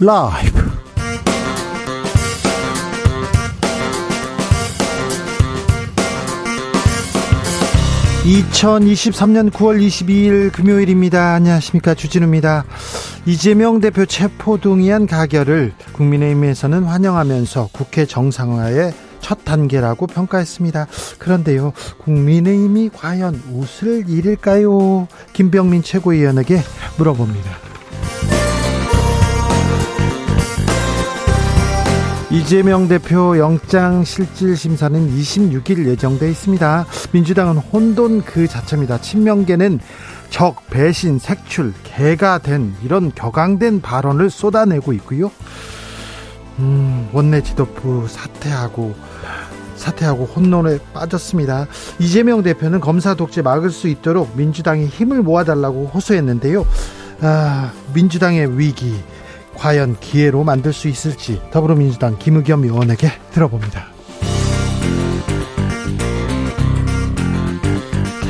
라이브 2023년 9월 22일 금요일입니다. 안녕하십니까. 주진우입니다. 이재명 대표 체포동의안 가결을 국민의힘에서는 환영하면서 국회 정상화의 첫 단계라고 평가했습니다. 그런데요, 국민의힘이 과연 웃을 일일까요? 김병민 최고위원에게 물어봅니다. 이재명 대표 영장 실질 심사는 26일 예정돼 있습니다. 민주당은 혼돈 그 자체입니다. 친명계는 적, 배신, 색출, 개가 된 이런 격앙된 발언을 쏟아내고 있고요. 음, 원내 지도부 사퇴하고 사퇴하고 혼돈에 빠졌습니다. 이재명 대표는 검사 독재 막을 수 있도록 민주당이 힘을 모아달라고 호소했는데요. 아, 민주당의 위기 과연 기회로 만들 수 있을지 더불어민주당 김의겸 의원에게 들어봅니다.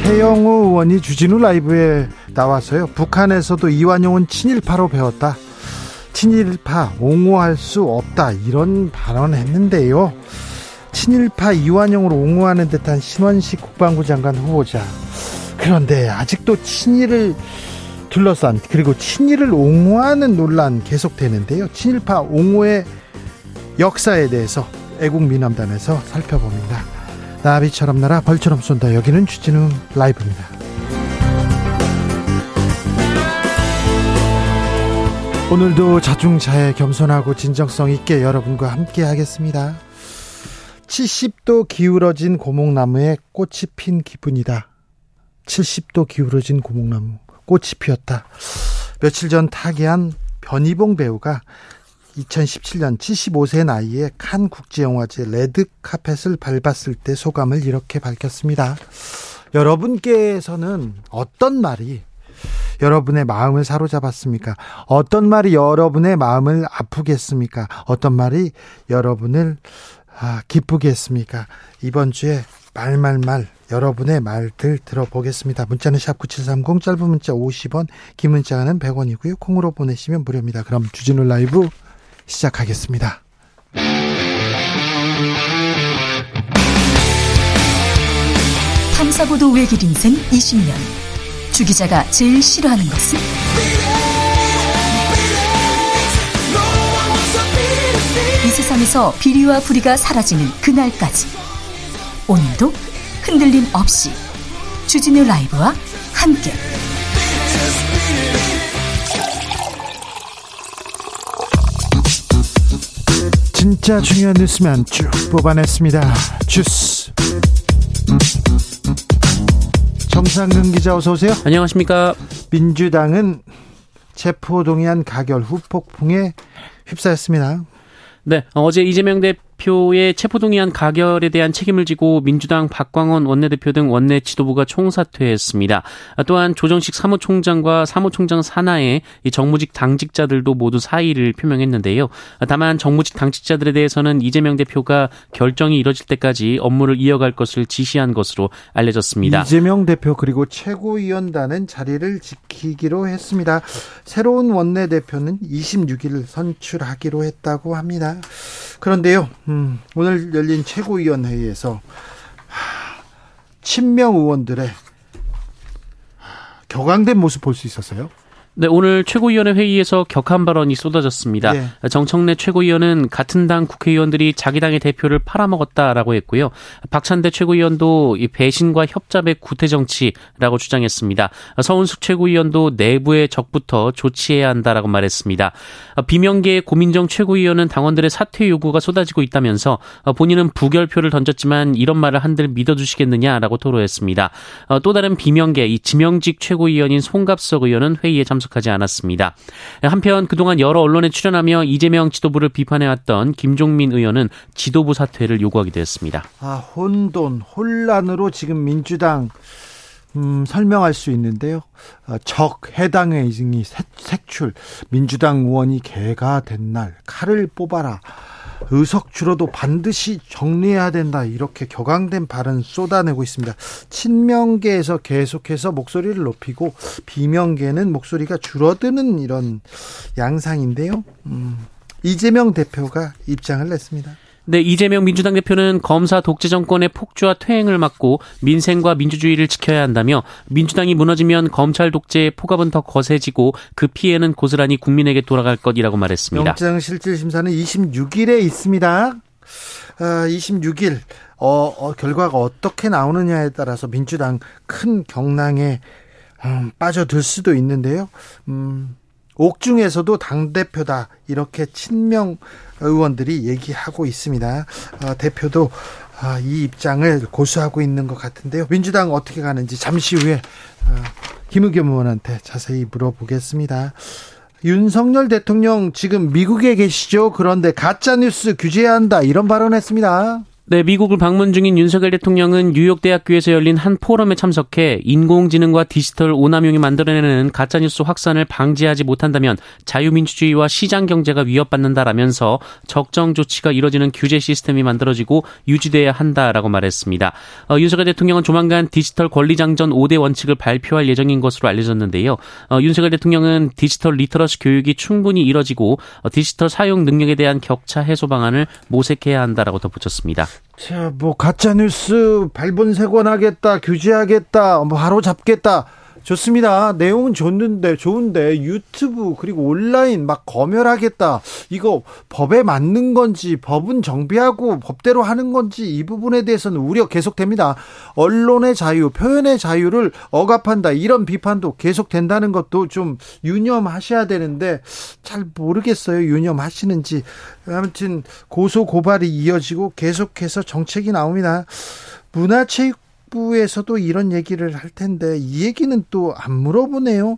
태영호 의원이 주진우 라이브에 나와서요. 북한에서도 이완용은 친일파로 배웠다. 친일파 옹호할 수 없다. 이런 발언을 했는데요. 친일파 이완용을 옹호하는 듯한 신원식 국방부 장관 후보자. 그런데 아직도 친일을 둘러싼 그리고 친일을 옹호하는 논란 계속되는데요. 친일파 옹호의 역사에 대해서 애국민남단에서 살펴봅니다. 나비처럼 날아 벌처럼 쏜다. 여기는 주진우 라이브입니다. 오늘도 자중자애 겸손하고 진정성 있게 여러분과 함께 하겠습니다. 70도 기울어진 고목나무에 꽃이 핀 기분이다. 70도 기울어진 고목나무. 꽃이 피었다. 며칠 전 타계한 변희봉 배우가 2017년 75세 나이에 칸 국제영화제 레드 카펫을 밟았을 때 소감을 이렇게 밝혔습니다. 여러분께서는 어떤 말이 여러분의 마음을 사로잡았습니까? 어떤 말이 여러분의 마음을 아프게 했습니까? 어떤 말이 여러분을 아, 기쁘게 했습니까? 이번 주에 말말말 여러분의 말들 들어보겠습니다. 문자는 샵 9730 짧은 문자 50원 긴 문자는 100원이고요. 콩으로 보내시면 무료입니다. 그럼 주진우 라이브 시작하겠습니다. 탐사보도 외길 인생 20년 주 기자가 제일 싫어하는 것은? 이 세상에서 비리와 부리가 사라지는 그날까지 오늘도 흔들림 없이 주진우 라이브와 함께 진짜 중요한 뉴스만 쭉 뽑아냈습니다. 주스 정상근 기자 어서 오세요. 안녕하십니까. 민주당은 체포동의안 가결 후 폭풍에 휩싸였습니다. 네, 어제 이재명 대 대표의 체포동의안 가결에 대한 책임을 지고 민주당 박광원 원내대표 등 원내 지도부가 총사퇴했습니다. 또한 조정식 사무총장과 사무총장 산하의 정무직 당직자들도 모두 사의를 표명했는데요. 다만 정무직 당직자들에 대해서는 이재명 대표가 결정이 이뤄질 때까지 업무를 이어갈 것을 지시한 것으로 알려졌습니다. 이재명 대표 그리고 최고위원단은 자리를 지키기로 했습니다. 새로운 원내대표는 26일 선출하기로 했다고 합니다. 그런데요, 음, 오늘 열린 최고위원회의에서 친명 의원들의 격앙된 모습 볼 수 있었어요. 네, 오늘 최고위원회 회의에서 격한 발언이 쏟아졌습니다. 네. 정청래 최고위원은 같은 당 국회의원들이 자기 당의 대표를 팔아먹었다라고 했고요. 박찬대 최고위원도 이 배신과 협잡의 구태 정치라고 주장했습니다. 서운숙 최고위원도 내부의 적부터 조치해야 한다라고 말했습니다. 비명계의 고민정 최고위원은 당원들의 사퇴 요구가 쏟아지고 있다면서 본인은 부결표를 던졌지만 이런 말을 한들 믿어주시겠느냐라고 토로했습니다. 또 다른 비명계 이 지명직 최고위원인 송갑석 의원은 회의에 참석. 참석하지 않았습니다. 한편 그동안 여러 언론에 출연하며 이재명 지도부를 비판해왔던 김종민 의원은 지도부 사퇴를 요구하기도 했습니다. 아, 혼돈, 혼란으로 지금 민주당 음, 설명할 수 있는데요. 어, 적 해당 의증이 색출 민주당 의원이 개가 된 날 칼을 뽑아라. 의석 줄어도 반드시 정리해야 된다. 이렇게 격앙된 발언 쏟아내고 있습니다. 친명계에서 계속해서 목소리를 높이고 비명계는 목소리가 줄어드는 이런 양상인데요. 음, 이재명 대표가 입장을 냈습니다. 네, 이재명 민주당 대표는 검사 독재 정권의 폭주와 퇴행을 막고 민생과 민주주의를 지켜야 한다며 민주당이 무너지면 검찰 독재의 포갑은 더 거세지고 그 피해는 고스란히 국민에게 돌아갈 것이라고 말했습니다. 영장 실질 심사는 26일에 있습니다. 아, 26일 어, 어, 결과가 어떻게 나오느냐에 따라서 민주당 큰 경랑에 음, 빠져들 수도 있는데요. 음, 옥중에서도 당 대표다 이렇게 친명 의원들이 얘기하고 있습니다. 어, 대표도 어, 이 입장을 고수하고 있는 것 같은데요. 민주당 어떻게 가는지 잠시 후에 어, 김의겸 의원한테 자세히 물어보겠습니다. 윤석열 대통령 지금 미국에 계시죠? 그런데 가짜뉴스 규제해야 한다 이런 발언했습니다. 네, 미국을 방문 중인 윤석열 대통령은 뉴욕 대학교에서 열린 한 포럼에 참석해 인공지능과 디지털 오남용이 만들어내는 가짜뉴스 확산을 방지하지 못한다면 자유민주주의와 시장 경제가 위협받는다라면서 적정 조치가 이뤄지는 규제 시스템이 만들어지고 유지돼야 한다라고 말했습니다. 어, 윤석열 대통령은 조만간 디지털 권리장전 5대 원칙을 발표할 예정인 것으로 알려졌는데요. 어, 윤석열 대통령은 디지털 literacy 교육이 충분히 이뤄지고 어, 디지털 사용 능력에 대한 격차 해소 방안을 모색해야 한다라고 덧붙였습니다. 자, 뭐 가짜 뉴스 발본색원하겠다, 규제하겠다, 뭐 바로 잡겠다. 좋습니다. 내용은 좋는데 좋은데 유튜브 그리고 온라인 막 검열하겠다. 이거 법에 맞는 건지 법은 정비하고 법대로 하는 건지 이 부분에 대해서는 우려 계속됩니다. 언론의 자유, 표현의 자유를 억압한다. 이런 비판도 계속된다는 것도 좀 유념하셔야 되는데 잘 모르겠어요. 유념하시는지. 아무튼 고소 고발이 이어지고 계속해서 정책이 나옵니다. 문화체육 정부에서도 이런 얘기를 할 텐데 이 얘기는 또 안 물어보네요.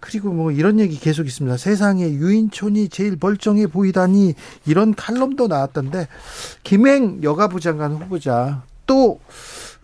그리고 뭐 이런 얘기 계속 있습니다. 세상에 유인촌이 제일 멀쩡해 보이다니 이런 칼럼도 나왔던데 김행 여가부 장관 후보자 또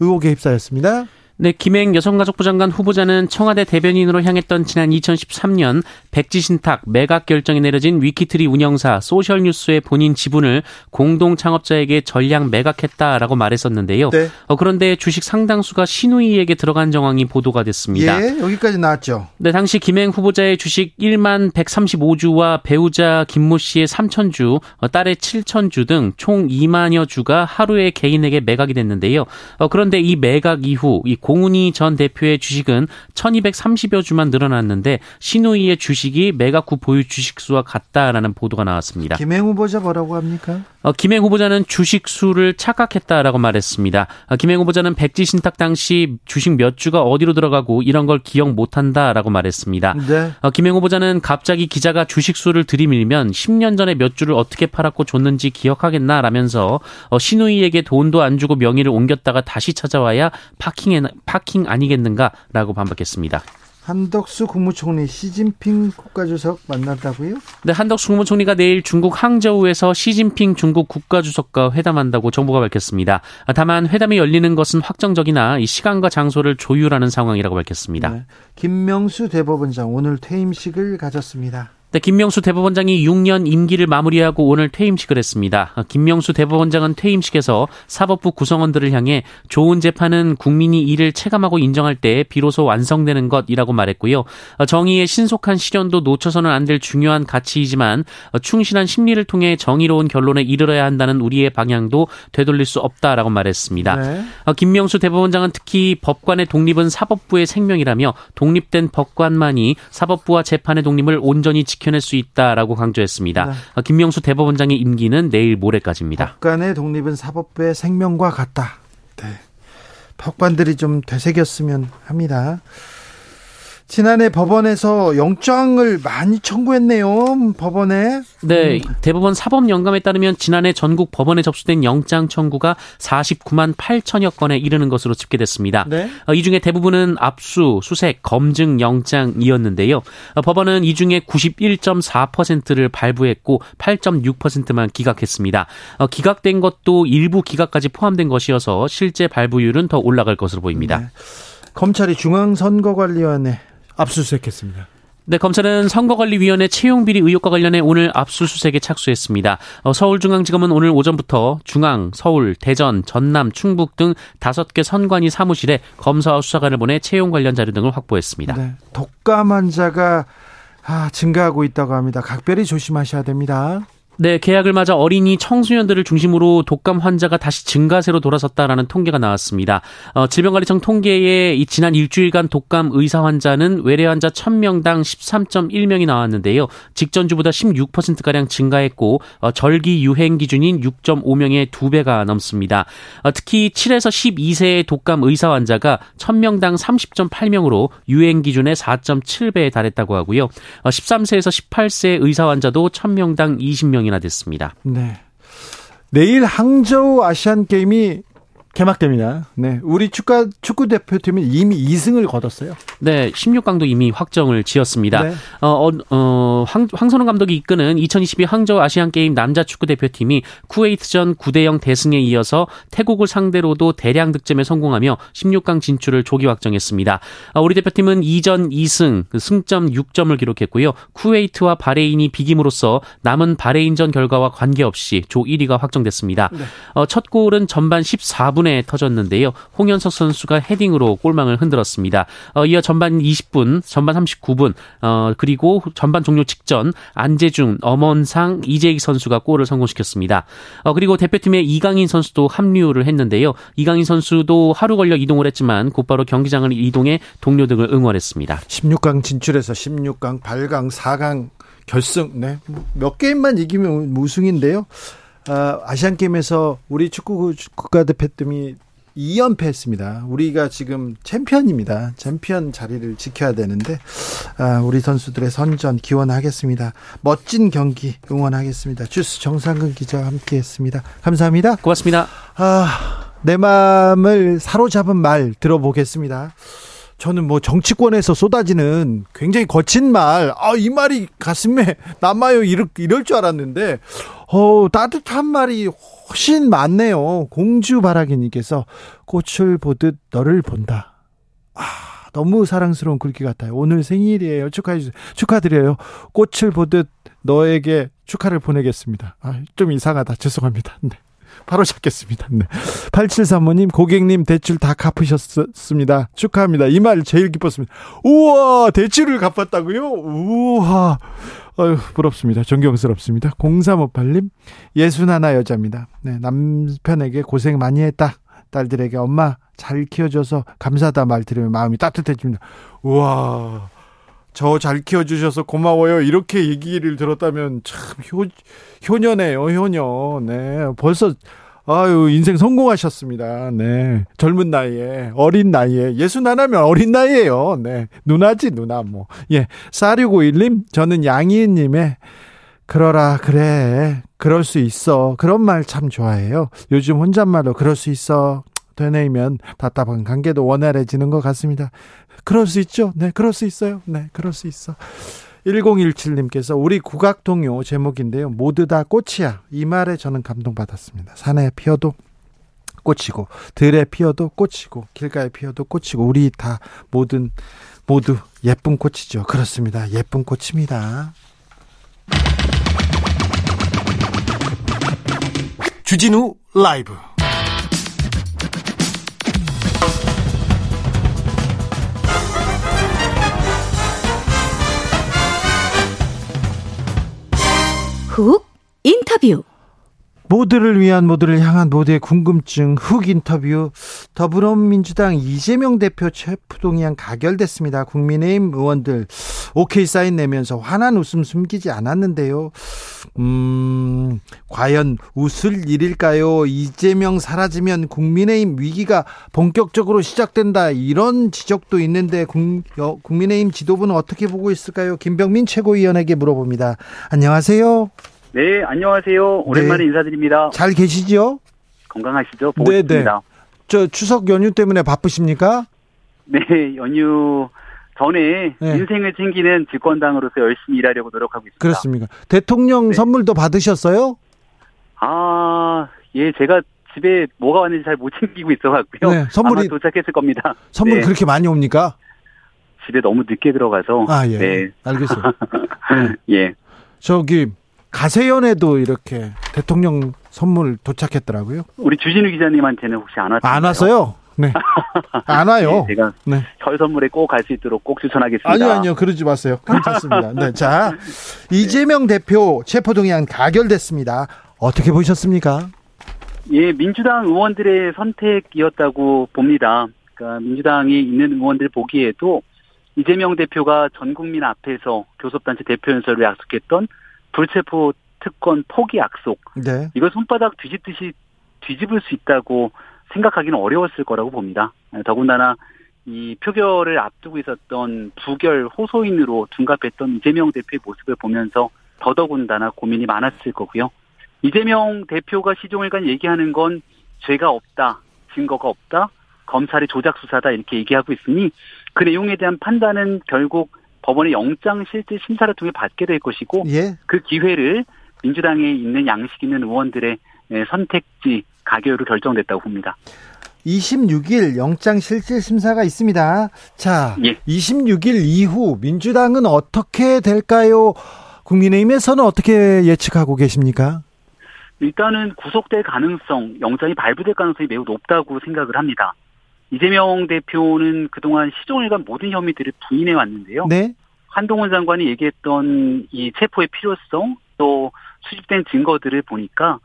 의혹에 휩싸였습니다. 네, 김행 여성가족부 장관 후보자는 청와대 대변인으로 향했던 지난 2013년 백지 신탁 매각 결정이 내려진 위키트리 운영사 소셜뉴스의 본인 지분을 공동 창업자에게 전량 매각했다라고 말했었는데요. 네. 어, 그런데 주식 상당수가 신우이에게 들어간 정황이 보도가 됐습니다. 예, 여기까지 나왔죠. 네, 당시 김행 후보자의 주식 1만 135주와 배우자 김모 씨의 3천주, 어, 딸의 7천주 등 총 2만여 주가 하루에 개인에게 매각이 됐는데요. 어, 그런데 이 매각 이후 이 공훈이 전 대표의 주식은 1230여 주만 늘어났는데 신우이의 주식이 매각 후 보유 주식수와 같다라는 보도가 나왔습니다. 김행 후보자 뭐라고 합니까? 어, 김행 후보자는 주식 수를 착각했다라고 말했습니다. 어, 김행 후보자는 백지 신탁 당시 주식 몇 주가 어디로 들어가고 이런 걸 기억 못한다라고 말했습니다. 네. 어, 김행 후보자는 갑자기 기자가 주식 수를 들이밀면 10년 전에 몇 주를 어떻게 팔았고 줬는지 기억하겠나라면서 어, 신우이에게 돈도 안 주고 명의를 옮겼다가 다시 찾아와야 파킹에 파킹 아니겠는가라고 반박했습니다. 한덕수 국무총리 시진핑 국가주석 만난다고요? 네, 한덕수 국무총리가 내일 중국 항저우에서 시진핑 중국 국가주석과 회담한다고 정부가 밝혔습니다. 다만 회담이 열리는 것은 확정적이나 이 시간과 장소를 조율하는 상황이라고 밝혔습니다. 네, 김명수 대법원장 오늘 퇴임식을 가졌습니다. 네, 김명수 대법원장이 6년 임기를 마무리하고 오늘 퇴임식을 했습니다. 김명수 대법원장은 퇴임식에서 사법부 구성원들을 향해 좋은 재판은 국민이 이를 체감하고 인정할 때 비로소 완성되는 것이라고 말했고요. 정의의 신속한 실현도 놓쳐서는 안 될 중요한 가치이지만 충실한 심리를 통해 정의로운 결론에 이르러야 한다는 우리의 방향도 되돌릴 수 없다라고 말했습니다. 네. 김명수 대법원장은 특히 법관의 독립은 사법부의 생명이라며 독립된 법관만이 사법부와 재판의 독립을 온전히 지켜 지켜낼 수 있다라고 강조했습니다. 네. 어, 김명수 대법원장의 임기는 내일 모레까지입니다. 법관의 독립은 사법부의 생명과 같다. 네. 법관들이 좀 되새겼으면 합니다. 지난해 법원에서 영장을 많이 청구했네요. 법원에. 네, 대법원 사법 영감에 따르면 지난해 전국 법원에 접수된 영장 청구가 49만 8천여 건에 이르는 것으로 집계됐습니다. 네. 어, 이 중에 대부분은 압수, 수색, 검증 영장이었는데요. 어, 법원은 이 중에 91.4%를 발부했고 8.6%만 기각했습니다. 어, 기각된 것도 일부 기각까지 포함된 것이어서 실제 발부율은 더 올라갈 것으로 보입니다. 네. 검찰이 중앙선거관리위원회 압수수색했습니다. 네, 검찰은 선거관리위원회 채용비리 의혹과 관련해 오늘 압수수색에 착수했습니다. 어, 서울중앙지검은 오늘 오전부터 중앙, 서울, 대전, 전남, 충북 등 다섯 개 선관위 사무실에 검사와 수사관을 보내 채용 관련 자료 등을 확보했습니다. 네, 독감 환자가 아, 증가하고 있다고 합니다. 각별히 조심하셔야 됩니다. 네, 계약을 맞아 어린이 청소년들을 중심으로 독감 환자가 다시 증가세로 돌아섰다라는 통계가 나왔습니다. 어, 질병관리청 통계에 이 지난 일주일간 독감 의사 환자는 외래 환자 1000명당 13.1명이 나왔는데요. 직전주보다 16%가량 증가했고 어, 절기 유행 기준인 6.5명의 2배가 넘습니다. 어, 특히 7에서 12세의 독감 의사 환자가 1000명당 30.8명으로 유행 기준의 4.7배에 달했다고 하고요. 13세에서 어, 18세 의사 환자도 1000명당 20명 명이나 됐습니다. 네. 내일 항저우 아시안 게임이 개막됩니다. 네. 우리 축구, 축구 대표팀은 이미 2승을 거뒀어요. 네. 16강도 이미 확정을 지었습니다. 네. 어, 어, 어, 황, 황선홍 감독이 이끄는 2022 항저우 아시안 게임 남자 축구 대표팀이 쿠웨이트전 9대0 대승에 이어서 태국을 상대로도 대량 득점에 성공하며 16강 진출을 조기 확정했습니다. 어, 우리 대표팀은 2전 2승, 그 승점 6점을 기록했고요. 쿠웨이트와 바레인이 비김으로써 남은 바레인전 결과와 관계없이 조 1위가 확정됐습니다. 네. 어, 첫 골은 전반 14분 5분에 터졌는데요. 홍현석 선수가 헤딩으로 골망을 흔들었습니다. 어, 이어 전반 20분, 전반 39분, 어, 그리고 전반 종료 직전 안재중, 엄원상, 이재익 선수가 골을 성공시켰습니다. 어, 그리고 대표팀의 이강인 선수도 합류를 했는데요. 이강인 선수도 하루 걸려 이동을 했지만 곧바로 경기장을 이동해 동료 등을 응원했습니다. 16강 진출해서 16강, 8강, 4강 결승, 네. 몇 게임만 이기면 우승인데요. 아, 아시안 게임에서 우리 축구 국가대표팀이 2연패했습니다. 우리가 지금 챔피언입니다. 챔피언 자리를 지켜야 되는데 아, 우리 선수들의 선전 기원하겠습니다. 멋진 경기 응원하겠습니다. 주스 정상근 기자와 함께했습니다. 감사합니다. 고맙습니다. 아, 내 마음을 사로잡은 말 들어보겠습니다. 저는 뭐 정치권에서 쏟아지는 굉장히 거친 말, 아, 이 말이 가슴에 남아요. 이럴, 이럴 줄 알았는데, 어, 따뜻한 말이 훨씬 많네요. 공주 바라기님께서 꽃을 보듯 너를 본다. 아, 너무 사랑스러운 글귀 같아요. 오늘 생일이에요. 축하해 주세요. 축하드려요. 꽃을 보듯 너에게 축하를 보내겠습니다. 아, 좀 이상하다. 죄송합니다. 네. 바로 잡겠습니다. 네. 8735님, 고객님 대출 다 갚으셨습니다. 축하합니다. 이 말 제일 기뻤습니다. 우와, 대출을 갚았다고요? 우와. 어휴, 부럽습니다. 존경스럽습니다. 0358님, 예순 하나 여자입니다. 네, 남편에게 고생 많이 했다. 딸들에게 엄마 잘 키워줘서 감사하다 말 들으면 마음이 따뜻해집니다. 우와. 저 잘 키워주셔서 고마워요. 이렇게 얘기를 들었다면 참 효, 효녀네요, 효녀. 네. 벌써 아유, 인생 성공하셨습니다. 네. 젊은 나이에, 어린 나이에, 예순 하나면 어린 나이에요. 네. 누나지, 누나, 뭐. 예. 4651님, 저는 양희은님의, 그러라, 그래. 그럴 수 있어. 그런 말 참 좋아해요. 요즘 혼잣말로 그럴 수 있어. 되뇌이면 답답한 관계도 원활해지는 것 같습니다. 그럴 수 있죠? 네, 그럴 수 있어요. 네, 그럴 수 있어. 1017님께서 우리 국악 동요 제목인데요. 모두 다 꽃이야. 이 말에 저는 감동받았습니다. 산에 피어도 꽃이고 들에 피어도 꽃이고 길가에 피어도 꽃이고 우리 다 모든 모두 예쁜 꽃이죠. 그렇습니다. 예쁜 꽃입니다. 주진우 라이브 훅 인터뷰 모두를 위한 모두를 향한 모두의 궁금증 훅 인터뷰 더불어민주당 이재명 대표 체포동의안 가결됐습니다. 국민의힘 의원들 오케이 사인 내면서 환한 웃음 숨기지 않았는데요. 음, 과연 웃을 일일까요? 이재명 사라지면 국민의힘 위기가 본격적으로 시작된다. 이런 지적도 있는데 국민의힘 지도부는 어떻게 보고 있을까요? 김병민 최고위원에게 물어봅니다. 안녕하세요. 네, 안녕하세요. 오랜만에 네. 인사드립니다. 잘 계시죠? 건강하시죠? 보고 네, 네. 싶습니다. 저 추석 연휴 때문에 바쁘십니까? 네, 연휴 전에 네. 인생을 챙기는 집권당으로서 열심히 일하려고 노력하고 있습니다. 그렇습니까? 대통령 네. 선물도 받으셨어요? 아, 예, 제가 집에 뭐가 왔는지 잘 못 챙기고 있어갖고요. 네, 선물이 도착했을 겁니다. 선물 네. 그렇게 많이 옵니까? 집에 너무 늦게 들어가서. 아, 예. 네. 알겠어요. 예. 저기, 가세연에도 이렇게 대통령 선물 도착했더라고요. 우리 주진우 기자님한테는 혹시 안 왔어요? 안 왔어요? 네. 안 와요. 네, 제가 네. 설 선물에 꼭 갈 수 있도록 꼭 추천하겠습니다. 아니요, 아니요. 그러지 마세요. 괜찮습니다. 네. 자, 이재명 대표 체포동의안 가결됐습니다. 어떻게 보셨습니까? 예, 민주당 의원들의 선택이었다고 봅니다. 그러니까 민주당이 있는 의원들 보기에도 이재명 대표가 전 국민 앞에서 교섭단체 대표 연설을 약속했던 불체포 특권 포기 약속. 네. 이거 손바닥 뒤집듯이 뒤집을 수 있다고 생각하기는 어려웠을 거라고 봅니다. 더군다나 이 표결을 앞두고 있었던 부결 호소인으로 둔갑했던 이재명 대표의 모습을 보면서 더더군다나 고민이 많았을 거고요. 이재명 대표가 시종일관 얘기하는 건 죄가 없다, 증거가 없다, 검찰의 조작 수사다 이렇게 얘기하고 있으니 그 내용에 대한 판단은 결국 법원의 영장 실질 심사를 통해 받게 될 것이고 예. 그 기회를 민주당에 있는 양식 있는 의원들의 선택지 가결로 결정됐다고 봅니다. 26일 영장 실질 심사가 있습니다. 자, 예. 26일 이후 민주당은 어떻게 될까요? 국민의힘에서는 어떻게 예측하고 계십니까? 일단은 구속될 가능성, 영장이 발부될 가능성이 매우 높다고 생각을 합니다. 이재명 대표는 그동안 시종일관 모든 혐의들을 부인해 왔는데요. 네. 한동훈 장관이 얘기했던 이 체포의 필요성 또 수집된 증거들을 보니까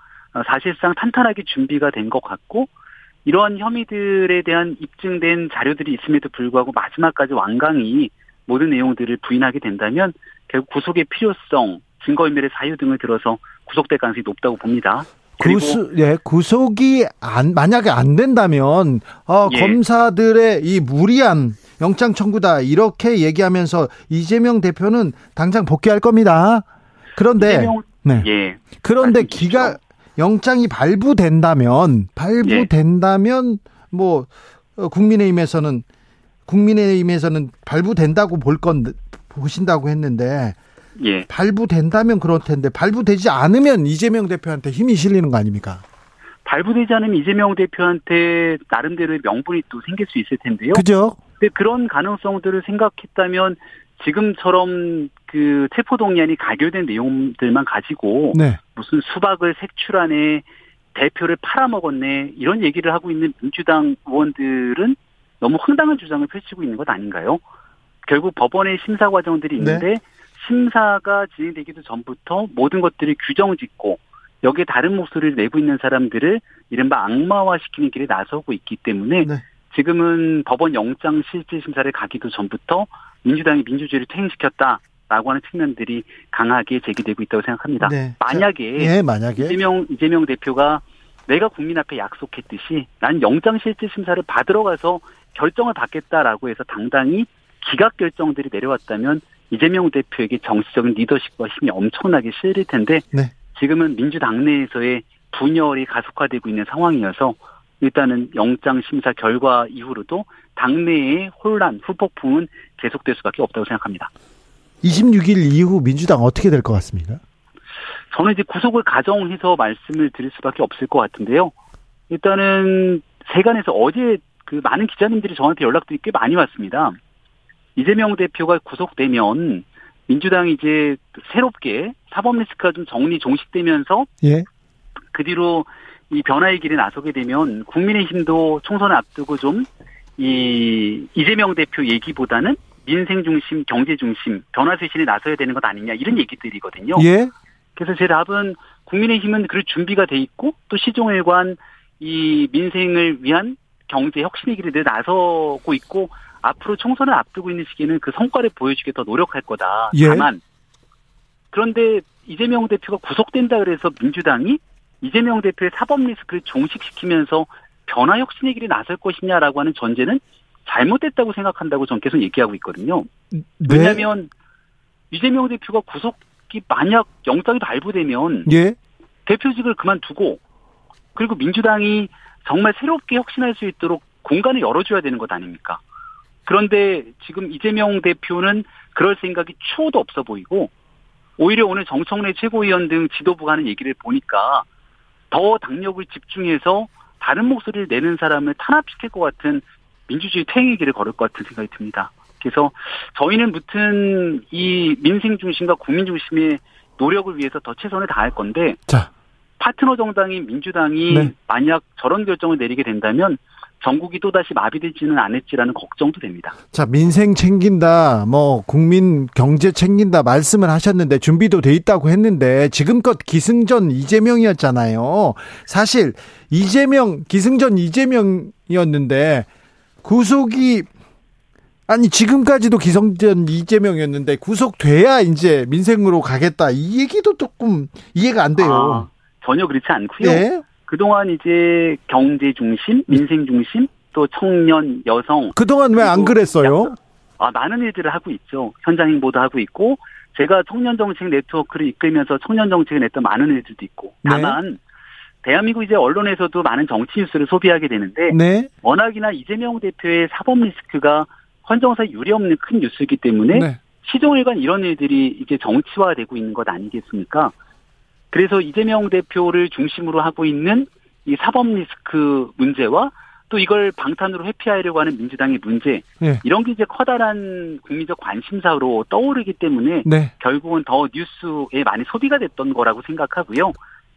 사실상 탄탄하게 준비가 된 것 같고 이러한 혐의들에 대한 입증된 자료들이 있음에도 불구하고 마지막까지 완강히 모든 내용들을 부인하게 된다면 결국 구속의 필요성, 증거인멸의 사유 등을 들어서 구속될 가능성이 높다고 봅니다. 구속, 예, 구속이 안, 만약에 안 된다면, 어, 예. 검사들의 이 무리한 영장 청구다, 이렇게 얘기하면서 이재명 대표는 당장 복귀할 겁니다. 그런데, 이재명, 네. 예. 그런데 기가, 영장이 발부된다면, 발부된다면, 예. 뭐, 어, 국민의힘에서는, 국민의힘에서는 발부된다고 볼 건, 보신다고 했는데, 예. 발부된다면 그럴 텐데 발부되지 않으면 이재명 대표한테 힘이 실리는 거 아닙니까? 발부되지 않으면 이재명 대표한테 나름대로의 명분이 또 생길 수 있을 텐데요. 그죠? 근데 그런 가능성들을 생각했다면 지금처럼 그 체포동의안이 가결된 내용들만 가지고 네. 무슨 수박을 색출하네 대표를 팔아먹었네 이런 얘기를 하고 있는 민주당 의원들은 너무 황당한 주장을 펼치고 있는 것 아닌가요? 결국 법원의 심사 과정들이 있는데 네. 심사가 진행되기도 전부터 모든 것들이 규정 짓고 여기에 다른 목소리를 내고 있는 사람들을 이른바 악마화시키는 길에 나서고 있기 때문에 네. 지금은 법원 영장 실질 심사를 가기도 전부터 민주당이 민주주의를 퇴행시켰다라고 하는 측면들이 강하게 제기되고 있다고 생각합니다. 네. 만약에, 네, 만약에 이재명 이재명 대표가 내가 국민 앞에 약속했듯이 난 영장 실질 심사를 받으러 가서 결정을 받겠다라고 해서 당당히 기각 결정들이 내려왔다면 이재명 대표에게 정치적인 리더십과 힘이 엄청나게 실릴 텐데 네. 지금은 민주당 내에서의 분열이 가속화되고 있는 상황이어서 일단은 영장 심사 결과 이후로도 당내의 혼란, 후폭풍은 계속될 수밖에 없다고 생각합니다. 26일 이후 민주당 어떻게 될 것 같습니까? 저는 이제 구속을 가정해서 말씀을 드릴 수밖에 없을 것 같은데요. 일단은 세간에서 어제 그 많은 기자님들이 저한테 연락들이 꽤 많이 왔습니다. 이재명 대표가 구속되면 민주당이 이제 새롭게 사법 리스크가 좀 정리 종식되면서 예. 그 뒤로 이 변화의 길에 나서게 되면 국민의힘도 총선을 앞두고 좀 이 이재명 대표 얘기보다는 민생 중심, 경제 중심, 변화 쇄신에 나서야 되는 것 아니냐 이런 얘기들이거든요. 예. 그래서 제 답은 국민의힘은 그 준비가 돼 있고 또 시종일관 이 민생을 위한 경제 혁신의 길에 늘 나서고 있고 앞으로 총선을 앞두고 있는 시기에는 그 성과를 보여주게 더 노력할 거다. 예. 다만 그런데 이재명 대표가 구속된다 그래서 민주당이 이재명 대표의 사법 리스크를 종식시키면서 변화 혁신의 길에 나설 것이냐라고 하는 전제는 잘못됐다고 생각한다고 전 계속 얘기하고 있거든요. 네. 왜냐하면 이재명 대표가 구속이 만약 영장이 발부되면 예. 대표직을 그만두고 그리고 민주당이 정말 새롭게 혁신할 수 있도록 공간을 열어줘야 되는 것 아닙니까? 그런데 지금 이재명 대표는 그럴 생각이 추호도 없어 보이고 오히려 오늘 정청래 최고위원 등 지도부가 하는 얘기를 보니까 더 당력을 집중해서 다른 목소리를 내는 사람을 탄압시킬 것 같은 민주주의 퇴행의 길을 걸을 것 같은 생각이 듭니다. 그래서 저희는 무튼 이 민생 중심과 국민 중심의 노력을 위해서 더 최선을 다할 건데 자. 파트너 정당인 민주당이 네. 만약 저런 결정을 내리게 된다면 전국이 또다시 마비되지는 않을지라는 걱정도 됩니다. 자, 민생 챙긴다, 뭐, 국민 경제 챙긴다 말씀을 하셨는데, 준비도 돼 있다고 했는데, 지금껏 기승전 이재명이었잖아요. 사실, 이재명, 기승전 이재명이었는데, 구속이 아니 지금까지도 기성전 이재명이었는데 구속돼야 이제 민생으로 가겠다 이 얘기도 조금 이해가 안 돼요. 아, 전혀 그렇지 않고요. 네? 그동안 이제 경제 중심, 민생 중심, 또 청년, 여성 그동안 왜 안 그랬어요? 아 많은 일들을 하고 있죠. 현장 행보도 하고 있고 제가 청년 정책 네트워크를 이끌면서 청년 정책을 냈던 많은 일들도 있고 네. 다만 네. 대한민국 이제 언론에서도 많은 정치 뉴스를 소비하게 되는데 네. 워낙이나 이재명 대표의 사법 리스크가 헌정사 유례 없는 큰 뉴스이기 때문에 네. 시종일관 이런 일들이 이제 정치화되고 있는 것 아니겠습니까? 그래서 이재명 대표를 중심으로 하고 있는 이 사법 리스크 문제와 또 이걸 방탄으로 회피하려고 하는 민주당의 문제 네. 이런 게 이제 커다란 국민적 관심사로 떠오르기 때문에 네. 결국은 더 뉴스에 많이 소비가 됐던 거라고 생각하고요.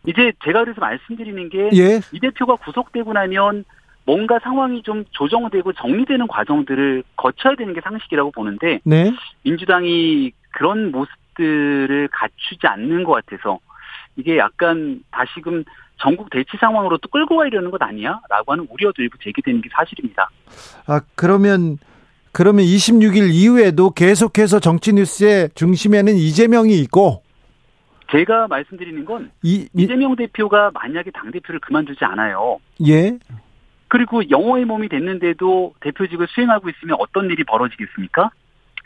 이제 제가 그래서 말씀드리는 게이 예. 대표가 구속되고 나면 뭔가 상황이 좀 조정되고 정리되는 과정들을 거쳐야 되는 게 상식이라고 보는데 네. 민주당이 그런 모습들을 갖추지 않는 것 같아서 이게 약간 다시금 전국 대치 상황으로 또 끌고 가려는 것 아니야?라고 하는 우려도 일부 제기되는 게 사실입니다. 아 그러면 그러면 26일 이후에도 계속해서 정치 뉴스의 중심에는 이재명이 있고 제가 말씀드리는 건 이, 이재명 대표가 만약에 당 대표를 그만두지 않아요. 예. 그리고 영어의 몸이 됐는데도 대표직을 수행하고 있으면 어떤 일이 벌어지겠습니까?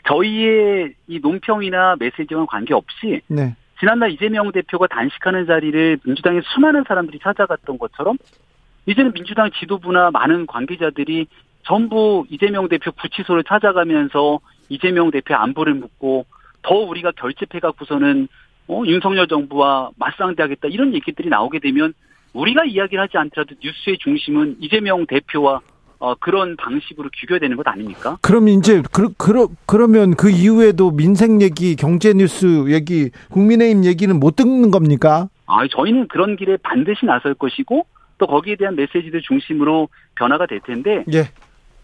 저희의 이 논평이나 메시지와 관계없이 네. 지난날 이재명 대표가 단식하는 자리를 민주당의 수많은 사람들이 찾아갔던 것처럼 이제는 민주당 지도부나 많은 관계자들이 전부 이재명 대표 구치소를 찾아가면서 이재명 대표 안부를 묻고 더 우리가 결집해갖고서는 어, 윤석열 정부와 맞상대하겠다 이런 얘기들이 나오게 되면 우리가 이야기를 하지 않더라도 뉴스의 중심은 이재명 대표와 어, 그런 방식으로 규결되는 것 아닙니까? 그럼 이제 그, 그, 그러면 그 이후에도 민생 얘기, 경제 뉴스 얘기, 국민의힘 얘기는 못 듣는 겁니까? 아, 저희는 그런 길에 반드시 나설 것이고 또 거기에 대한 메시지들 중심으로 변화가 될 텐데 예.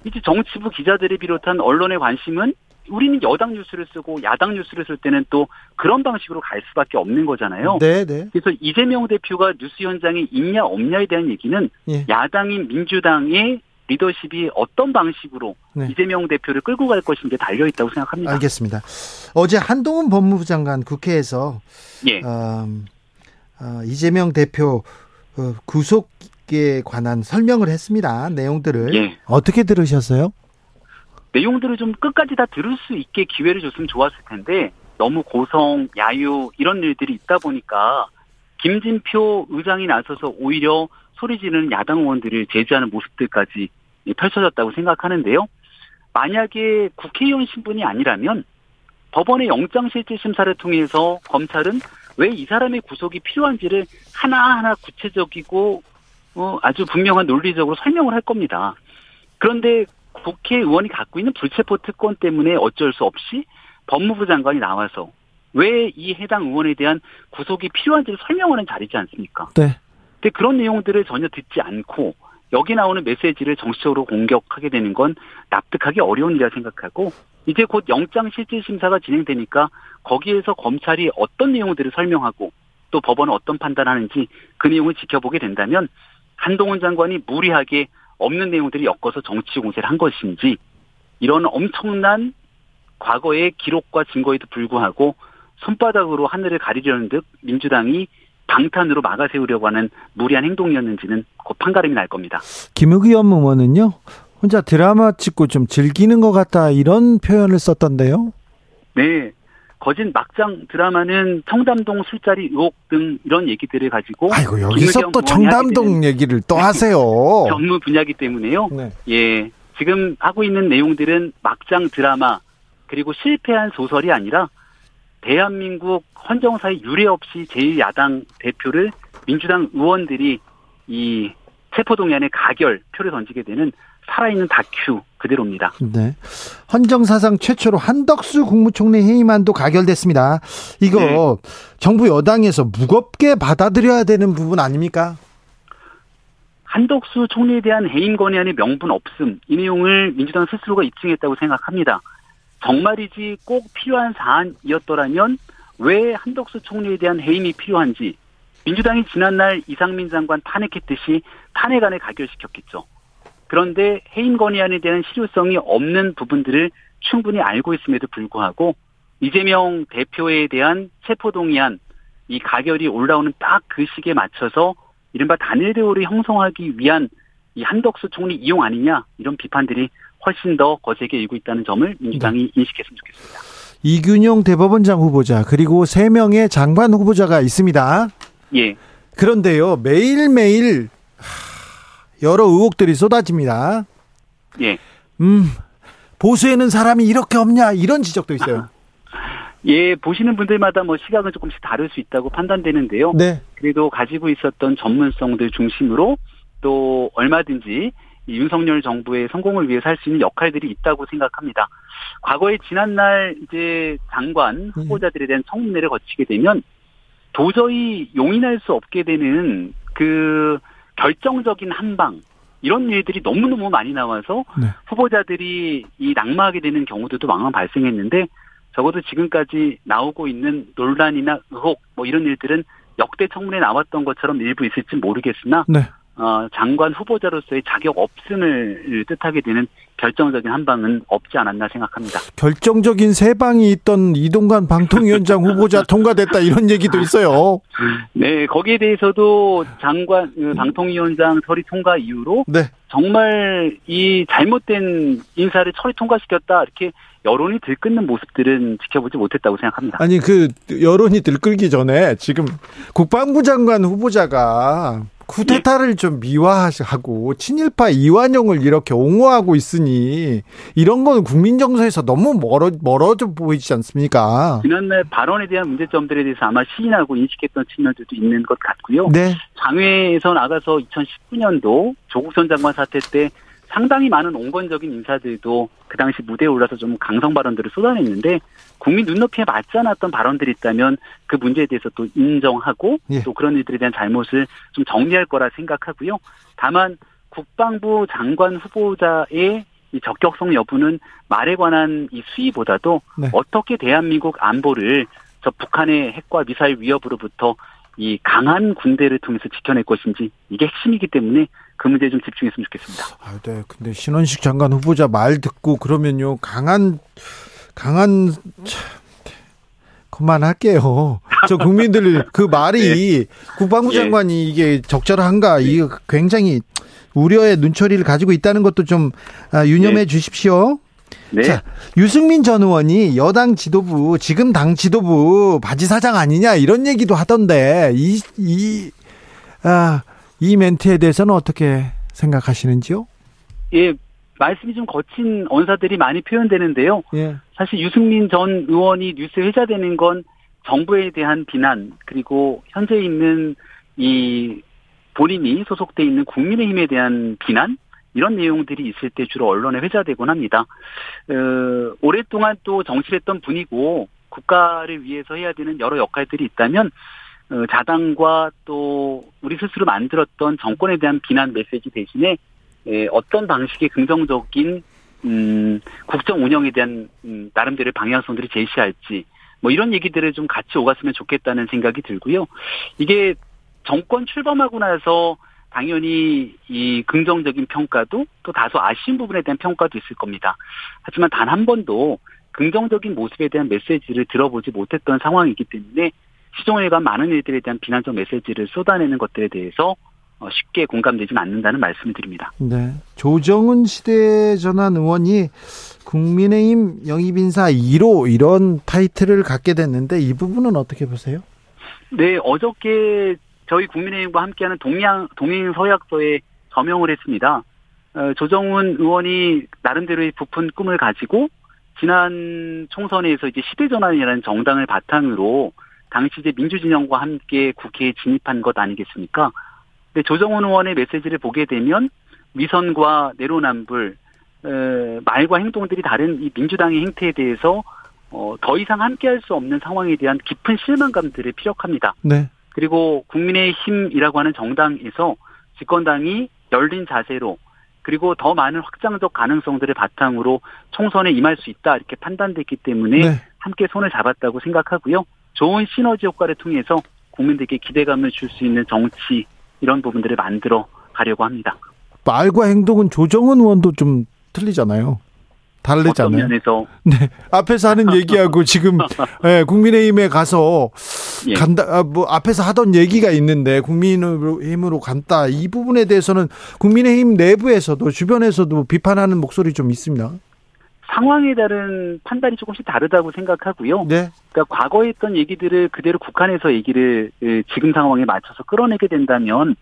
이제 정치부 기자들이 비롯한 언론의 관심은 우리는 여당 뉴스를 쓰고 야당 뉴스를 쓸 때는 또 그런 방식으로 갈 수밖에 없는 거잖아요. 네, 네. 그래서 이재명 대표가 뉴스 현장에 있냐 없냐에 대한 얘기는 예. 야당인 민주당의 리더십이 어떤 방식으로 네. 이재명 대표를 끌고 갈 것인지 달려 있다고 생각합니다. 알겠습니다. 어제 한동훈 법무부 장관 국회에서 예. 어, 어, 이재명 대표 어, 구속에 관한 설명을 했습니다. 내용들을 예. 어떻게 들으셨어요? 내용들을 좀 끝까지 다 들을 수 있게 기회를 줬으면 좋았을 텐데 너무 고성, 야유 이런 일들이 있다 보니까 김진표 의장이 나서서 오히려 소리 지르는 야당 의원들을 제지하는 모습들까지 펼쳐졌다고 생각하는데요. 만약에 국회의원 신분이 아니라면 법원의 영장실질심사를 통해서 검찰은 왜 이 사람의 구속이 필요한지를 하나하나 구체적이고 어, 아주 분명한 논리적으로 설명을 할 겁니다. 그런데 국회의원이 갖고 있는 불체포 특권 때문에 어쩔 수 없이 법무부 장관이 나와서 왜 이 해당 의원에 대한 구속이 필요한지를 설명하는 자리지 않습니까? 네. 근데 그런 내용들을 전혀 듣지 않고 여기 나오는 메시지를 정치적으로 공격하게 되는 건 납득하기 어려운 일이라 생각하고 이제 곧 영장 실질 심사가 진행되니까 거기에서 검찰이 어떤 내용들을 설명하고 또 법원은 어떤 판단하는지 그 내용을 지켜보게 된다면 한동훈 장관이 무리하게 없는 내용들이 엮어서 정치 공세를 한 것인지 이런 엄청난 과거의 기록과 증거에도 불구하고 손바닥으로 하늘을 가리려는 듯 민주당이 방탄으로 막아세우려고 하는 무리한 행동이었는지는 곧 판가름이 날 겁니다. 김의겸 의원은요, 혼자 드라마 찍고 좀 즐기는 것 같다 이런 표현을 썼던데요. 네. 거진 막장 드라마는 청담동 술자리 의혹 등 이런 얘기들을 가지고 아이고 여기서 또 청담동 얘기를 또 하세요. 전문 분야기 때문에요. 네. 예. 지금 하고 있는 내용들은 막장 드라마 그리고 실패한 소설이 아니라 대한민국 헌정사의 유례 없이 제1야당 대표를 민주당 의원들이 이 체포동의안의 가결 표를 던지게 되는 살아있는 다큐 그대로입니다. 네. 헌정사상 최초로 한덕수 국무총리 해임안도 가결됐습니다. 이거 네. 정부 여당에서 무겁게 받아들여야 되는 부분 아닙니까? 한덕수 총리에 대한 해임 건의안의 명분 없음 이 내용을 민주당 스스로가 입증했다고 생각합니다. 정말이지 꼭 필요한 사안이었더라면 왜 한덕수 총리에 대한 해임이 필요한지 민주당이 지난날 이상민 장관 탄핵했듯이 탄핵안에 가결시켰겠죠. 그런데 해임 건의안에 대한 실효성이 없는 부분들을 충분히 알고 있음에도 불구하고 이재명 대표에 대한 체포동의안 이 가결이 올라오는 딱 그 시기에 맞춰서 이른바 단일 대우를 형성하기 위한 이 한덕수 총리 이용 아니냐 이런 비판들이 훨씬 더 거세게 일고 있다는 점을 민주당이 네. 인식했으면 좋겠습니다. 이균용 대법원장 후보자 그리고 세 명의 장관 후보자가 있습니다. 예. 그런데요 매일 매일 여러 의혹들이 쏟아집니다. 예. 음, 보수에는 사람이 이렇게 없냐 이런 지적도 있어요. 예, 보시는 분들마다 뭐 시각은 조금씩 다를 수 있다고 판단되는데요. 네. 그래도 가지고 있었던 전문성들 중심으로 또 얼마든지 이 윤석열 정부의 성공을 위해서 할 수 있는 역할들이 있다고 생각합니다. 과거에 지난날 이제 장관 예. 후보자들에 대한 청문회를 거치게 되면 도저히 용인할 수 없게 되는 그 결정적인 한방 이런 일들이 너무너무 많이 나와서 네. 후보자들이 이 낙마하게 되는 경우들도 많이 발생했는데 적어도 지금까지 나오고 있는 논란이나 의혹 뭐 이런 일들은 역대 청문회 나왔던 것처럼 일부 있을지 모르겠으나 네. 어, 장관 후보자로서의 자격 없음을 뜻하게 되는 결정적인 한 방은 없지 않았나 생각합니다. 결정적인 세 방이 있던 이동관 방통위원장 후보자 통과됐다 이런 얘기도 있어요. 네, 거기에 대해서도 장관 그 방통위원장 처리 통과 이후로 네. 정말 이 잘못된 인사를 처리 통과시켰다 이렇게 여론이 들끓는 모습들은 지켜보지 못했다고 생각합니다. 아니 그 여론이 들끓기 전에 지금 국방부 장관 후보자가 쿠데타를 좀 미화하고 친일파 이완용을 이렇게 옹호하고 있으니 이런 거는 국민 정서에서 너무 멀어 멀어져 보이지 않습니까? 지난날 발언에 대한 문제점들에 대해서 아마 시인하고 인식했던 측면들도 있는 것 같고요. 네. 장외에서 나가서 2019년도 조국 전 장관 사태 때 상당히 많은 온건적인 인사들도 그 당시 무대에 올라서 좀 강성 발언들을 쏟아냈는데 국민 눈높이에 맞지 않았던 발언들이 있다면 그 문제에 대해서 또 인정하고 예. 또 그런 일들에 대한 잘못을 좀 정리할 거라 생각하고요. 다만 국방부 장관 후보자의 이 적격성 여부는 말에 관한 이 수위보다도 네. 어떻게 대한민국 안보를 저 북한의 핵과 미사일 위협으로부터 이 강한 군대를 통해서 지켜낼 것인지 이게 핵심이기 때문에 그 문제에 좀 집중했으면 좋겠습니다. 아, 네. 근데 신원식 장관 후보자 말 듣고 그러면요 강한 강한 그만할게요. 저 국민들 그 말이 네. 국방부 예. 장관이 이게 적절한가 네. 이게 굉장히 우려의 눈초리를 가지고 있다는 것도 좀 아, 유념해 네. 주십시오. 네. 자, 유승민 전 의원이 여당 지도부, 지금 당 지도부 바지 사장 아니냐 이런 얘기도 하던데 이, 이, 아, 이 멘트에 대해서는 어떻게 생각하시는지요? 예, 말씀이 좀 거친 언사들이 많이 표현되는데요. 예. 사실 유승민 전 의원이 뉴스에 회자되는 건 정부에 대한 비난 그리고 현재 있는 이 본인이 소속돼 있는 국민의힘에 대한 비난 이런 내용들이 있을 때 주로 언론에 회자되곤 합니다. 어, 오랫동안 또 정치를 했던 분이고 국가를 위해서 해야 되는 여러 역할들이 있다면 어, 자당과 또 우리 스스로 만들었던 정권에 대한 비난 메시지 대신에 예, 어떤 방식의 긍정적인 음, 국정 운영에 대한 음, 나름대로의 방향성들을 제시할지 뭐 이런 얘기들을 좀 같이 오갔으면 좋겠다는 생각이 들고요. 이게 정권 출범하고 나서 당연히 이 긍정적인 평가도 또 다소 아쉬운 부분에 대한 평가도 있을 겁니다. 하지만 단 한 번도 긍정적인 모습에 대한 메시지를 들어보지 못했던 상황이기 때문에 시종일관 많은 일들에 대한 비난적 메시지를 쏟아내는 것들에 대해서 어, 쉽게 공감되지는 않는다는 말씀을 드립니다. 네. 조정은 시대전환 의원이 국민의힘 영입인사 1호 이런 타이틀을 갖게 됐는데 이 부분은 어떻게 보세요? 네, 어저께 저희 국민의힘과 함께하는 동양 동행 서약서에 서명을 했습니다. 어, 조정훈 의원이 나름대로의 부푼 꿈을 가지고 지난 총선에서 이제 시대전환이라는 정당을 바탕으로 당시 이제 민주진영과 함께 국회에 진입한 것 아니겠습니까? 근데 조정훈 의원의 메시지를 보게 되면 위선과 내로남불, 에, 말과 행동들이 다른 이 민주당의 행태에 대해서 어, 더 이상 함께할 수 없는 상황에 대한 깊은 실망감들을 피력합니다. 네. 그리고 국민의힘이라고 하는 정당에서 집권당이 열린 자세로 그리고 더 많은 확장적 가능성들을 바탕으로 총선에 임할 수 있다 이렇게 판단됐기 때문에 네. 함께 손을 잡았다고 생각하고요. 좋은 시너지 효과를 통해서 국민들께 기대감을 줄 수 있는 정치 이런 부분들을 만들어 가려고 합니다. 말과 행동은 조정은 의원도 좀 틀리잖아요. 다르잖아요. 면에서 네. 앞에서 하는 얘기하고 지금 예, 국민의힘에 가서 예. 간다 아, 뭐 앞에서 하던 얘기가 있는데 국민의힘으로 간다. 이 부분에 대해서는 국민의힘 내부에서도 주변에서도 비판하는 목소리 좀 있습니다. 상황에 따른 판단이 조금씩 다르다고 생각하고요. 네. 그러니까 과거에 했던 얘기들을 그대로 국한해서 얘기를 에, 지금 상황에 맞춰서 끌어내게 된다면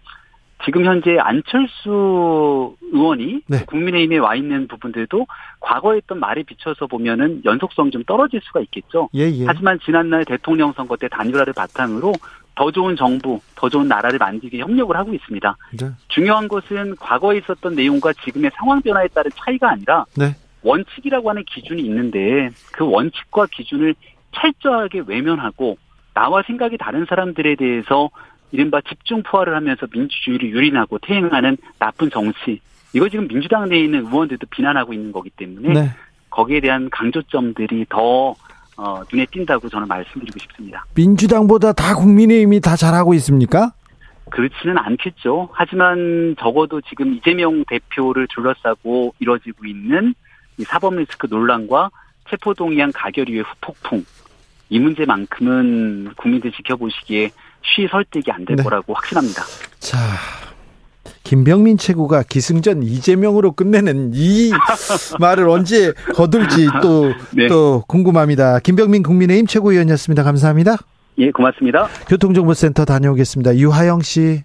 지금 현재 안철수 의원이 네. 국민의힘에 와 있는 부분들도 과거에 했던 말에 비춰서 보면은 연속성이 좀 떨어질 수가 있겠죠. 예, 예. 하지만 지난날 대통령 선거 때 단일화를 바탕으로 더 좋은 정부, 더 좋은 나라를 만들기 협력을 하고 있습니다. 네. 중요한 것은 과거에 있었던 내용과 지금의 상황 변화에 따른 차이가 아니라 네. 원칙이라고 하는 기준이 있는데 그 원칙과 기준을 철저하게 외면하고 나와 생각이 다른 사람들에 대해서 이른바 집중 포화를 하면서 민주주의를 유린하고 퇴행하는 나쁜 정치. 이거 지금 민주당 내에 있는 의원들도 비난하고 있는 거기 때문에 네. 거기에 대한 강조점들이 더 어, 눈에 띈다고 저는 말씀드리고 싶습니다. 민주당보다 다 국민의힘이 다 잘하고 있습니까? 그렇지는 않겠죠. 하지만 적어도 지금 이재명 대표를 둘러싸고 이뤄지고 있는 이 사법 리스크 논란과 체포동의안 가결 이후의 후폭풍 이 문제만큼은 국민들 지켜보시기에 쉬 설득이 안 될 네. 거라고 확신합니다. 자, 김병민 최고가 기승전 이재명으로 끝내는 이 말을 언제 거둘지 또, 네. 또 궁금합니다. 김병민 국민의힘 최고위원이었습니다. 감사합니다. 예, 고맙습니다. 교통정보센터 다녀오겠습니다. 유하영 씨.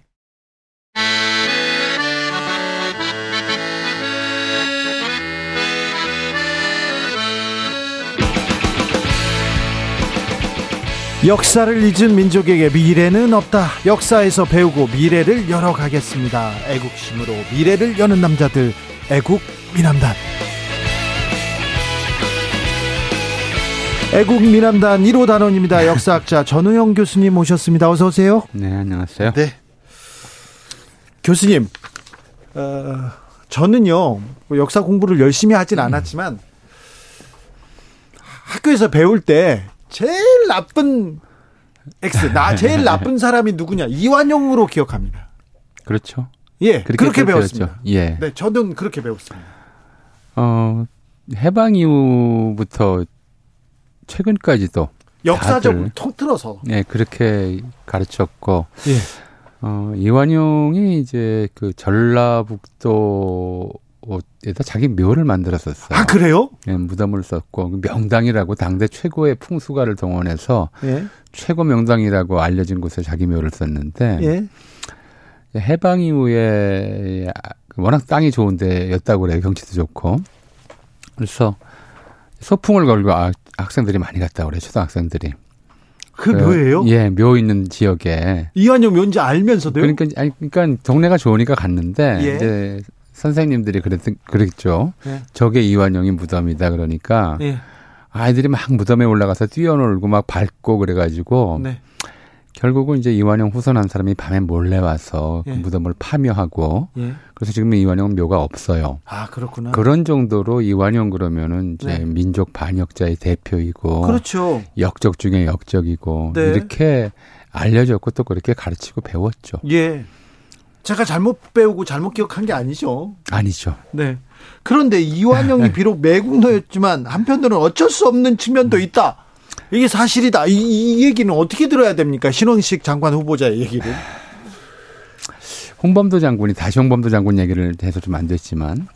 역사를 잊은 민족에게 미래는 없다. 역사에서 배우고 미래를 열어가겠습니다. 애국심으로 미래를 여는 남자들, 애국 미남단. 애국 미남단 1호 단원입니다. 역사학자 전우영 교수님 모셨습니다. 어서 오세요. 네, 안녕하세요. 네. 교수님, 어, 저는요, 뭐 역사 공부를 열심히 하진 않았지만, 학교에서 배울 때, 제일 나쁜 X, 나 제일 나쁜 사람이 누구냐, 이완용으로 기억합니다. 그렇죠. 예, 그렇게, 또 배웠습니다. 배웠죠. 예. 네, 저는 그렇게 배웠습니다. 어, 해방 이후부터 최근까지도 역사적으로 통틀어서. 네, 그렇게 가르쳤고 예. 어, 이완용이 이제 그 전라북도 에다 자기 묘를 만들었었어요. 아, 그래요? 예, 무덤을 썼고 그 명당이라고 당대 최고의 풍수가를 동원해서 예, 최고 명당이라고 알려진 곳에 자기 묘를 썼는데 예. 해방 이후에 워낙 땅이 좋은 데였다고 그래요. 경치도 좋고. 그래서 소풍을 걸고 아, 학생들이 많이 갔다고 그래요. 초등학생들이. 그 묘예요? 예, 묘 있는 지역에. 이완용 묘인지 알면서도요? 그러니까 아니 그러니까 동네가 좋으니까 갔는데 예. 이제 선생님들이 그랬 그랬죠. 예. 저게 이완용이 무덤이다 그러니까 예, 아이들이 막 무덤에 올라가서 뛰어놀고 막 밟고 그래가지고 네. 결국은 이제 이완용 후손한 사람이 밤에 몰래 와서 예. 그 무덤을 파묘하고 예. 그래서 지금 이완용 묘가 없어요. 아, 그렇구나. 그런 정도로 이완용 그러면은 이제 네. 민족 반역자의 대표이고 그렇죠. 역적 중에 역적이고 네. 이렇게 알려졌고 또 그렇게 가르치고 배웠죠. 예. 제가 잘못 배우고 잘못 기억한 게 아니죠. 아니죠. 네. 그런데 이완용이 비록 매국노였지만 한편으로는 어쩔 수 없는 측면도 있다. 이게 사실이다. 이, 이 얘기는 어떻게 들어야 됩니까? 신원식 장관 후보자의 얘기를. 홍범도 장군이 다시 홍범도 장군 얘기를 해서 좀 안 됐지만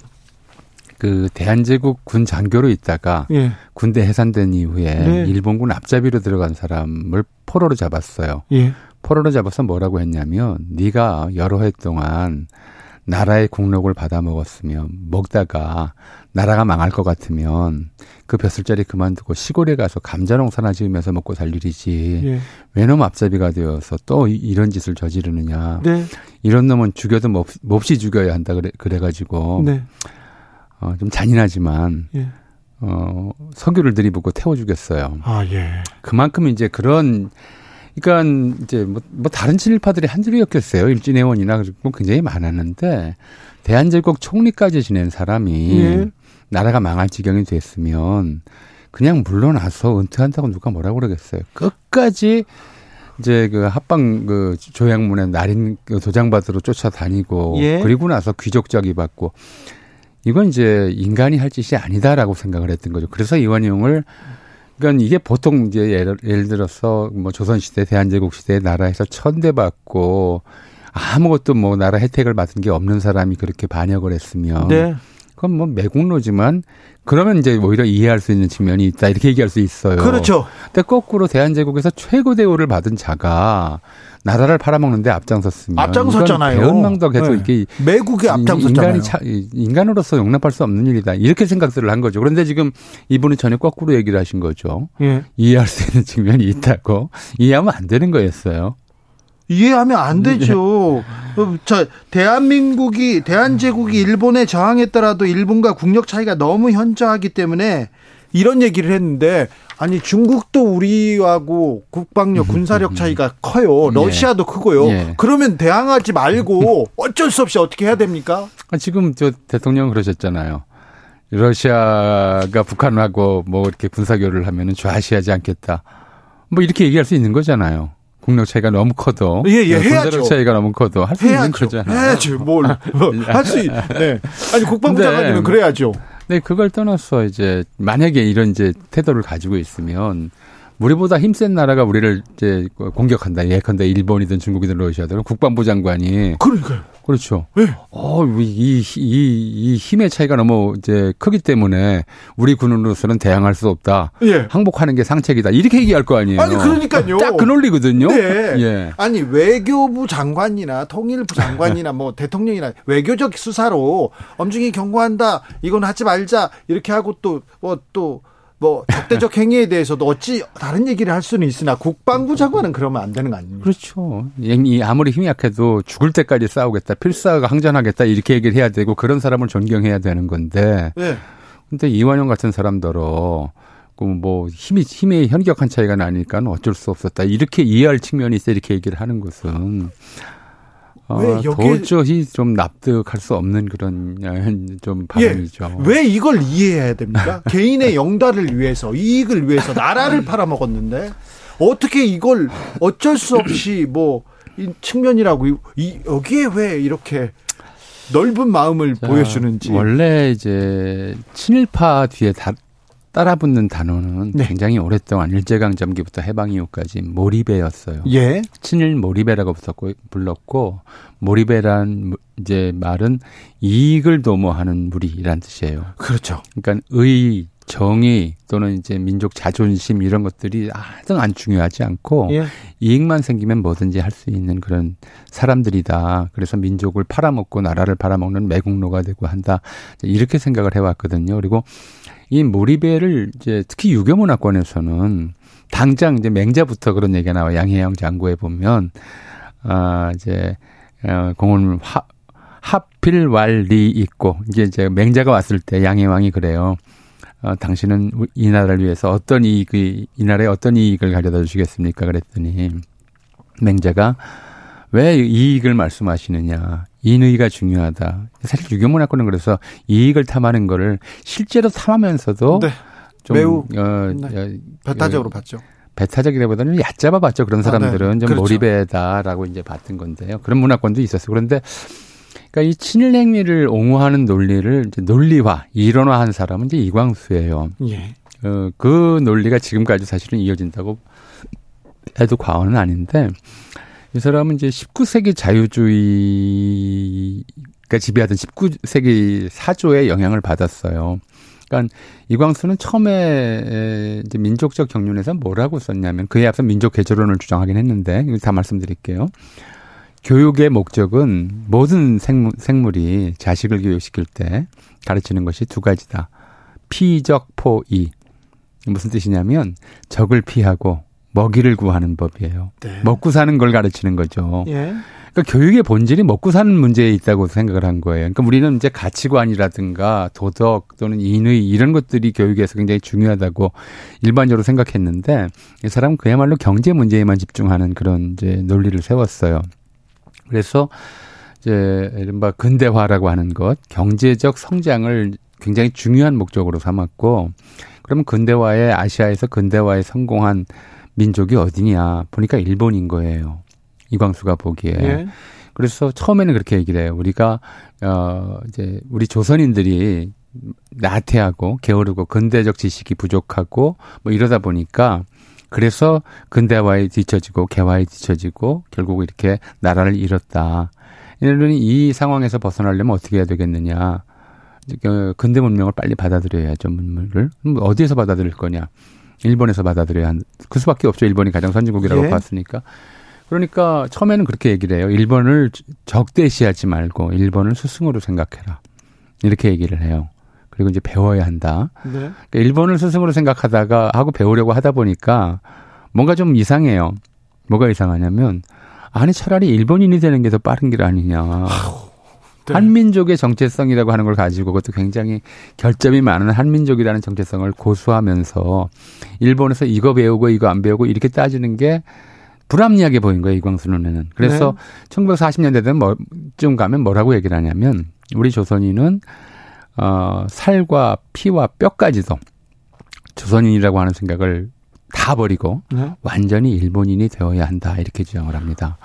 그 대한제국 군 장교로 있다가 예. 군대 해산된 이후에 네. 일본군 앞잡이로 들어간 사람을 포로로 잡았어요. 예. 포로로 잡아서 뭐라고 했냐면 네가 여러 해 동안 나라의 국록을 받아 먹었으면 먹다가 나라가 망할 것 같으면 그 벼슬자리 그만두고 시골에 가서 감자 농사나 지으면서 먹고 살 일이지. 예. 왜놈 앞잡이가 되어서 또 이런 짓을 저지르느냐. 네. 이런 놈은 죽여도 몹, 시 죽여야 한다 그래 그래가지고 네. 어, 좀 잔인하지만 예. 어, 석유를 들이붓고 태워 죽였어요. 아 예. 그만큼 이제 그런 그러니까 이제 뭐, 뭐 다른 친일파들이 한둘이었겠어요. 일진회원이나 뭐 굉장히 많았는데 대한제국 총리까지 지낸 사람이 예. 나라가 망할 지경이 됐으면 그냥 물러나서 은퇴한다고 누가 뭐라고 그러겠어요. 끝까지 이제 그 합방 그 조약문에 날인 그 도장 받으러 쫓아다니고 예. 그리고 나서 귀족작이 받고 이건 이제 인간이 할 짓이 아니다라고 생각을 했던 거죠. 그래서 이완용을 그러니까 이게 보통 이제 예를, 예를 들어서 뭐 조선시대 대한제국 시대 나라에서 천대받고 아무것도 뭐 나라 혜택을 받은 게 없는 사람이 그렇게 반역을 했으면 네. 그건 뭐 매국노지만 그러면 이제 오히려 이해할 수 있는 측면이 있다 이렇게 얘기할 수 있어요. 그렇죠. 근데 거꾸로 대한제국에서 최고 대우를 받은 자가 나라를 팔아먹는데 앞장섰으면 앞장섰잖아요. 배은망덕 계속 네. 이렇게 매국이 앞장섰잖아요. 인간이 차, 인간으로서 용납할 수 없는 일이다 이렇게 생각들을 한 거죠. 그런데 지금 이분은 전혀 거꾸로 얘기를 하신 거죠. 예. 이해할 수 있는 측면이 있다고 이해하면 안 되는 거였어요. 이해하면 안 되죠. 네. 자, 대한민국이 대한제국이 일본에 저항했더라도 일본과 국력 차이가 너무 현저하기 때문에 이런 얘기를 했는데 아니 중국도 우리하고 국방력 군사력 차이가 커요. 예. 러시아도 예. 크고요. 예. 그러면 대항하지 말고 어쩔 수 없이 어떻게 해야 됩니까? 아, 지금 저 대통령 그러셨잖아요. 러시아가 북한하고 뭐 이렇게 군사교류를 하면은 좌시하지 않겠다. 뭐 이렇게 얘기할 수 있는 거잖아요. 국력 차이가 너무 커도 예, 예, 해야죠. 차이가 너무 커도 할 수 있는 거잖아요. 해야죠. 뭘 할수 네. 아니 국방부 장관님은 그래야죠. 네, 그걸 떠나서 이제 만약에 이런 이제 태도를 가지고 있으면 우리보다 힘센 나라가 우리를 이제 공격한다. 예컨대 일본이든 중국이든 러시아든 국방부 장관이 그러니까요. 그렇죠. 네. 어, 이, 이, 이 힘의 차이가 너무 이제 크기 때문에 우리 군으로서는 대항할 수 없다. 예. 항복하는 게 상책이다. 이렇게 얘기할 거 아니에요. 아니, 그러니까요. 딱 그 논리거든요. 네. 예. 아니, 외교부 장관이나 통일부 장관이나 뭐 대통령이나 외교적 수사로 엄중히 경고한다. 이건 하지 말자. 이렇게 하고 또, 뭐 또, 뭐 적대적 행위에 대해서도 어찌 다른 얘기를 할 수는 있으나 국방부 장관은 그러면 안 되는 거 아닙니까? 그렇죠. 아무리 힘이 약해도 죽을 때까지 싸우겠다, 필사가 항전하겠다 이렇게 얘기를 해야 되고 그런 사람을 존경해야 되는 건데. 네. 근데 이완용 같은 사람더러 그뭐 힘이 힘의 현격한 차이가 나니까 어쩔 수 없었다 이렇게 이해할 측면이 있어 이렇게 얘기를 하는 것은 왜 어, 도저히 좀 납득할 수 없는 그런 좀 발언이죠. 예, 왜 이걸 이해해야 됩니까? 개인의 영달을 위해서 이익을 위해서 나라를 팔아먹었는데 어떻게 이걸 어쩔 수 없이 뭐이 측면이라고 이 여기에 왜 이렇게 넓은 마음을 자, 보여주는지 원래 이제 친일파 뒤에 다 따라붙는 단어는 네. 굉장히 오랫동안 일제강점기부터 해방 이후까지 몰입배였어요. 예. 친일 몰입배라고 불렀고 몰입배란 이제 말은 이익을 도모하는 무리란 뜻이에요. 그렇죠. 그러니까 의, 정의 또는 이제 민족 자존심 이런 것들이 하등 안 중요하지 않고 예. 이익만 생기면 뭐든지 할 수 있는 그런 사람들이다. 그래서 민족을 팔아먹고 나라를 팔아먹는 매국노가 되고 한다. 이렇게 생각을 해왔거든요. 그리고 이 몰입배를 이제 특히 유교 문화권에서는 당장 이제 맹자부터 그런 얘기가 나와 양해영 장구에 보면 아 이제 어 공원 화 하필 왈리 있고 이제 이제 맹자가 왔을 때 양해왕이 그래요. 어, 당신은 이 나라를 위해서 어떤 이익이 이 나라에 어떤 이익을 가져다 주시겠습니까? 그랬더니 맹자가 왜 이익을 말씀하시느냐? 인의가 중요하다. 사실 유교 문화권은 그래서 이익을 탐하는 거를 실제로 탐하면서도 네. 좀 매우 어, 네. 어, 배타적으로 어, 봤죠. 배타적이라보다는 얕잡아 봤죠. 그런 사람들은 아, 네. 좀 그렇죠. 몰입해다라고 이제 봤던 건데요. 그런 문화권도 있었어요. 그런데 그러니까 이 친일 행위를 옹호하는 논리를 이제 논리화, 이론화한 사람은 이제 이광수예요. 예. 어, 그 논리가 지금까지 사실은 이어진다고 해도 과언은 아닌데 이 사람은 이제 19세기 자유주의가 지배하던 19세기 사조의 영향을 받았어요. 그러니까 이광수는 처음에 이제 민족적 경륜에서 뭐라고 썼냐면 그에 앞서 민족 개조론을 주장하긴 했는데 다 말씀드릴게요. 교육의 목적은 모든 생물, 생물이 자식을 교육시킬 때 가르치는 것이 두 가지다. 피적 포이. 무슨 뜻이냐면 적을 피하고 먹이를 구하는 법이에요. 네. 먹고 사는 걸 가르치는 거죠. 예. 그러니까 교육의 본질이 먹고 사는 문제에 있다고 생각을 한 거예요. 그러니까 우리는 이제 가치관이라든가 도덕 또는 인의 이런 것들이 교육에서 굉장히 중요하다고 일반적으로 생각했는데 이 사람은 그야말로 경제 문제에만 집중하는 그런 이제 논리를 세웠어요. 그래서 이제 이른바 근대화라고 하는 것, 경제적 성장을 굉장히 중요한 목적으로 삼았고, 그러면 근대화에 아시아에서 근대화에 성공한 민족이 어디냐 보니까 일본인 거예요. 이광수가 보기에. 예. 그래서 처음에는 그렇게 얘기를 해요. 우리가 어 이제 우리 조선인들이 나태하고 게으르고 근대적 지식이 부족하고 뭐 이러다 보니까 그래서 근대화에 뒤처지고 개화에 뒤처지고 결국 이렇게 나라를 잃었다. 이러니 이 상황에서 벗어나려면 어떻게 해야 되겠느냐. 그 근대 문명을 빨리 받아들여야죠, 문물을. 어디에서 받아들일 거냐. 일본에서 받아들여야 한, 그 수밖에 없죠. 일본이 가장 선진국이라고 예. 봤으니까. 그러니까 처음에는 그렇게 얘기를 해요. 일본을 적대시하지 말고 일본을 스승으로 생각해라. 이렇게 얘기를 해요. 그리고 이제 배워야 한다. 네. 그러니까 일본을 스승으로 생각하다가 하고 배우려고 하다 보니까 뭔가 좀 이상해요. 뭐가 이상하냐면 아니 차라리 일본인이 되는 게 더 빠른 길 아니냐. 네. 한민족의 정체성이라고 하는 걸 가지고 그것도 굉장히 결점이 많은 한민족이라는 정체성을 고수하면서 일본에서 이거 배우고 이거 안 배우고 이렇게 따지는 게 불합리하게 보인 거예요, 이광수 눈에는. 그래서 네. 1940년대 뭐쯤 가면 뭐라고 얘기를 하냐면 우리 조선인은 어 살과 피와 뼈까지도 조선인이라고 하는 생각을 다 버리고 네. 완전히 일본인이 되어야 한다 이렇게 주장을 합니다.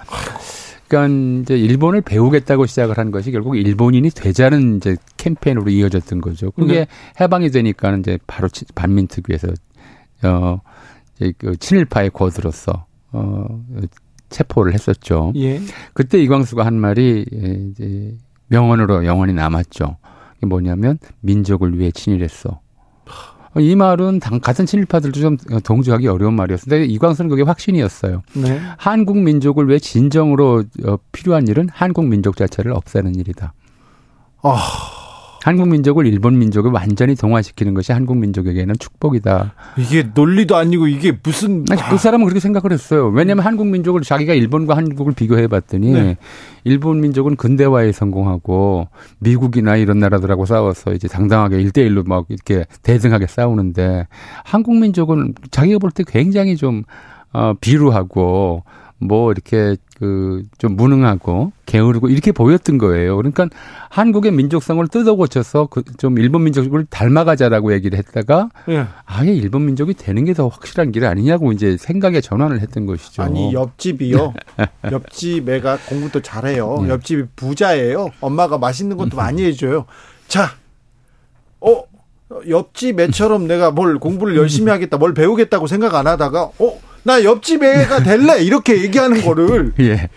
그러니까 이제 일본을 배우겠다고 시작을 한 것이 결국 일본인이 되자는 이제 캠페인으로 이어졌던 거죠. 그게 네. 해방이 되니까는 이제 바로 반민특위에서 어 이제 그 친일파의 거드로서 어 체포를 했었죠. 예. 그때 이광수가 한 말이 이제 명언으로 영원히 남았죠. 뭐냐면 민족을 위해 친일했어. 이 말은 당, 같은 친일파들도 좀 동조하기 어려운 말이었는데 이광수는 그게 확신이었어요. 네. 한국 민족을 왜 진정으로 어, 필요한 일은 한국 민족 자체를 없애는 일이다. 아. 한국 민족을 일본 민족을 완전히 동화시키는 것이 한국 민족에게는 축복이다. 이게 논리도 아니고 이게 무슨 아니, 그 사람은 그렇게 생각을 했어요. 왜냐하면 음. 한국 민족을 자기가 일본과 한국을 비교해 봤더니 네. 일본 민족은 근대화에 성공하고 미국이나 이런 나라들하고 싸워서 이제 당당하게 일대일로막 이렇게 대등하게 싸우는데 한국 민족은 자기가 볼 때 굉장히 좀 어, 비루하고 뭐 이렇게 그 좀 무능하고 게으르고 이렇게 보였던 거예요. 그러니까 한국의 민족성을 뜯어 고쳐서 그 좀 일본 민족을 닮아가자라고 얘기를 했다가 예. 아예 일본 민족이 되는 게 더 확실한 길 아니냐고 이제 생각의 전환을 했던 것이죠. 아니 옆집이요. 옆집 애가 공부도 잘해요. 예. 옆집이 부자예요. 엄마가 맛있는 것도 많이 해줘요. 자, 어 옆집 애처럼 내가 뭘 공부를 열심히 하겠다, 뭘 배우겠다고 생각 안 하다가 어. 나 옆집 애가 될래 이렇게 얘기하는 거를 예.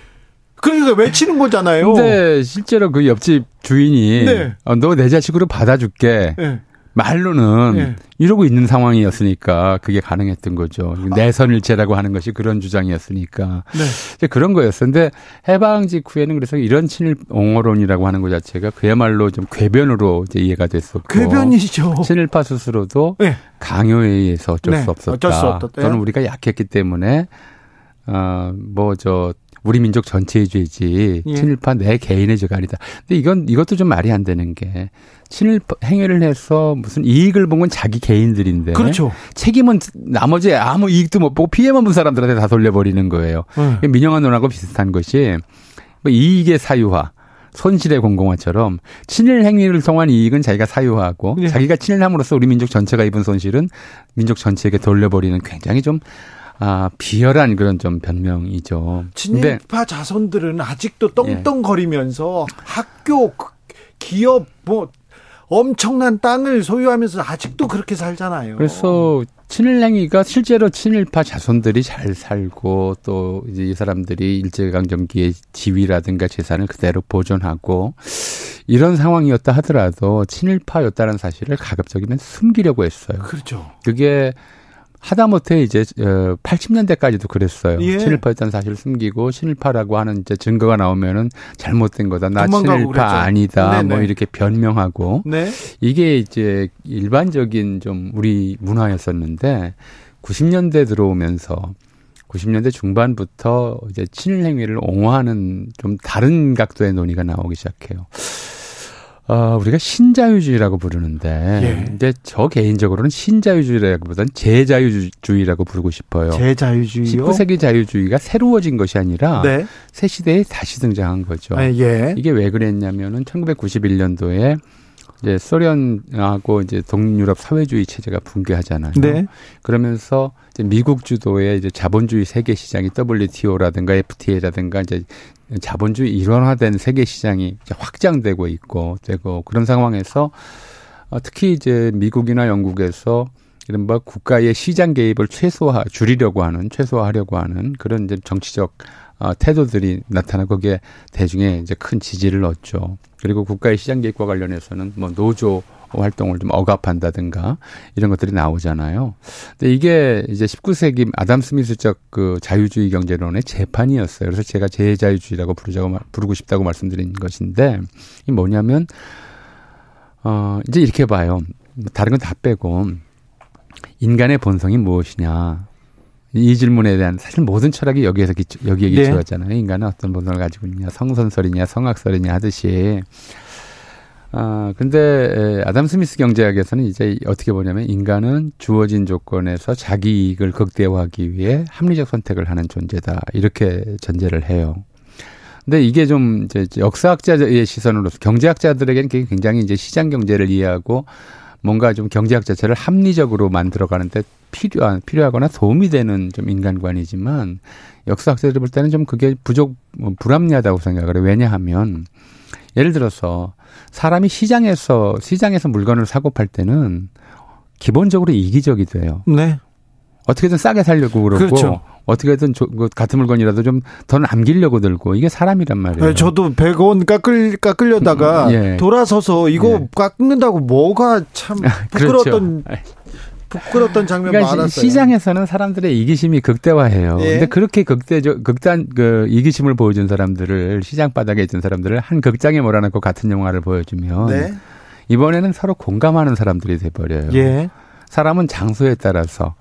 그러니까 외치는 거잖아요. 근데 실제로 그 옆집 주인이 네. 어, 너내 자식으로 받아줄게. 네. 말로는 네. 이러고 있는 상황이었으니까 그게 가능했던 거죠. 내선일체라고 하는 것이 그런 주장이었으니까. 네. 이제 그런 거였었는데 해방 직후에는 그래서 이런 친일 옹호론이라고 하는 것 자체가 그야말로 좀 궤변으로 이제 이해가 됐었고. 궤변이죠. 친일파 스스로도 네. 강요에 의해서 어쩔 네. 수 없었다. 어쩔 수 없었다. 또는 우리가 약했기 때문에 어뭐저 우리 민족 전체의 죄지 예. 친일파 내 개인의 죄가 아니다. 근데 이건 이것도 좀 말이 안 되는 게 친일 행위를 해서 무슨 이익을 본 건 자기 개인들인데 그렇죠. 책임은 나머지 아무 이익도 못 보고 피해만 본 사람들한테 다 돌려버리는 거예요. 네. 민영환 논하고 비슷한 것이 뭐 이익의 사유화 손실의 공공화처럼 친일 행위를 통한 이익은 자기가 사유화하고 네. 자기가 친일함으로써 우리 민족 전체가 입은 손실은 민족 전체에게 돌려버리는 굉장히 좀 아, 비열한 그런 좀 변명이죠. 친일파 자손들은 아직도 떵떵거리면서 예. 학교, 기업, 뭐, 엄청난 땅을 소유하면서 아직도 그렇게 살잖아요. 그래서 친일행위가 실제로 친일파 자손들이 잘 살고 또 이제 이 사람들이 일제강점기의 지위라든가 재산을 그대로 보존하고 이런 상황이었다 하더라도 친일파였다는 사실을 가급적이면 숨기려고 했어요. 그렇죠. 그게 하다못해 이제 80년대까지도 어, 그랬어요. 예. 친일파였다는 사실을 숨기고 친일파라고 하는 이제 증거가 나오면은 잘못된 거다. 나 친일파. 아니다. 네네. 뭐 네. 이렇게 변명하고 네. 이게 이제 일반적인 좀 우리 문화였었는데 90년대 들어오면서 90년대 중반부터 이제 친일 행위를 옹호하는 좀 다른 각도의 논의가 나오기 시작해요. 어, 우리가 신자유주의라고 부르는데, 예. 근데 저 개인적으로는 신자유주의라기보다는 제자유주의라고 부르고 싶어요. 제자유주의요? 19세기 자유주의가 새로워진 것이 아니라 네. 새 시대에 다시 등장한 거죠. 아, 예. 이게 왜 그랬냐면은 1991년도에 이제 소련하고 이제 동유럽 사회주의 체제가 붕괴하잖아요. 네. 그러면서 이제 미국 주도의 이제 자본주의 세계 시장이 WTO라든가 FTA라든가 이제 자본주의 일원화된 세계 시장이 확장되고 있고 되고 그런 상황에서 어, 특히 이제 미국이나 영국에서 이른바 국가의 시장 개입을 최소화 줄이려고 하는 최소화하려고 하는 그런 이제 정치적 어, 태도들이 나타나고 거기에 대중의 이제 큰 지지를 얻죠. 그리고 국가의 시장 개입과 관련해서는 뭐 노조 활동을 좀 억압한다든가 이런 것들이 나오잖아요. 근데 이게 이제 19세기 아담 스미스적 그 자유주의 경제론의 재판이었어요. 그래서 제가 제자유주의라고 부르자고 부르고 싶다고 말씀드린 것인데 이 뭐냐면 어 이제 이렇게 봐요. 다른 건 다 빼고 인간의 본성이 무엇이냐. 이 질문에 대한 사실 모든 철학이 여기에서 기초, 여기에 네. 기초하잖아요. 인간은 어떤 본성을 가지고 있냐, 성선설이냐, 성악설이냐 하듯이. 아, 근데 아담 스미스 경제학에서는 이제 어떻게 보냐면 인간은 주어진 조건에서 자기 이익을 극대화하기 위해 합리적 선택을 하는 존재다. 이렇게 전제를 해요. 근데 이게 좀 이제 역사학자의 시선으로서 경제학자들에게는 굉장히 이제 시장 경제를 이해하고 뭔가 좀 경제학 자체를 합리적으로 만들어가는데 필요한 필요하거나 도움이 되는 좀 인간관이지만 역사학자들이 볼 때는 좀 그게 부족 뭐 불합리하다고 생각을 해요. 왜냐하면 예를 들어서 사람이 시장에서 시장에서 물건을 사고 팔 때는 기본적으로 이기적이 돼요. 네. 어떻게든 싸게 살려고 그러고 그렇죠. 어떻게든 조, 그 같은 물건이라도 좀 더 남기려고 들고 이게 사람이란 말이에요. 네, 저도 100원 깎을 깎으려다가 음, 예. 돌아서서 이거 예. 깎는다고 뭐가 참 그렇죠. 부끄러웠던 그렇죠. 부끄러웠던 장면 그러니까 많았어요. 시장에서는 사람들의 이기심이 극대화해요. 예. 근데 그렇게 극대적 극단 그 이기심을 보여준 사람들을 시장 바닥에 있던 사람들을 한 극장에 몰아넣고 같은 영화를 보여주면 네. 이번에는 서로 공감하는 사람들이 돼 버려요. 예. 사람은 장소에 따라서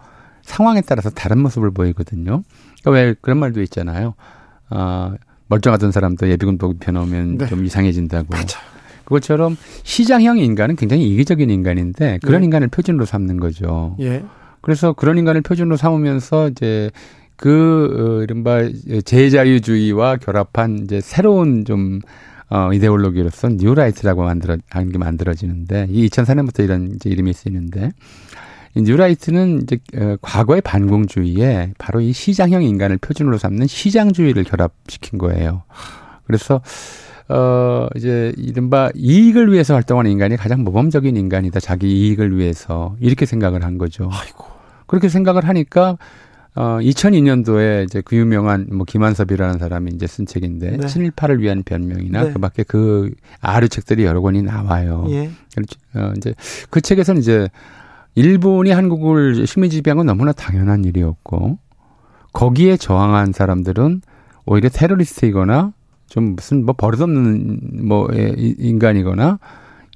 상황에 따라서 다른 모습을 보이거든요. 그러니까 왜 그런 말도 있잖아요. 어, 멀쩡하던 사람도 예비군 복입해놓으면 네. 좀 이상해진다고. 맞아. 그것처럼 시장형 인간은 굉장히 이기적인 인간인데 그런 네. 인간을 표준으로 삼는 거죠. 예. 그래서 그런 인간을 표준으로 삼으면서 이제 그 어, 이른바 제자유주의와 결합한 이제 새로운 좀 어, 이데올로기로서 뉴라이트라고 만들어, 하는 게 만들어지는데, 이 2004년부터 이런 이제 이름이 쓰이는데, 뉴라이트는 이제 어, 과거의 반공주의에 바로 이 시장형 인간을 표준으로 삼는 시장주의를 결합시킨 거예요. 그래서 어 이제 이른바 이익을 위해서 활동하는 인간이 가장 모범적인 인간이다. 자기 이익을 위해서 이렇게 생각을 한 거죠. 아이고. 그렇게 생각을 하니까 어 2002년도에 이제 그 유명한 뭐 김한섭이라는 사람이 이제 쓴 책인데 네. 친일파를 위한 변명이나 네. 그밖에 그 아류 책들이 여러 권이 나와요. 예. 어 이제 그 책에서는 이제 일본이 한국을 식민 지배한 건 너무나 당연한 일이었고 거기에 저항한 사람들은 오히려 테러리스트이거나 좀 무슨 뭐 버릇없는 뭐 인간이거나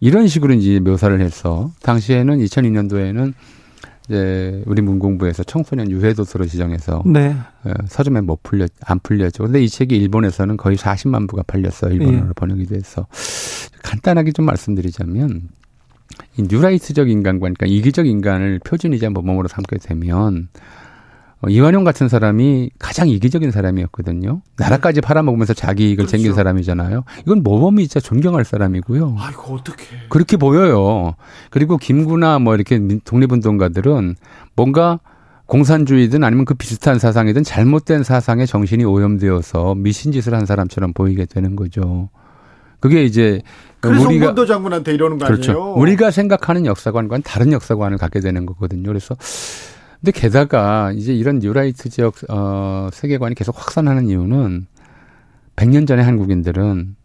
이런 식으로 이제 묘사를 해서 당시에는 2002년도에는 이제 우리 문공부에서 청소년 유해 도서로 지정해서 네. 어, 서점에 못 풀려 안 풀렸죠. 근데 이 책이 일본에서는 거의 40만 부가 팔렸어요. 일본어로 예. 번역이 돼서 간단하게 좀 말씀드리자면 이 뉴라이트적 인간관, 그러니까 이기적 인간을 표준이자 모범으로 삼게 되면 어, 이완용 같은 사람이 가장 이기적인 사람이었거든요. 나라까지 팔아먹으면서 자기 이익을 그렇죠. 챙긴 사람이잖아요. 이건 모범이 진짜 존경할 사람이고요. 아이고 어떻게? 그렇게 보여요. 그리고 김구나 뭐 이렇게 독립운동가들은 뭔가 공산주의든 아니면 그 비슷한 사상이든 잘못된 사상에 정신이 오염되어서 미신짓을 한 사람처럼 보이게 되는 거죠. 그게 이제 그래서 우리가 홍도 장군한테 이러는 거 그렇죠. 아니에요? 우리가 생각하는 역사관과는 다른 역사관을 갖게 되는 거거든요. 그래서 근데 게다가 이제 이런 뉴라이트 지역 어 세계관이 계속 확산하는 이유는 100년 전에 한국인들은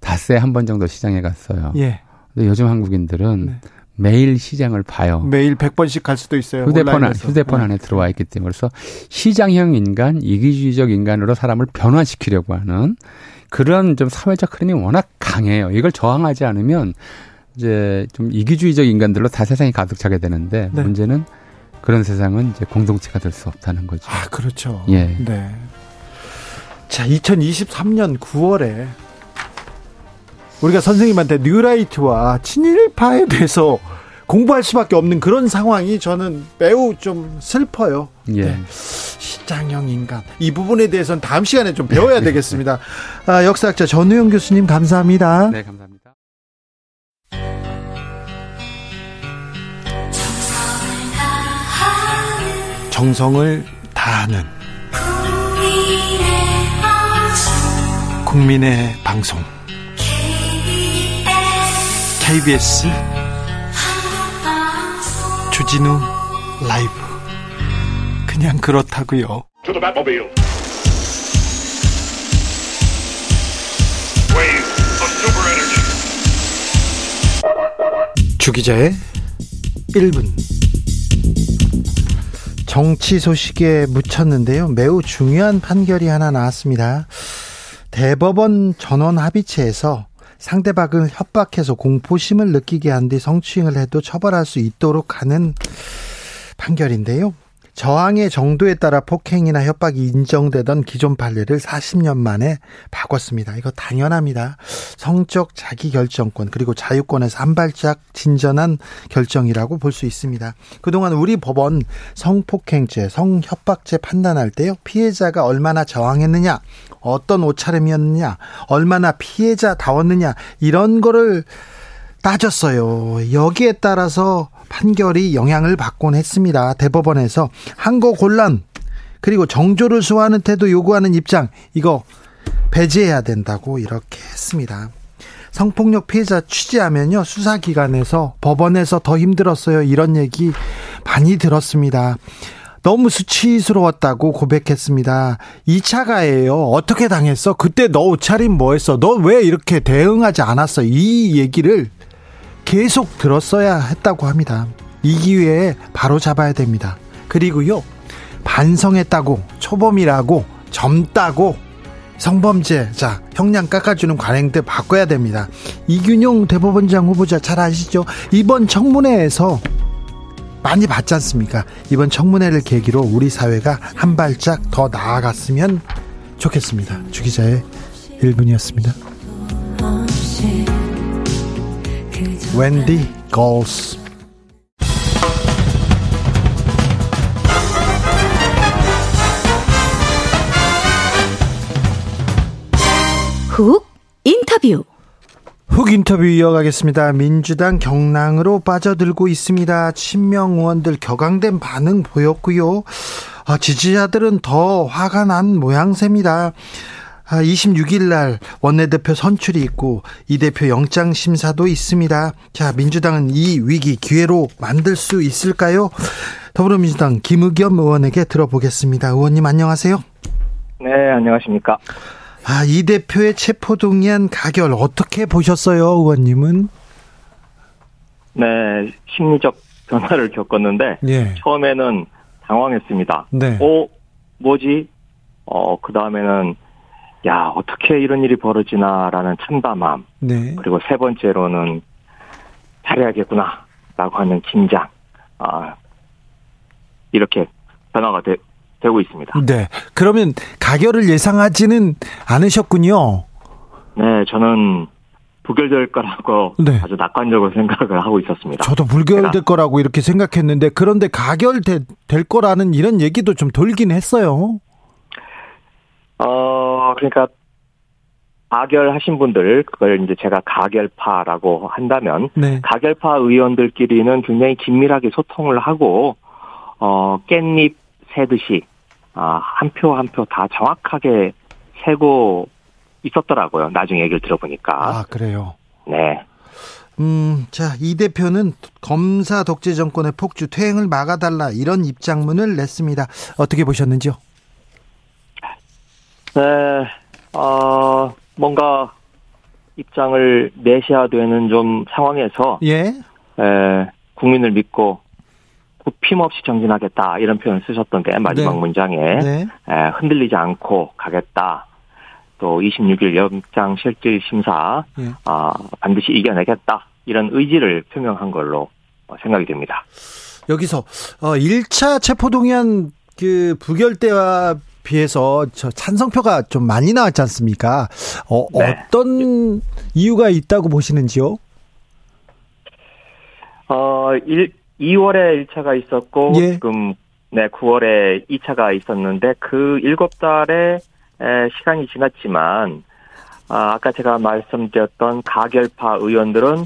닷새 한 번 정도 시장에 갔어요. 예. 근데 요즘 한국인들은 네. 매일 시장을 봐요. 매일 100번씩 갈 수도 있어요. 휴대폰, 안, 휴대폰 네. 안에 들어와 있기 때문에 그래서 시장형 인간, 이기주의적 인간으로 사람을 변화시키려고 하는 그런 좀 사회적 흐름이 워낙 강해요. 이걸 저항하지 않으면 이제 좀 이기주의적 인간들로 다 세상이 가득 차게 되는데 네. 문제는 그런 세상은 이제 공동체가 될 수 없다는 거죠. 아, 그렇죠. 예. 네. 자, 2023년 9월에 우리가 선생님한테 뉴라이트와 친일파에 대해서 공부할 수밖에 없는 그런 상황이 저는 매우 좀 슬퍼요. 예. 네. 시장형 인간 이 부분에 대해서는 다음 시간에 좀 배워야 되겠습니다. 아, 역사학자 전우영 교수님 감사합니다. 네, 감사합니다. 정성을 다하는 국민의 방송 KBS 주진우 라이브 그냥 그렇다고요. 주기자의 1분 정치 소식에 묻혔는데요. 매우 중요한 판결이 하나 나왔습니다. 대법원 전원 합의체에서 상대방을 협박해서 공포심을 느끼게 한 뒤 성추행을 해도 처벌할 수 있도록 하는 판결인데요. 저항의 정도에 따라 폭행이나 협박이 인정되던 기존 판례를 40년 만에 바꿨습니다. 이거 당연합니다. 성적 자기결정권 그리고 자유권에서 한 발짝 진전한 결정이라고 볼 수 있습니다. 그동안 우리 법원 성폭행죄, 성협박죄 판단할 때요. 피해자가 얼마나 저항했느냐, 어떤 옷차림이었느냐, 얼마나 피해자다웠느냐 이런 거를 따졌어요. 여기에 따라서 판결이 영향을 받곤 했습니다. 대법원에서 한거 곤란 그리고 정조를 수호하는 태도 요구하는 입장 이거 배제해야 된다고 이렇게 했습니다. 성폭력 피해자 취재하면요 수사기관에서 법원에서 더 힘들었어요 이런 얘기 많이 들었습니다. 너무 수치스러웠다고 고백했습니다. 2차 가해요. 어떻게 당했어? 그때 너 옷차림 뭐 했어? 너 왜 이렇게 대응하지 않았어? 이 얘기를 계속 들었어야 했다고 합니다. 이 기회에 바로 잡아야 됩니다. 그리고요, 반성했다고, 초범이라고, 젊다고, 성범죄자, 형량 깎아주는 관행들 바꿔야 됩니다. 이균용 대법원장 후보자 잘 아시죠? 이번 청문회에서 많이 봤지 않습니까? 이번 청문회를 계기로 우리 사회가 한 발짝 더 나아갔으면 좋겠습니다. 주기자의 1분이었습니다. 웬디 걸스 훅 인터뷰 훅 인터뷰 이어가겠습니다. 민주당 경랑으로 빠져들고 있습니다. 친명 의원들 격앙된 반응 보였고요. 아, 지지자들은 더 화가 난 모양새입니다. 26일 아, 날 원내대표 선출이 있고 이 대표 영장 심사도 있습니다. 자, 민주당은 이 위기 기회로 만들 수 있을까요? 더불어민주당 김의겸 의원에게 들어보겠습니다. 의원님 안녕하세요. 네, 안녕하십니까? 아, 이 대표의 체포동의안 가결 어떻게 보셨어요, 의원님은? 네, 심리적 변화를 겪었는데 예. 처음에는 당황했습니다. 네. 어, 뭐지? 어, 그 다음에는 야 어떻게 이런 일이 벌어지나라는 참담함. 네. 그리고 세 번째로는 잘해야겠구나라고 하는 긴장. 아 이렇게 변화가 되, 되고 있습니다. 네. 그러면 가결을 예상하지는 않으셨군요. 네, 저는 부결될 거라고 네. 아주 낙관적으로 생각을 하고 있었습니다. 저도 불결될 거라고 이렇게 생각했는데 그런데 가결될 거라는 이런 얘기도 좀 돌긴 했어요. 어, 그러니까 가결하신 분들 그걸 이제 제가 가결파라고 한다면 네. 가결파 의원들끼리는 굉장히 긴밀하게 소통을 하고 어 깻잎 세듯이 아, 한 표 한 표 다 정확하게 세고 있었더라고요. 나중에 얘기를 들어보니까. 아 그래요. 네. 음, 자, 이 대표는 검사 독재 정권의 폭주 퇴행을 막아달라 이런 입장문을 냈습니다. 어떻게 보셨는지요? 네, 어, 뭔가 입장을 내셔야 되는 좀 상황에서 예. 에, 국민을 믿고 굽힘없이 정진하겠다 이런 표현을 쓰셨던 게 마지막 네. 문장에 네. 에, 흔들리지 않고 가겠다. 또 26일 영장 실질 심사 네. 어, 반드시 이겨내겠다 이런 의지를 표명한 걸로 생각이 됩니다. 여기서 어 1차 체포동의안 그 부결 때와 비해서 저 찬성표가 좀 많이 나왔지 않습니까? 어, 네. 어떤 이유가 있다고 보시는지요? 어, 1, 2월에 1차가 있었고 예. 지금 네, 9월에 2차가 있었는데 그 7달의 시간이 지났지만 아, 아까 제가 말씀드렸던 가결파 의원들은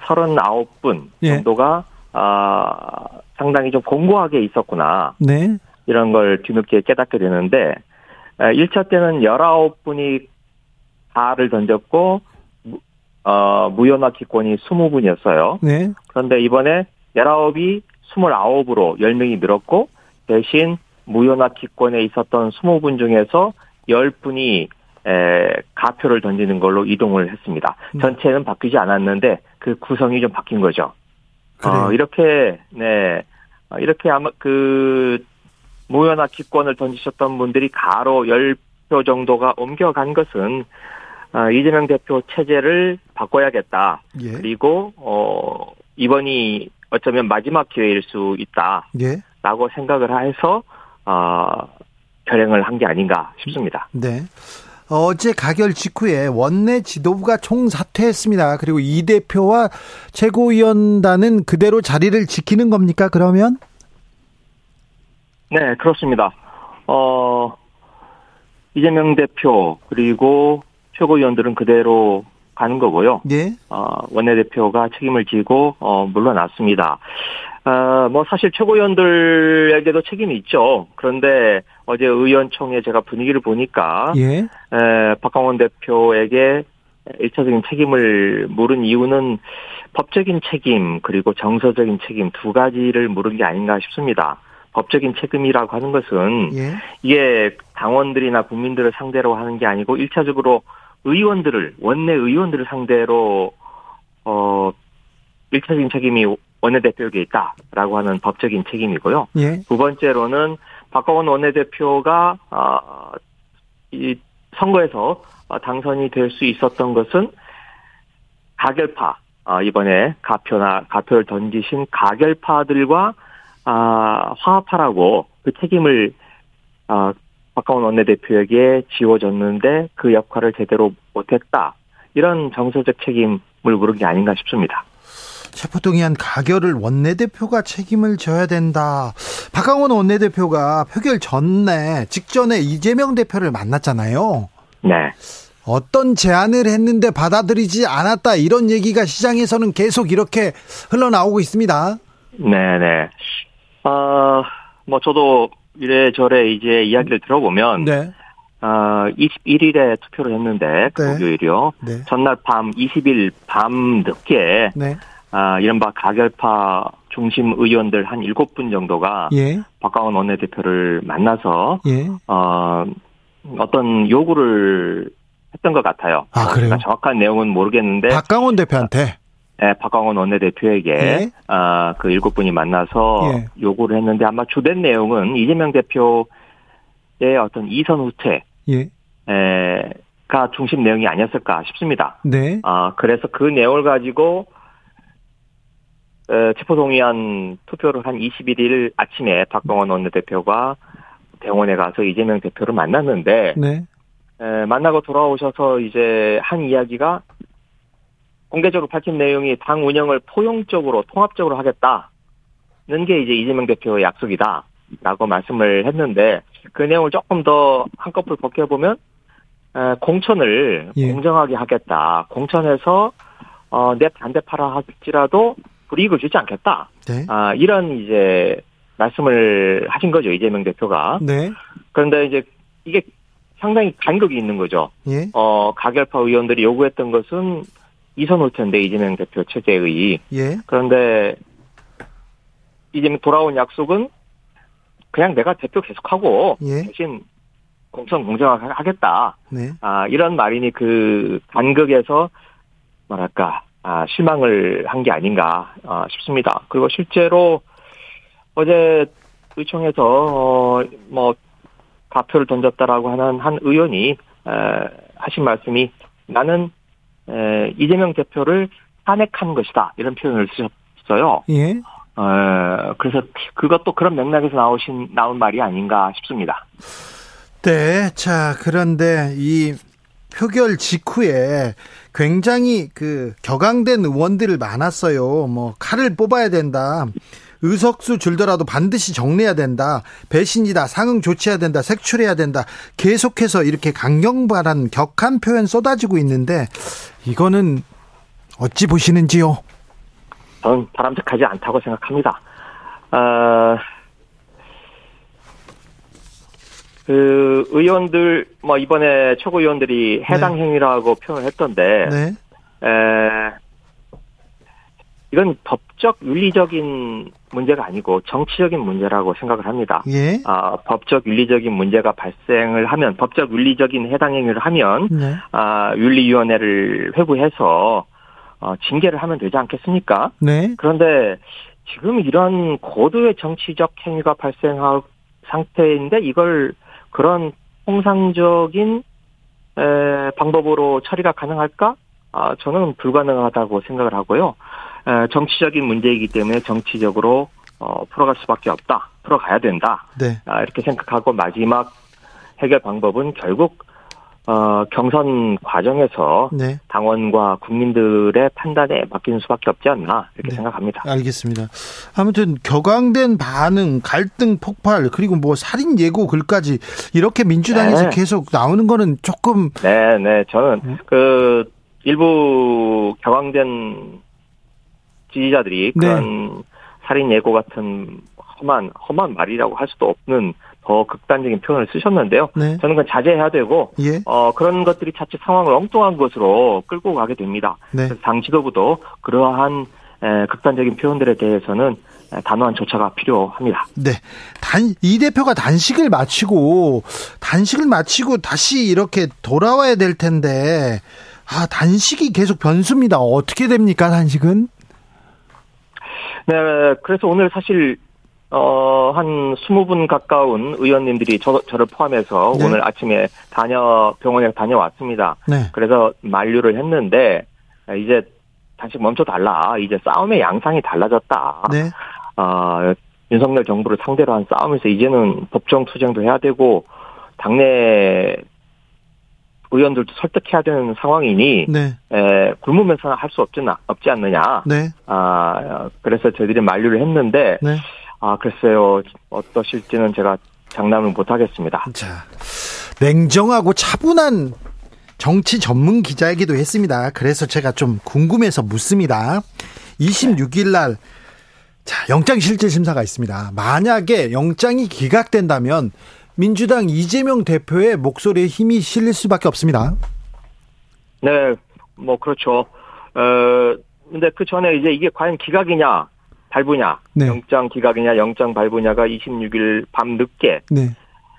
39분 예. 정도가 아, 상당히 좀 공고하게 있었구나. 네. 이런 걸 뒤늦게 깨닫게 되는데 1차 때는 19분이 발을 던졌고 어, 무효나 기권이 20분이었어요. 네. 그런데 이번에 19이 29으로 10명이 늘었고 대신 무효나 기권에 있었던 20분 중에서 10분이 에, 가표를 던지는 걸로 이동을 했습니다. 음. 전체는 바뀌지 않았는데 그 구성이 좀 바뀐 거죠. 어, 이렇게 네 어, 이렇게 아마 그 무효나 기권을 던지셨던 분들이 가로 10표 정도가 옮겨간 것은 어, 이재명 대표 체제를 바꿔야겠다. 예. 그리고 어 이번이 어쩌면 마지막 기회일 수 있다라고 예. 생각을 해서 어 결행을 한 게 아닌가 싶습니다. 네. 어제 가결 직후에 원내 지도부가 총사퇴했습니다. 그리고 이 대표와 최고위원단은 그대로 자리를 지키는 겁니까? 그러면? 네, 그렇습니다. 어, 이재명 대표 그리고 최고위원들은 그대로 가는 거고요. 네. 어, 원내대표가 책임을 지고 어, 물러났습니다. 어, 뭐 사실 최고위원들에게도 책임이 있죠. 그런데 어제 의원총회 제가 분위기를 보니까 예. 에, 박강원 대표에게 일차적인 책임을 물은 이유는 법적인 책임 그리고 정서적인 책임 두 가지를 물은 게 아닌가 싶습니다. 법적인 책임이라고 하는 것은 예. 이게 당원들이나 국민들을 상대로 하는 게 아니고 일차적으로 의원들을 원내 의원들을 상대로 어 일차적인 책임이 원내대표에게 있다라고 하는 법적인 책임이고요. 예. 두 번째로는 박광원 원내대표가 어, 이 선거에서 당선이 될 수 있었던 것은 가결파 어, 이번에 가표나 가표를 던지신 가결파들과 아, 화합하라고 그 책임을 아, 박강원 원내대표에게 지워졌는데 그 역할을 제대로 못했다. 이런 정서적 책임을 물은 게 아닌가 싶습니다. 체포동의안 가결을 원내대표가 책임을 져야 된다. 박강원 원내대표가 표결 전에 직전에 이재명 대표를 만났잖아요. 네. 어떤 제안을 했는데 받아들이지 않았다 이런 얘기가 시장에서는 계속 이렇게 흘러나오고 있습니다. 네네. 아, 뭐 저도 이래저래 이제 이야기를 들어보면 네. 어, 21일에 투표를 했는데 그 네. 목요일이요. 네. 전날 밤 20일 밤 늦게 네. 아, 이른바 가결파 중심 의원들 한 7분 정도가 예. 박강원 원내대표를 만나서 예. 어, 어떤 요구를 했던 것 같아요. 아, 그래요? 정확한 내용은 모르겠는데 박강원 대표한테 네, 박광원 원내대표에게 예. 아, 그 일곱 분이 만나서 예. 요구를 했는데 아마 주된 내용은 이재명 대표의 어떤 이선 후퇴 예. 가 중심 내용이 아니었을까 싶습니다. 네. 아, 그래서 그 내용을 가지고 에, 체포동의안 투표를 한 21일 아침에 박광원 원내대표가 병원에 가서 이재명 대표를 만났는데 네. 에, 만나고 돌아오셔서 이제 한 이야기가 공개적으로 밝힌 내용이 당 운영을 포용적으로 통합적으로 하겠다는 게 이제 이재명 대표의 약속이다 라고 말씀을 했는데 그 내용을 조금 더 한꺼풀 벗겨보면 공천을 예. 공정하게 하겠다. 공천에서 어, 내 반대파라 할지라도 불이익을 주지 않겠다. 네. 아, 이런 이제 말씀을 하신 거죠 이재명 대표가. 네. 그런데 이제 이게 상당히 간극이 있는 거죠. 예. 어, 가결파 의원들이 요구했던 것은 이선 후퇴인데 이재명 대표 체제의 예. 그런데 이재명 돌아온 약속은 그냥 내가 대표 계속하고 예. 대신 공천 공정하게 하겠다. 네. 아 이런 말이니 그 간극에서 뭐랄까 아, 실망을 한 게 아닌가 아, 싶습니다. 그리고 실제로 어제 의총에서 어, 뭐 가표를 던졌다라고 하는 한 의원이 에, 하신 말씀이 나는 에, 이재명 대표를 탄핵한 것이다 이런 표현을 쓰셨어요. 예. 어, 그래서 그것도 그런 맥락에서 나오신 나온 말이 아닌가 싶습니다. 네, 자 그런데 이 표결 직후에 굉장히 그 격앙된 의원들 많았어요. 뭐 칼을 뽑아야 된다. 의석수 줄더라도 반드시 정리해야 된다. 배신이다. 상응 조치해야 된다. 색출해야 된다. 계속해서 이렇게 강경발한 격한 표현 쏟아지고 있는데 이거는 어찌 보시는지요? 저는 바람직하지 않다고 생각합니다. 어, 그 의원들 뭐 이번에 최고위원들이 해당 네. 행위라고 표현을 했던데 네. 에, 이건 법적 윤리적인 문제가 아니고 정치적인 문제라고 생각을 합니다. 예. 아, 법적 윤리적인 문제가 발생을 하면 법적 윤리적인 해당 행위를 하면 네. 아, 윤리위원회를 회부해서 어, 징계를 하면 되지 않겠습니까? 네. 그런데 지금 이런 고도의 정치적 행위가 발생한 상태인데 이걸 그런 통상적인 에, 방법으로 처리가 가능할까? 아, 저는 불가능하다고 생각을 하고요. 에, 정치적인 문제이기 때문에 정치적으로 어, 풀어갈 수밖에 없다. 풀어가야 된다. 네. 아, 이렇게 생각하고 마지막 해결 방법은 결국 어, 경선 과정에서 네. 당원과 국민들의 판단에 맡기는 수밖에 없지 않나 이렇게 네. 생각합니다. 알겠습니다. 아무튼 격앙된 반응, 갈등 폭발 그리고 뭐 살인 예고 글까지 이렇게 민주당에서 네. 계속 나오는 거는 조금 네, 네. 저는 네. 그 일부 격앙된 지지자들이 네. 그런 살인 예고 같은 험한 험한 말이라고 할 수도 없는 더 극단적인 표현을 쓰셨는데요. 네. 저는 그건 자제해야 되고 예. 어, 그런 것들이 자칫 상황을 엉뚱한 것으로 끌고 가게 됩니다. 네. 그래서 당 지도부도 그러한 에, 극단적인 표현들에 대해서는 단호한 조처가 필요합니다. 네. 단, 이 대표가 단식을 마치고, 단식을 마치고 다시 이렇게 돌아와야 될 텐데, 아, 단식이 계속 변수입니다. 어떻게 됩니까, 단식은? 네, 그래서 오늘 사실 어, 한 20분 가까운 의원님들이 저, 저를 포함해서 네. 오늘 아침에 다녀, 병원에 다녀왔습니다. 네. 그래서 만류를 했는데, 이제 다시 멈춰달라. 이제 싸움의 양상이 달라졌다. 네. 어, 윤석열 정부를 상대로 한 싸움에서 이제는 법정 투쟁도 해야 되고, 당내 의원들도 설득해야 되는 상황이니 네. 에, 굶으면서 할 수 없지, 없지 않느냐. 네. 아 그래서 저희들이 만류를 했는데 네. 아, 글쎄요. 어떠실지는 제가 장담을 못 하겠습니다. 자, 냉정하고 차분한 정치 전문 기자이기도 했습니다. 그래서 제가 좀 궁금해서 묻습니다. 26일 날 자, 영장 실질 심사가 있습니다. 만약에 영장이 기각된다면 민주당 이재명 대표의 목소리에 힘이 실릴 수밖에 없습니다. 네, 뭐 그렇죠. 어 근데 그 전에 이제 이게 과연 기각이냐 발부냐, 네. 영장 기각이냐, 영장 발부냐가 26일 밤 늦게, 네.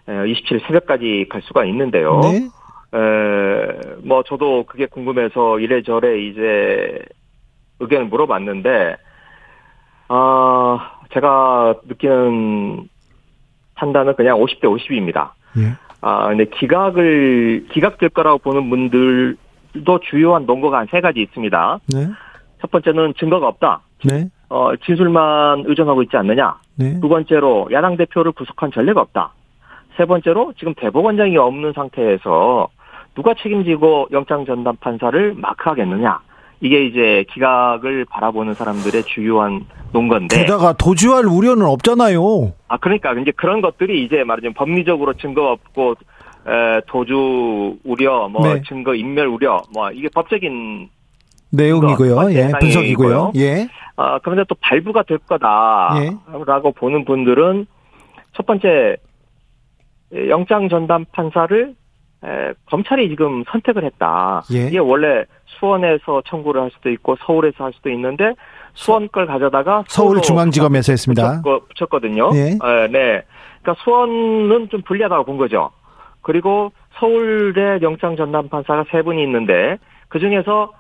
27일 새벽까지 갈 수가 있는데요. 네. 에, 뭐 저도 그게 궁금해서 이래저래 이제 의견을 물어봤는데, 아 제가 느끼는 판단은 그냥 50대 50입니다. 예. 아 근데 기각을 기각될 거라고 보는 분들도 주요한 논거가 한 세 가지 있습니다. 네. 첫 번째는 증거가 없다. 네. 어, 진술만 의존하고 있지 않느냐. 네. 두 번째로 야당 대표를 구속한 전례가 없다. 세 번째로 지금 대법원장이 없는 상태에서 누가 책임지고 영장 전담 판사를 마크하겠느냐. 이게 이제 기각을 바라보는 사람들의 주요한 논건데. 게다가 도주할 우려는 없잖아요. 아 그러니까 이제 그런 것들이 이제 말하자면 법리적으로 증거 없고 에, 도주 우려, 뭐 네. 증거 인멸 우려, 뭐 이게 법적인 내용이고요. 예, 분석이고요. 예. 아, 그런데 또 발부가 될 거다라고 예. 보는 분들은 첫 번째 영장 전담 판사를 에, 검찰이 지금 선택을 했다. 예. 이게 원래 수원에서 청구를 할 수도 있고 서울에서 할 수도 있는데 수원 걸 가져다가 서울중앙지검에서 했습니다. 붙였거, 든요 예. 에, 네. 그러니까 수원은 좀 불리하다고 본 거죠. 그리고 서울대 영장 전담 판사가 세 분이 있는데 그 중에서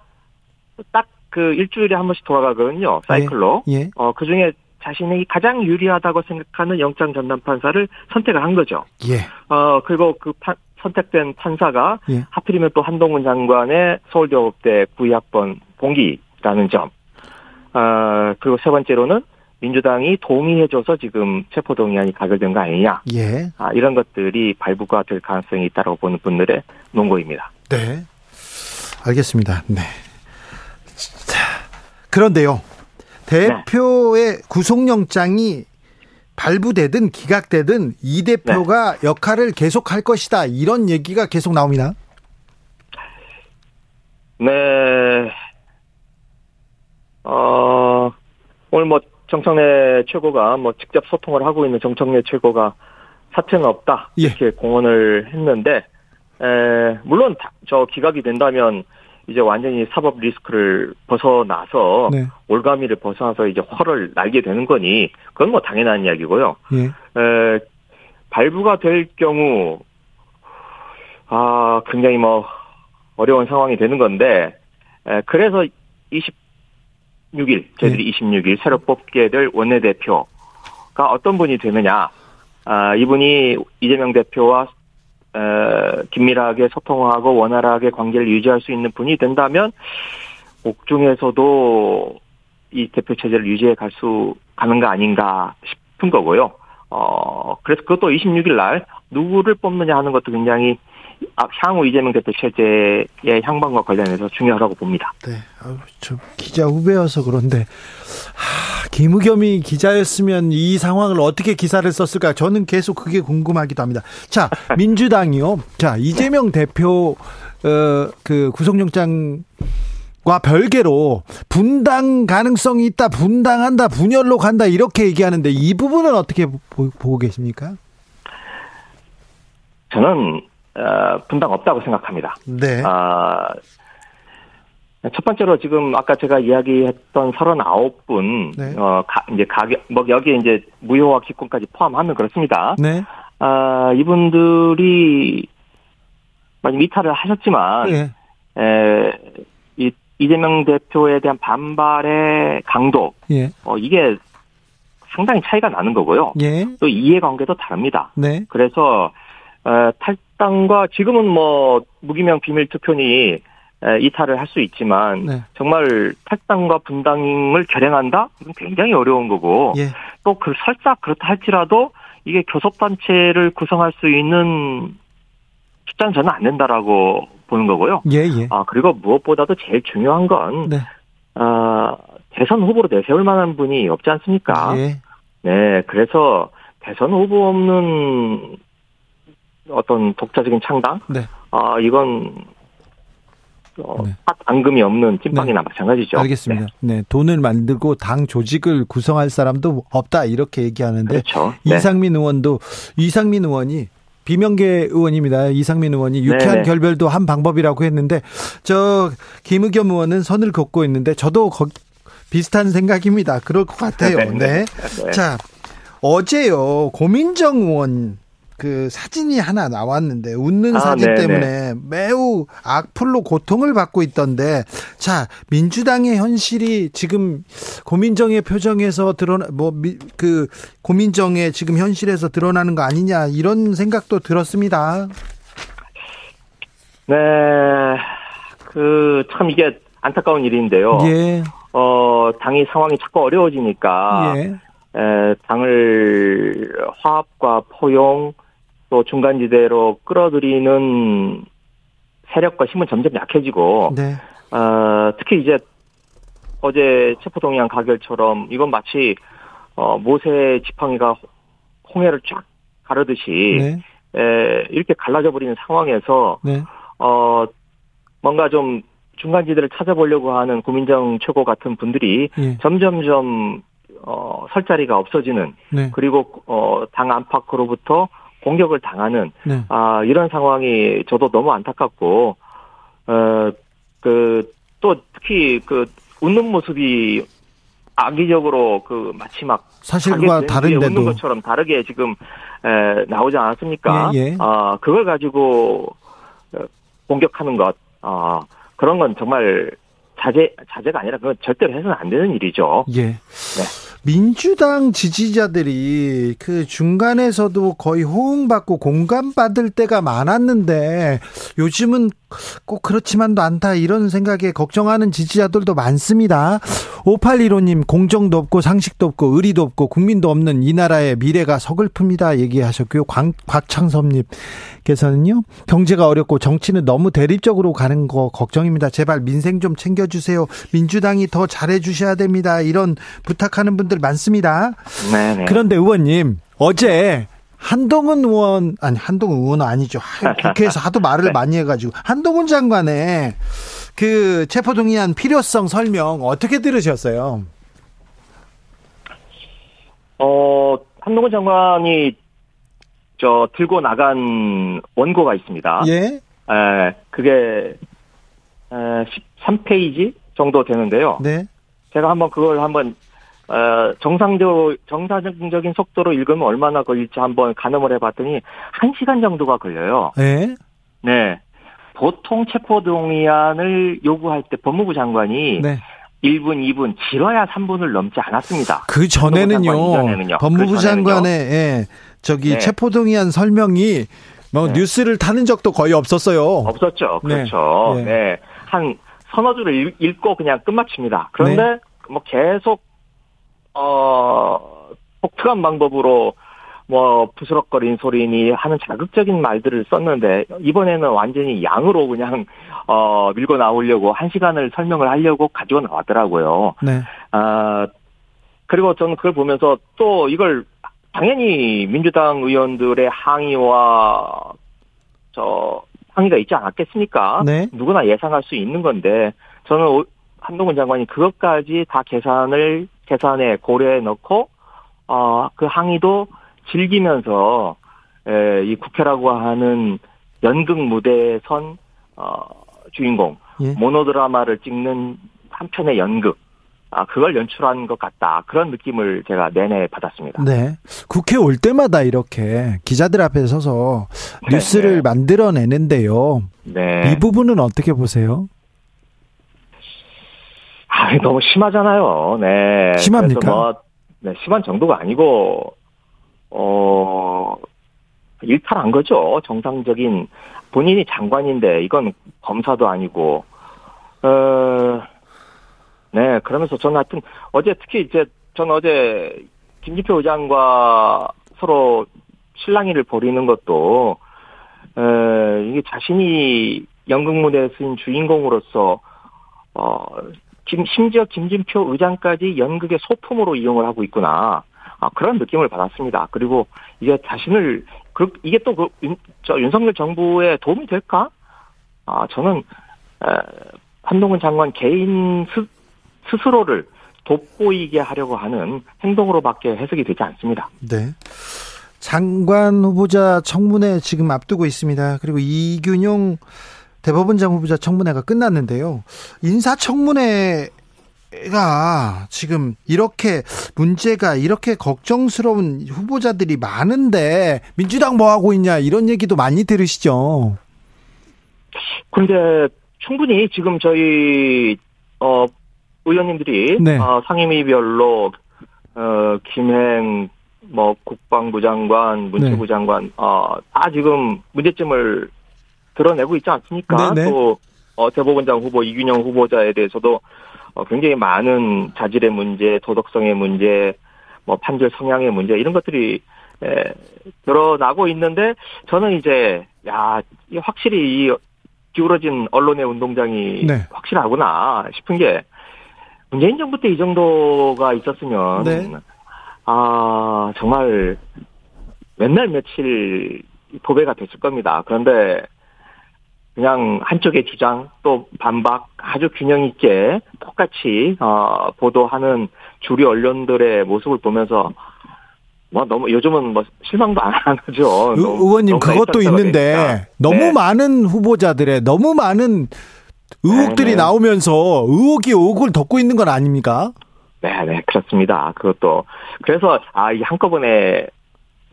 딱 그 일주일에 한 번씩 돌아가거든요. 사이클로. 예. 예. 어, 그 중에 자신이 가장 유리하다고 생각하는 영장 전담 판사를 선택을 한 거죠. 예. 어, 그리고 그 판, 선택된 판사가 예. 하필이면 또 한동훈 장관의 서울대법대 구의학번 봉기라는 점. 어, 그리고 세 번째로는 민주당이 동의해줘서 지금 체포동의안이 가결된 거 아니냐. 예. 아, 이런 것들이 발부가 될 가능성이 있다고 보는 분들의 논거입니다. 네. 알겠습니다. 네. 자, 그런데요. 대표의 네. 구속영장이 발부되든 기각되든 이 대표가 네. 역할을 계속할 것이다. 이런 얘기가 계속 나옵니다. 네. 어, 오늘 뭐 정청래 최고가 뭐 직접 소통을 하고 있는 정청래 최고가 사퇴는 없다 예. 이렇게 예. 공언을 했는데 에, 물론 저 기각이 된다면 이제 완전히 사법 리스크를 벗어나서 네. 올가미를 벗어나서 이제 화를 날게 되는 거니 그건 뭐 당연한 이야기고요. 예. 에, 발부가 될 경우 아 굉장히 뭐 어려운 상황이 되는 건데 에, 그래서 26일 저희들이 예. 26일 새로 뽑게 될 원내대표가 어떤 분이 되느냐 아 이분이 이재명 대표와 긴밀하게 소통하고 원활하게 관계를 유지할 수 있는 분이 된다면 옥중에서도 이 대표 체제를 유지해 갈 수 가는 거 아닌가 싶은 거고요. 어 그래서 그것도 26일 날 누구를 뽑느냐 하는 것도 굉장히 아, 향후 이재명 대표 체제의 향방과 관련해서 중요하다고 봅니다. 네, 저 기자 후배여서 그런데 하, 김우겸이 기자였으면 이 상황을 어떻게 기사를 썼을까? 저는 계속 그게 궁금하기도 합니다. 자, 민주당이요. 자, 이재명 대표 어, 그 구속영장 과 별개로 분당 가능성이 있다, 분당한다, 분열로 간다 이렇게 얘기하는데 이 부분은 어떻게 보고 계십니까? 저는 어, 분당 없다고 생각합니다. 네. 아, 첫 번째로 지금 아까 제가 이야기했던 39분, 네. 어, 가, 이제 가격, 뭐 여기에 이제 무효와 기권까지 포함하면 그렇습니다. 네. 아, 이분들이 많이 미탈을 하셨지만, 네. 에, 이, 이재명 대표에 대한 반발의 강도, 예. 어, 이게 상당히 차이가 나는 거고요. 예. 또 이해관계도 다릅니다. 네. 그래서 어, 탈 당과 지금은 뭐 무기명 비밀 투표니 이탈을 할 수 있지만 네. 정말 탈당과 분당을 결행한다? 이건 굉장히 어려운 거고 예. 또그 설사 그렇다 할지라도 이게 교섭단체를 구성할 수 있는 숫자는 저는 안 된다라고 보는 거고요. 예, 예. 아 그리고 무엇보다도 제일 중요한 건 네. 아, 대선 후보로 내세울 만한 분이 없지 않습니까? 예. 네, 그래서 대선 후보 없는 어떤 독자적인 창당? 네. 아, 이건 어, 네. 앙금이 없는 찐빵이나 네. 마찬가지죠. 알겠습니다. 네. 네. 돈을 만들고 당 조직을 구성할 사람도 없다 이렇게 얘기하는데 그렇죠. 네. 이상민 의원도 이상민 의원이 비명계 의원입니다. 이상민 의원이 유쾌한 네네. 결별도 한 방법이라고 했는데 저 김의겸 의원은 선을 긋고 있는데 저도 거, 비슷한 생각입니다. 그럴 것 같아요. 네. 네. 네. 자 어제요 고민정 의원 그 사진이 하나 나왔는데 웃는 아, 사진 네네. 때문에 매우 악플로 고통을 받고 있던데 자 민주당의 현실이 지금 고민정의 표정에서 드러나 뭐 그 고민정의 지금 현실에서 드러나는 거 아니냐 이런 생각도 들었습니다. 네, 그 참 이게 안타까운 일인데요. 예. 어 당이 상황이 자꾸 어려워지니까 예. 에, 당을 화합과 포용 또 중간지대로 끌어들이는 세력과 힘은 점점 약해지고 네. 어, 특히 이제 어제 체포동의안 가결처럼 이건 마치 어, 모세 지팡이가 홍해를 쫙 가르듯이 네. 에, 이렇게 갈라져 버리는 상황에서 네. 어, 뭔가 좀 중간지대를 찾아보려고 하는 고민정 최고 같은 분들이 예. 점점점 어, 설 자리가 없어지는 네. 그리고 어, 당 안팎으로부터 공격을 당하는 네. 아 이런 상황이 저도 너무 안타깝고 어그 또 특히 그 웃는 모습이 악의적으로 그 마치 막 사실과 다른데도 웃는 것처럼 다르게 지금 에, 나오지 않았습니까? 예, 예. 아 그걸 가지고 어, 공격하는 것, 아 그런 건 정말 자제 자제가 아니라 그건 절대로 해서는 안 되는 일이죠. 예. 네. 민주당 지지자들이 그 중간에서도 거의 호응받고 공감받을 때가 많았는데 요즘은 꼭 그렇지만도 않다 이런 생각에 걱정하는 지지자들도 많습니다. 5815님 공정도 없고 상식도 없고 의리도 없고 국민도 없는 이 나라의 미래가 서글픕니다 얘기하셨고요. 광, 곽창섭님께서는요. 경제가 어렵고 정치는 너무 대립적으로 가는 거 걱정입니다. 제발 민생 좀 챙겨주세요. 민주당이 더 잘해주셔야 됩니다. 이런 부탁하는 분들 많습니다. 네네. 그런데 의원님 어제 한동훈 의원 아니 한동훈 의원은 아니죠. 국회에서 하도 말을 네. 많이 해가지고 한동훈 장관의 그 체포동의안 필요성 설명 어떻게 들으셨어요? 어 한동훈 장관이 저 들고 나간 원고가 있습니다. 예. 에, 그게 에, 13페이지 정도 되는데요. 네. 제가 한번 그걸 한번 어, 정상적, 정상적인 속도로 읽으면 얼마나 걸릴지 한번 가늠을 해봤더니 1시간 정도가 걸려요. 네. 네. 보통 체포동의안을 요구할 때 법무부 장관이 네. 1분, 2분, 길어야 3분을 넘지 않았습니다. 그 전에는요. 법무부 그 장관의 예, 저기 네. 체포동의안 설명이 뭐 네. 뉴스를 타는 적도 거의 없었어요. 없었죠. 네. 그렇죠. 네. 네. 한 서너 줄을 읽고 그냥 끝마칩니다. 그런데 네. 뭐 계속 어, 독특한 방법으로 뭐 부스럭거린 소리니 하는 자극적인 말들을 썼는데 이번에는 완전히 양으로 그냥 어 밀고 나오려고 한 시간을 설명을 하려고 가지고 나왔더라고요. 네. 아 그리고 저는 그걸 보면서 또 이걸 당연히 민주당 의원들의 항의와 저 항의가 있지 않았겠습니까? 네. 누구나 예상할 수 있는 건데 저는 한동훈 장관이 그것까지 다 계산을 계산에 고려해 넣고 어, 그 항의도 즐기면서 에, 이 국회라고 하는 연극 무대에 선 어, 주인공 예. 모노드라마를 찍는 한 편의 연극 아, 그걸 연출한 것 같다. 그런 느낌을 제가 내내 받았습니다. 네. 국회 올 때마다 이렇게 기자들 앞에 서서 네, 뉴스를 네. 만들어내는데요. 네. 이 부분은 어떻게 보세요? 아, 너무 심하잖아요. 네. 심합니까? 뭐, 네, 심한 정도가 아니고, 어, 일탈한 거죠. 정상적인, 본인이 장관인데, 이건 검사도 아니고, 어, 네, 그러면서 저는 하여튼, 어제 특히 이제, 전 어제, 김기표 의장과 서로 실랑이를 벌이는 것도, 에, 이게 자신이 연극 무대에 쓰인 주인공으로서, 어, 김, 심지어 김진표 의장까지 연극의 소품으로 이용을 하고 있구나. 아, 그런 느낌을 받았습니다. 그리고 이게 자신을, 그, 이게 또 그, 윤, 저 윤석열 정부에 도움이 될까? 아, 저는, 에, 한동훈 장관 개인 스, 스스로를 돋보이게 하려고 하는 행동으로밖에 해석이 되지 않습니다. 네. 장관 후보자 청문회 지금 앞두고 있습니다. 그리고 이균용 대법원 장 후보자 청문회가 끝났는데요. 인사청문회가 지금 이렇게 문제가 이렇게 걱정스러운 후보자들이 많은데 민주당 뭐 하고 있냐 이런 얘기도 많이 들으시죠. 근데 충분히 지금 저희 어 의원님들이 네. 어, 상임위별로 어 김행 뭐 국방부 장관, 문체부 네. 장관 어다 지금 문제점을 드러내고 있지 않습니까? 네네. 또 어, 대법원장 후보 이균영 후보자에 대해서도 어, 굉장히 많은 자질의 문제, 도덕성의 문제, 뭐 판결 성향의 문제 이런 것들이 에, 드러나고 있는데 저는 이제 야 확실히 이 기울어진 언론의 운동장이 네. 확실하구나 싶은 게 문재인 정부 때 이 정도가 있었으면 네. 아 정말 맨날 며칠 도배가 됐을 겁니다. 그런데 그냥 한쪽의 주장 또 반박 아주 균형 있게 똑같이 어, 보도하는 주류 언론들의 모습을 보면서 뭐 너무 요즘은 뭐 실망도 안 하죠. 의, 원님 그것도 있는데 되니까. 너무 네. 많은 후보자들의 너무 많은 의혹들이 네, 네. 나오면서 의혹이 의혹을 덮고 있는 건 아닙니까? 네, 네, 그렇습니다. 그것도 그래서 아, 이 한꺼번에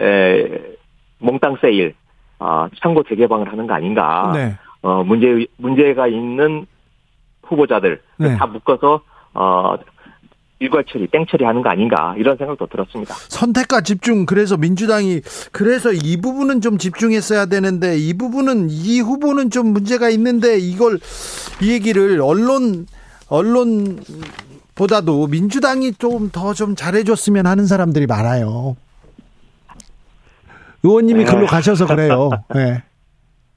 에, 몽땅 세일 어, 창고 재개방을 하는 거 아닌가. 네. 어, 문제, 문제가 있는 후보자들 네. 다 묶어서 어 일괄 처리, 땡 처리하는 거 아닌가 이런 생각도 들었습니다. 선택과 집중 그래서 민주당이 그래서 이 부분은 좀 집중했어야 되는데 이 부분은 이 후보는 좀 문제가 있는데 이걸 이 얘기를 언론 언론 보다도 민주당이 좀 더좀 좀 잘해줬으면 하는 사람들이 많아요. 의원님이 글로 네. 가셔서 그래요. 네.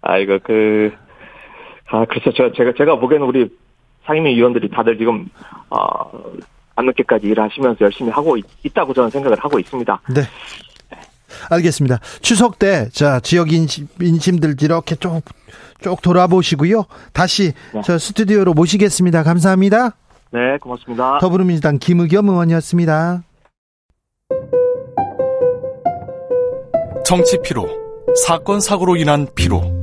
아 이거 그 아, 글쎄, 제가, 제가, 제가 보기에는 우리 상임위 위원들이 다들 지금, 어, 밤늦게까지 일하시면서 열심히 하고 있, 다고 저는 생각을 하고 있습니다. 네. 알겠습니다. 추석 때, 자, 지역 인심, 인심들 이렇게 쭉, 쭉 돌아보시고요. 다시 네. 저 스튜디오로 모시겠습니다. 감사합니다. 네, 고맙습니다. 더불어민주당 김의겸 의원이었습니다. 정치 피로, 사건, 사고로 인한 피로,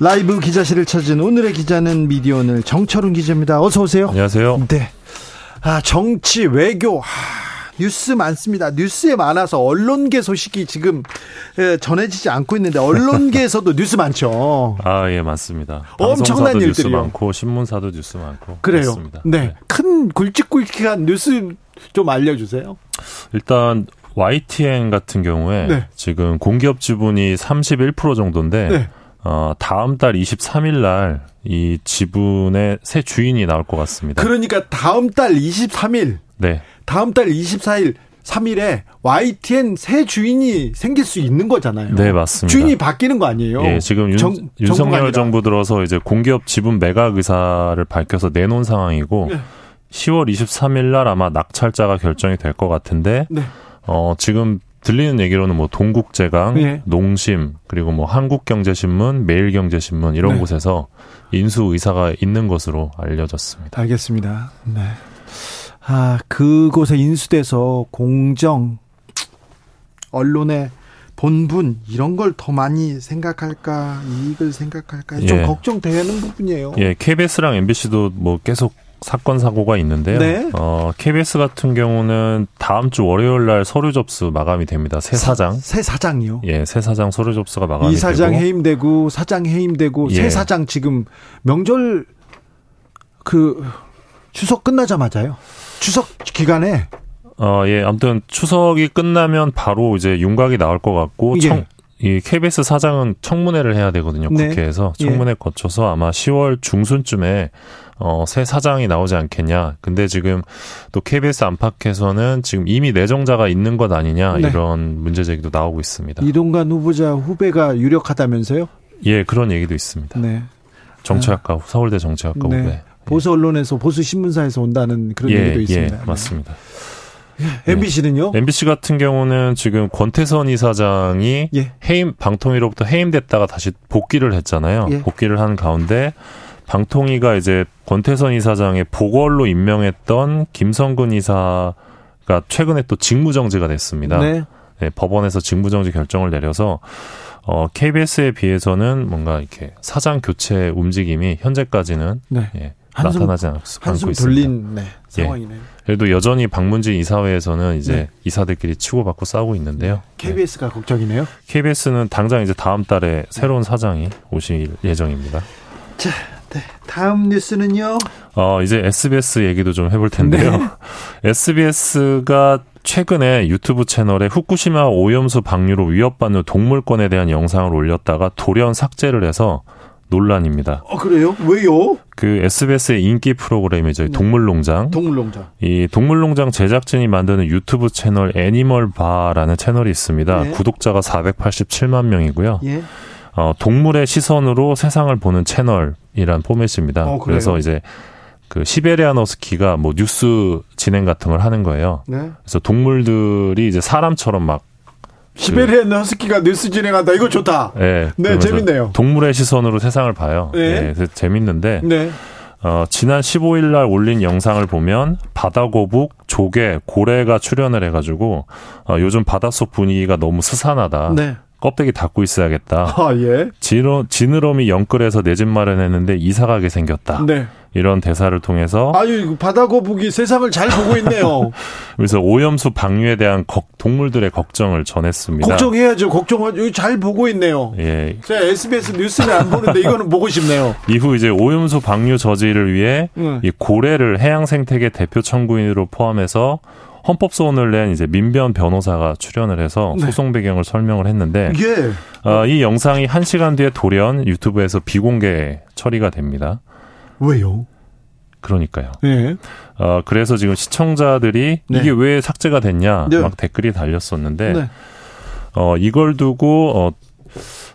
라이브 기자실을 찾은 오늘의 기자는 미디어 오늘 정철훈 기자입니다. 어서 오세요. 안녕하세요. 네. 아, 정치, 외교, 아, 뉴스 많습니다. 뉴스에 많아서 언론계 소식이 지금 전해지지 않고 있는데 언론계에서도 뉴스 많죠. 아, 예, 맞습니다. 엄청난 일들이 뉴스 많고 신문사도 뉴스 많고 그래요. 그렇습니다. 네. 네. 큰 굵직굵직한 뉴스 좀 알려 주세요. 일단 YTN 같은 경우에 네. 지금 공기업 지분이 31% 정도인데 네. 어, 다음 달 23일 날 이 지분의 새 주인이 나올 것 같습니다. 그러니까 다음 달 23일. 네. 다음 달 24일 3일에 YTN 새 주인이 생길 수 있는 거잖아요. 네, 맞습니다. 주인이 바뀌는 거 아니에요? 예, 지금 윤, 정, 윤석열 정부 들어서 이제 공기업 지분 매각 의사를 밝혀서 내놓은 상황이고 네. 10월 23일 날 아마 낙찰자가 결정이 될 것 같은데 네. 어, 지금 들리는 얘기로는 뭐 동국제강, 네. 농심, 그리고 뭐 한국경제신문, 매일경제신문 이런 네. 곳에서 인수 의사가 있는 것으로 알려졌습니다. 알겠습니다. 네. 아, 그곳에 인수돼서 공정, 언론의 본분 이런 걸 더 많이 생각할까 이익을 생각할까 좀 예. 걱정되는 부분이에요. 예, KBS랑 MBC도 뭐 계속 사건 사고가 있는데요. 네. 어, KBS 같은 경우는 다음 주 월요일 날 서류 접수 마감이 됩니다. 새 사장. 새 사장이요? 예, 새 사장 서류 접수가 마감이 되고. 이 사장 되고. 해임되고 사장 해임되고 예. 새 사장 지금 명절 그 추석 끝나자마자요. 추석 기간에 어, 예, 아무튼 추석이 끝나면 바로 이제 윤곽이 나올 것 같고 예. 청, 이 KBS 사장은 청문회를 해야 되거든요. 네. 국회에서 청문회 예. 거쳐서 아마 10월 중순쯤에 어, 새 사장이 나오지 않겠냐. 근데 지금 또 KBS 안팎에서는 지금 이미 내정자가 있는 것 아니냐 네. 이런 문제 제기도 나오고 있습니다. 이동관 후보자 후배가 유력하다면서요? 예, 그런 얘기도 있습니다. 네. 정치학과 아. 서울대 정치학과 네. 후배. 보수 언론에서 보수 신문사에서 온다는 그런 예, 얘기도 있습니다. 예, 맞습니다. 네. MBC는요? MBC 같은 경우는 지금 권태선 이사장이 예. 해임 방통위로부터 해임됐다가 다시 복귀를 했잖아요. 예. 복귀를 한 가운데 방통위가 이제 권태선 이사장의 보궐로 임명했던 김성근 이사가 최근에 또 직무정지가 됐습니다. 네. 네, 법원에서 직무정지 결정을 내려서 어, KBS에 비해서는 뭔가 이렇게 사장 교체 움직임이 현재까지는 네. 예, 한숨, 나타나지 않고, 한숨 돌린 네, 예. 상황이네요. 예. 그래도 여전히 박문진 이사회에서는 이제 네. 이사들끼리 치고받고 싸우고 있는데요. KBS가 네. 걱정이네요. KBS는 당장 이제 다음 달에 새로운 사장이 오실 예정입니다. 자, 네. 다음 뉴스는요. 어, 이제 SBS 얘기도 좀 해볼 텐데요. 네. SBS가 최근에 유튜브 채널에 후쿠시마 오염수 방류로 위협받는 동물권에 대한 영상을 올렸다가 돌연 삭제를 해서 논란입니다. 어, 그래요? 왜요? 그 SBS의 인기 프로그램이죠. 네. 동물농장. 동물농장. 이 동물농장 제작진이 만드는 유튜브 채널 애니멀봐라는 채널이 있습니다. 네. 구독자가 487만 명이고요. 예. 어, 동물의 시선으로 세상을 보는 채널 이란 포맷입니다. 어, 그래서 이제 그 시베리안 허스키가 뭐 뉴스 진행 같은 걸 하는 거예요. 네. 그래서 동물들이 이제 사람처럼 막 시베리안 허스키가 뉴스 진행한다. 이거 좋다. 네, 네 재밌네요. 동물의 시선으로 세상을 봐요. 네, 네 그래서 재밌는데. 네. 어, 지난 15일 날 올린 영상을 보면 바다거북, 조개, 고래가 출연을 해가지고 어, 요즘 바닷속 분위기가 너무 스산하다. 네. 껍데기 닫고 있어야겠다. 아, 예. 지느러, 지느러미 영끌에서 내 집 마련했는데 이사 가게 생겼다. 네. 이런 대사를 통해서 아유 바다 거북이 세상을 잘 보고 있네요. 그래서 오염수 방류에 대한 동물들의 걱정을 전했습니다. 걱정해야죠. 걱정하죠. 잘 보고 있네요. 예. 제가 SBS 뉴스는 안 보는데 이거는 보고 싶네요. 이후 이제 오염수 방류 저지를 위해 음. 이 고래를 해양 생태계 대표 청구인으로 포함해서 헌법 소원을 낸 이제 민변 변호사가 출연을 해서 네. 소송 배경을 설명을 했는데 예. 어, 이 영상이 1시간 뒤에 돌연 유튜브에서 비공개 처리가 됩니다. 왜요? 그러니까요. 네. 어, 그래서 지금 시청자들이 네. 이게 왜 삭제가 됐냐 네. 막 댓글이 달렸었는데 네. 어, 이걸 두고 어,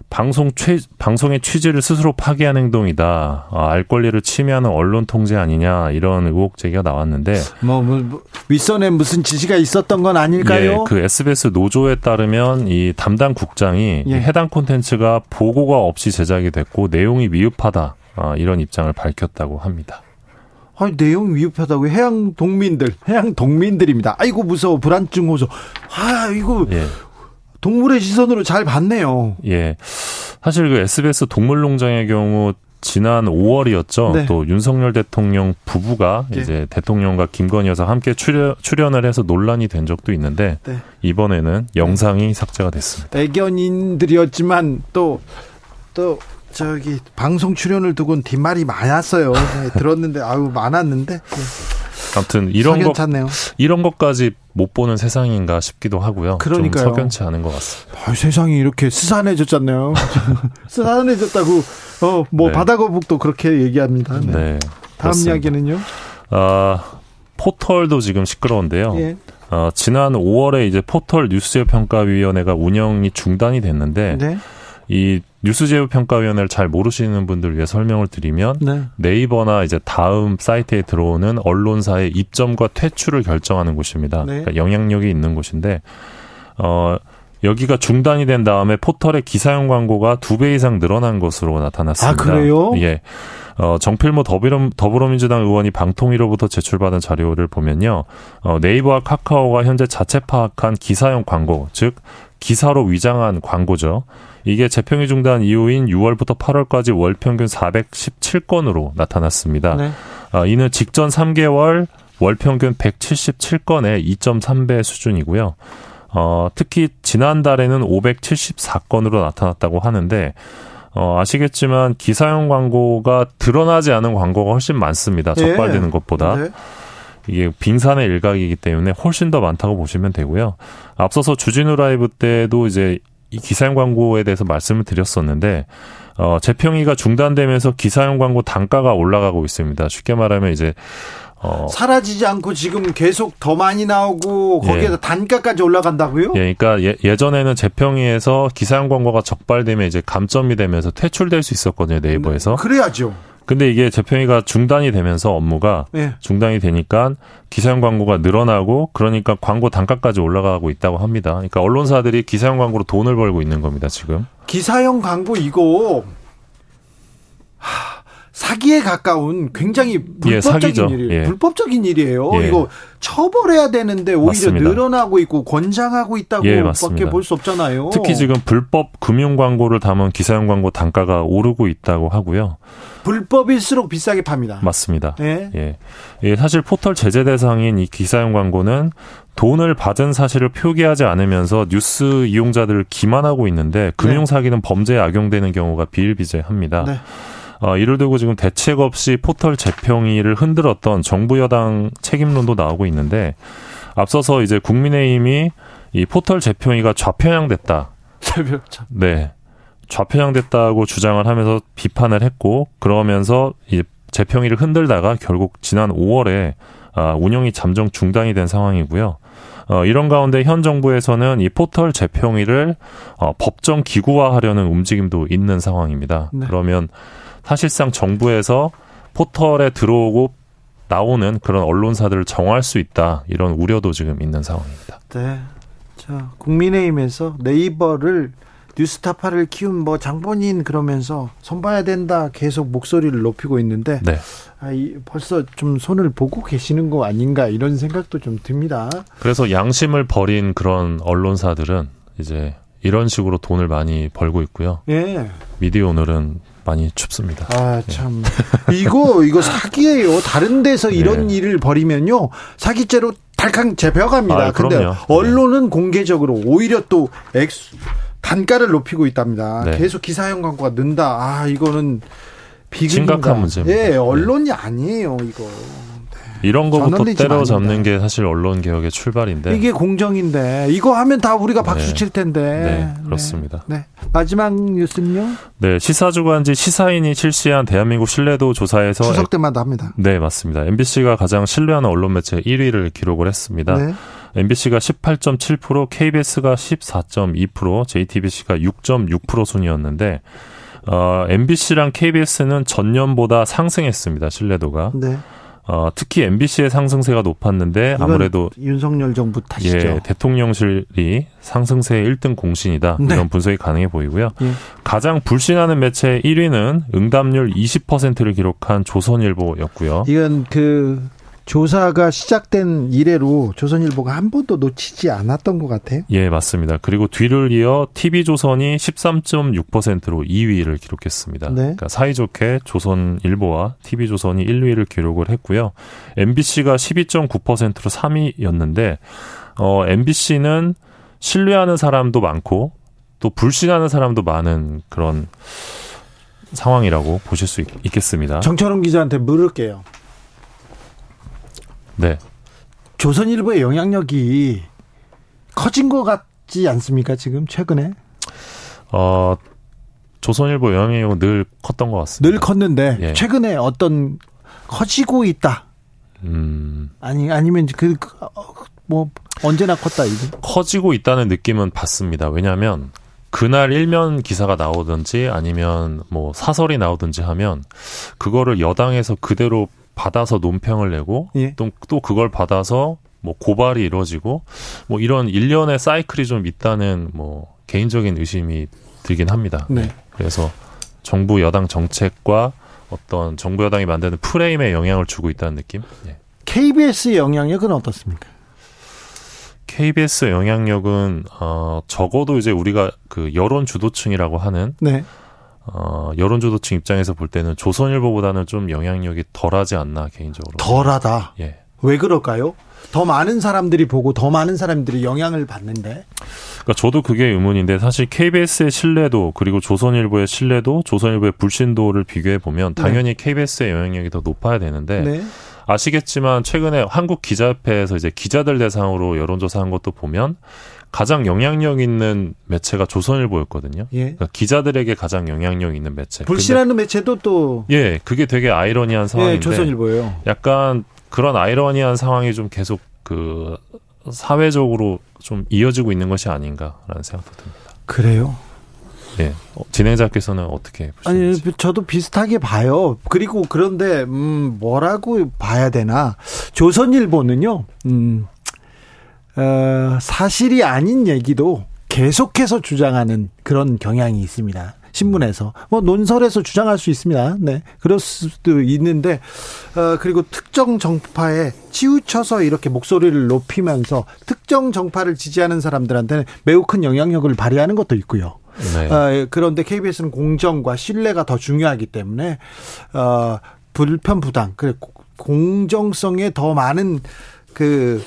방송 취, 방송의 취지를 스스로 파괴한 행동이다. 아, 알 권리를 침해하는 언론 통제 아니냐 이런 의혹 제기가 나왔는데 뭐, 뭐, 뭐 윗선에 무슨 지시가 있었던 건 아닐까요? 예, 그 SBS 노조에 따르면 이 담당 국장이 예. 해당 콘텐츠가 보고가 없이 제작이 됐고 내용이 미흡하다 아, 이런 입장을 밝혔다고 합니다. 아니, 내용 위협하다고 해양 동민들, 해양 동민들입니다. 아이고 무서워 불안증 호소. 아 이거 예. 동물의 시선으로 잘 봤네요. 예. 사실 그 SBS 동물농장의 경우 지난 5월이었죠. 네. 또 윤석열 대통령 부부가 네. 이제 대통령과 김건희 여사 함께 출연, 출연을 해서 논란이 된 적도 있는데 네. 이번에는 영상이 삭제가 됐습니다. 애견인들이었지만 또또 저기 방송 출연을 두고는 뒷말이 많았어요. 네, 들었는데 아유 많았는데. 네. 아무튼 이런 것 이런 것까지 못 보는 세상인가 싶기도 하고요. 그러니까요. 좀 석연치 않은 것 같습니다. 아, 세상이 이렇게 스산해졌잖아요. 스산해졌다고 어뭐 네. 바다거북도 그렇게 얘기합니다. 네. 네 다음 그렇습니다. 이야기는요? 아 포털도 지금 시끄러운데요. 예. 어, 지난 5월에 이제 포털 뉴스제휴 평가위원회가 운영이 중단이 됐는데 네. 이 뉴스 제휴 평가위원회를 잘 모르시는 분들 위해 설명을 드리면 네. 이버나 이제 다음 사이트에 들어오는 언론사의 입점과 퇴출을 결정하는 곳입니다. 네. 그러니까 영향력이 있는 곳인데 어 여기가 중단이 된 다음에 포털의 기사용 광고가 두 배 이상 늘어난 것으로 나타났습니다. 아, 그래요? 예. 어, 정필모 더불어, 더불어민주당 의원이 방통위로부터 제출받은 자료를 보면요. 어, 네이버와 카카오가 현재 자체 파악한 기사용 광고, 즉 기사로 위장한 광고죠. 이게 재평이 중단 이후인 6월부터 8월까지 월 평균 417건으로 나타났습니다. 네. 아, 이는 직전 3개월 월 평균 177건의 2.3배 수준이고요. 어, 특히 지난달에는 574건으로 나타났다고 하는데 어, 아시겠지만 기사용 광고가 드러나지 않은 광고가 훨씬 많습니다. 네. 적발되는 것보다. 네. 이게 빙산의 일각이기 때문에 훨씬 더 많다고 보시면 되고요. 앞서서 주진우 라이브 때도 이제 이 기사용 광고에 대해서 말씀을 드렸었는데 어, 재평이가 중단되면서 기사용 광고 단가가 올라가고 있습니다. 쉽게 말하면 이제 어. 사라지지 않고 지금 계속 더 많이 나오고 거기에서 예. 단가까지 올라간다고요? 예, 그러니까 예, 전에는 재평이에서 기사용 광고가 적발되면 이제 감점이 되면서 퇴출될 수 있었거든요 네이버에서. 그래야죠. 근데 이게 재평이가 중단이 되면서 업무가 네. 중단이 되니까 기사용 광고가 늘어나고 그러니까 광고 단가까지 올라가고 있다고 합니다. 그러니까 언론사들이 기사용 광고로 돈을 벌고 있는 겁니다, 지금. 기사용 광고 이거 하, 사기에 가까운 굉장히 예, 불법적인 예, 일이에요. 예. 불법적인 일이에요. 예. 이거 처벌해야 되는데 오히려 맞습니다. 늘어나고 있고 권장하고 있다고밖에 예, 볼수 없잖아요. 특히 지금 불법 금융 광고를 담은 기사용 광고 단가가 오르고 있다고 하고요. 불법일수록 비싸게 팝니다. 맞습니다. 예. 예. 예. 사실 포털 제재 대상인 이 기사용 광고는 돈을 받은 사실을 표기하지 않으면서 뉴스 이용자들을 기만하고 있는데 금융 사기는 범죄에 악용되는 경우가 비일비재합니다. 네. 어, 이를 두고 지금 대책 없이 포털 재평의를 흔들었던 정부 여당 책임론도 나오고 있는데 앞서서 이제 국민의힘이 이 포털 재평의가 좌편향됐다. 네. 좌편향됐다고 주장을 하면서 비판을 했고 그러면서 이 재평의를 흔들다가 결국 지난 5월에 아, 운영이 잠정 중단이 된 상황이고요. 어, 이런 가운데 현 정부에서는 이 포털 재평의를 어, 법정 기구화하려는 움직임도 있는 상황입니다. 네. 그러면 사실상 정부에서 포털에 들어오고 나오는 그런 언론사들을 정할 수 있다 이런 우려도 지금 있는 상황입니다. 네. 자 국민의힘에서 네이버를 뉴스타파를 키운 뭐 장본인 그러면서 손봐야 된다 계속 목소리를 높이고 있는데 네. 아, 이, 벌써 좀 손을 보고 계시는 거 아닌가 이런 생각도 좀 듭니다. 그래서 양심을 버린 그런 언론사들은 이제 이런 식으로 돈을 많이 벌고 있고요. 예. 미디어 오늘은 많이 춥습니다. 아, 예. 참. 예. 이거, 이거 사기예요. 다른 데서 이런 예. 일을 벌이면요. 사기죄로 달캉 재벼갑니다. 아, 근데 그럼요. 언론은 네. 공개적으로 오히려 또 액수, 단가를 높이고 있답니다. 네. 계속 기사형 광고가 는다. 아, 이거는 비극인가. 심각한 문제입니다. 예, 언론이 네. 아니에요, 이거. 이런 거부터 때려잡는 게 사실 언론 개혁의 출발인데 이게 공정인데 이거 하면 다 우리가 네. 박수 칠 텐데. 네, 그렇습니다. 네. 네. 마지막 뉴스는요? 네, 시사주간지 시사인이 실시한 대한민국 신뢰도 조사에서 추석 때마다 합니다. 네, 맞습니다. MBC가 가장 신뢰하는 언론 매체 1위를 기록을 했습니다. 네. MBC가 18.7%, KBS가 14.2%, JTBC가 6.6% 순이었는데 어, MBC랑 KBS는 전년보다 상승했습니다. 신뢰도가. 네. 어, 특히 MBC의 상승세가 높았는데 아무래도 윤석열 정부 탓이죠. 예, 대통령실이 상승세의 1등 공신이다. 네. 이런 분석이 가능해 보이고요. 예. 가장 불신하는 매체 1위는 응답률 20%를 기록한 조선일보였고요. 이건 그 조사가 시작된 이래로 조선일보가 한 번도 놓치지 않았던 것 같아요. 예, 맞습니다. 그리고 뒤를 이어 TV조선이 13.6%로 2위를 기록했습니다. 네. 그러니까 사이좋게 조선일보와 TV조선이 1위를 기록을 했고요. MBC가 12.9%로 3위였는데 어, MBC는 신뢰하는 사람도 많고 또 불신하는 사람도 많은 그런 상황이라고 보실 수 있, 겠습니다 정철웅 기자한테 물을게요. 네. 조선일보의 영향력이 커진 것 같지 않습니까? 지금 최근에? 어, 조선일보 영향력은 늘 컸던 것 같습니다. 늘 컸는데 예. 최근에 어떤 커지고 있다. 음. 아니 아니면 그 뭐 언제나 컸다 이거. 커지고 있다는 느낌은 받습니다. 왜냐하면 그날 일면 기사가 나오든지 아니면 뭐 사설이 나오든지 하면 그거를 여당에서 그대로 받아서 논평을 내고 예. 또, 또 그걸 받아서 뭐 고발이 이루어지고 뭐 이런 일련의 사이클이 좀 있다는 뭐 개인적인 의심이 들긴 합니다. 네. 그래서 정부 여당 정책과 어떤 정부 여당이 만드는 프레임에 영향을 주고 있다는 느낌? 예. KBS의 영향력은 어떻습니까? KBS 영향력은 어 적어도 이제 우리가 그 여론 주도층이라고 하는 네. 어, 여론조도층 입장에서 볼 때는 조선일보보다는 좀 영향력이 덜하지 않나 개인적으로. 덜하다. 예. 왜 그럴까요? 더 많은 사람들이 보고 더 많은 사람들이 영향을 받는데. 그러니까 저도 그게 의문인데 사실 KBS의 신뢰도 그리고 조선일보의 신뢰도, 조선일보의 불신도를 비교해 보면 네. 당연히 네. KBS의 영향력이 더 높아야 되는데 네. 아시겠지만 최근에 한국 기자협회에서 이제 기자들 대상으로 여론조사한 것도 보면 가장 영향력 있는 매체가 조선일보였거든요. 예. 그러니까 기자들에게 가장 영향력 있는 매체. 불신하는 매체도 또 예, 그게 되게 아이러니한 상황인데. 예, 조선일보예요. 약간 그런 아이러니한 상황이 좀 계속 그 사회적으로 좀 이어지고 있는 것이 아닌가라는 생각도 듭니다. 그래요? 예. 어, 진행자께서는 어떻게 보시는지? 아니, 저도 비슷하게 봐요. 그리고 그런데 음, 뭐라고 봐야 되나? 조선일보는요. 음, 어, 사실이 아닌 얘기도 계속해서 주장하는 그런 경향이 있습니다. 신문에서 뭐 논설에서 주장할 수 있습니다. 네, 그럴 수도 있는데 어, 그리고 특정 정파에 치우쳐서 이렇게 목소리를 높이면서 특정 정파를 지지하는 사람들한테는 매우 큰 영향력을 발휘하는 것도 있고요. 네. 어, 그런데 KBS는 공정과 신뢰가 더 중요하기 때문에 어, 불편 부당 그리고 공정성에 더 많은 그